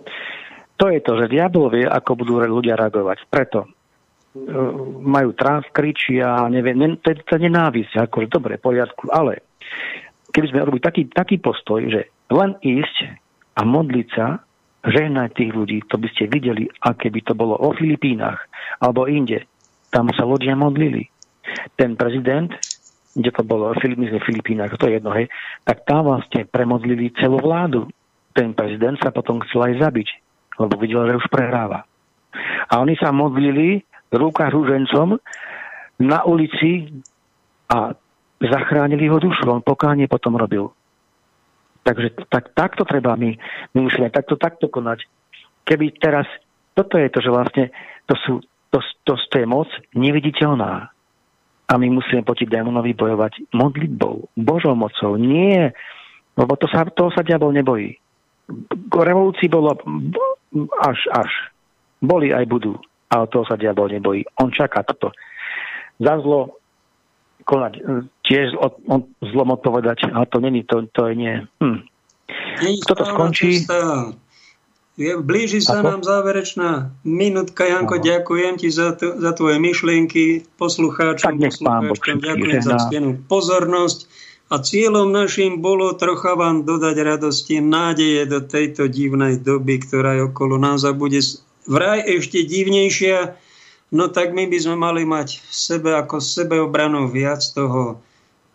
to je to, že diabol vie, ako budú ľudia reagovať. Preto majú trans, kričia, neviem, to je tá nenávisť, akože dobre, poriadku, ale keby sme robili taký, taký postoj, že len ísť a modliť sa, žehnať tých ľudí, to by ste videli, aké by to bolo o Filipínach alebo inde. Tam sa ľudia modlili. Ten prezident, kde to bolo, v Filipínach, to je jedno, hej, tak tam vlastne premodlili celú vládu. Ten prezident sa potom chcel aj zabiť, lebo videl, že už prehráva. A oni sa modlili ruka rúžencom na ulici a zachránili ho dušu. On pokánie potom robil. Takže tak, takto treba my, musíme takto, takto konať. Keby teraz, toto je to, že vlastne to, sú, to, to, to je moc neviditeľná. A my musíme proti démonovi bojovať modlitbou, Božou mocou. Nie, lebo to sa, toho sa diabol nebojí. Revolúcii bolo až, až. Boli aj budú a od toho sa diabol nebojí. On čaká toto. Za zlo konať, tiež od, zlom odpovedať, ale to není, to, to je nie. Hm. Kto to skončí? Je, blíži sa Ako? nám záverečná minútka. Janko, Aha. ďakujem ti za, to, za tvoje myšlienky. Poslucháčom, poslucháčkom ďakujem za ctenú pozornosť. A cieľom našim bolo trocha vám dodať radosti, nádeje do tejto divnej doby, ktorá je okolo nás a bude vraj ešte divnejšia, no tak my by sme mali mať v sebe ako sebeobranu viac toho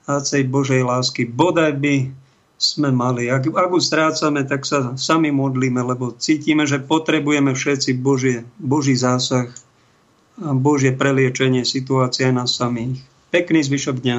hácej Božej lásky. Bodaj by sme mali. Ak, ak už strácame, tak sa sami modlíme, lebo cítime, že potrebujeme všetci Božie, Boží zásah a Božie preliečenie situácie nás samých. Pekný zvyšok dňa.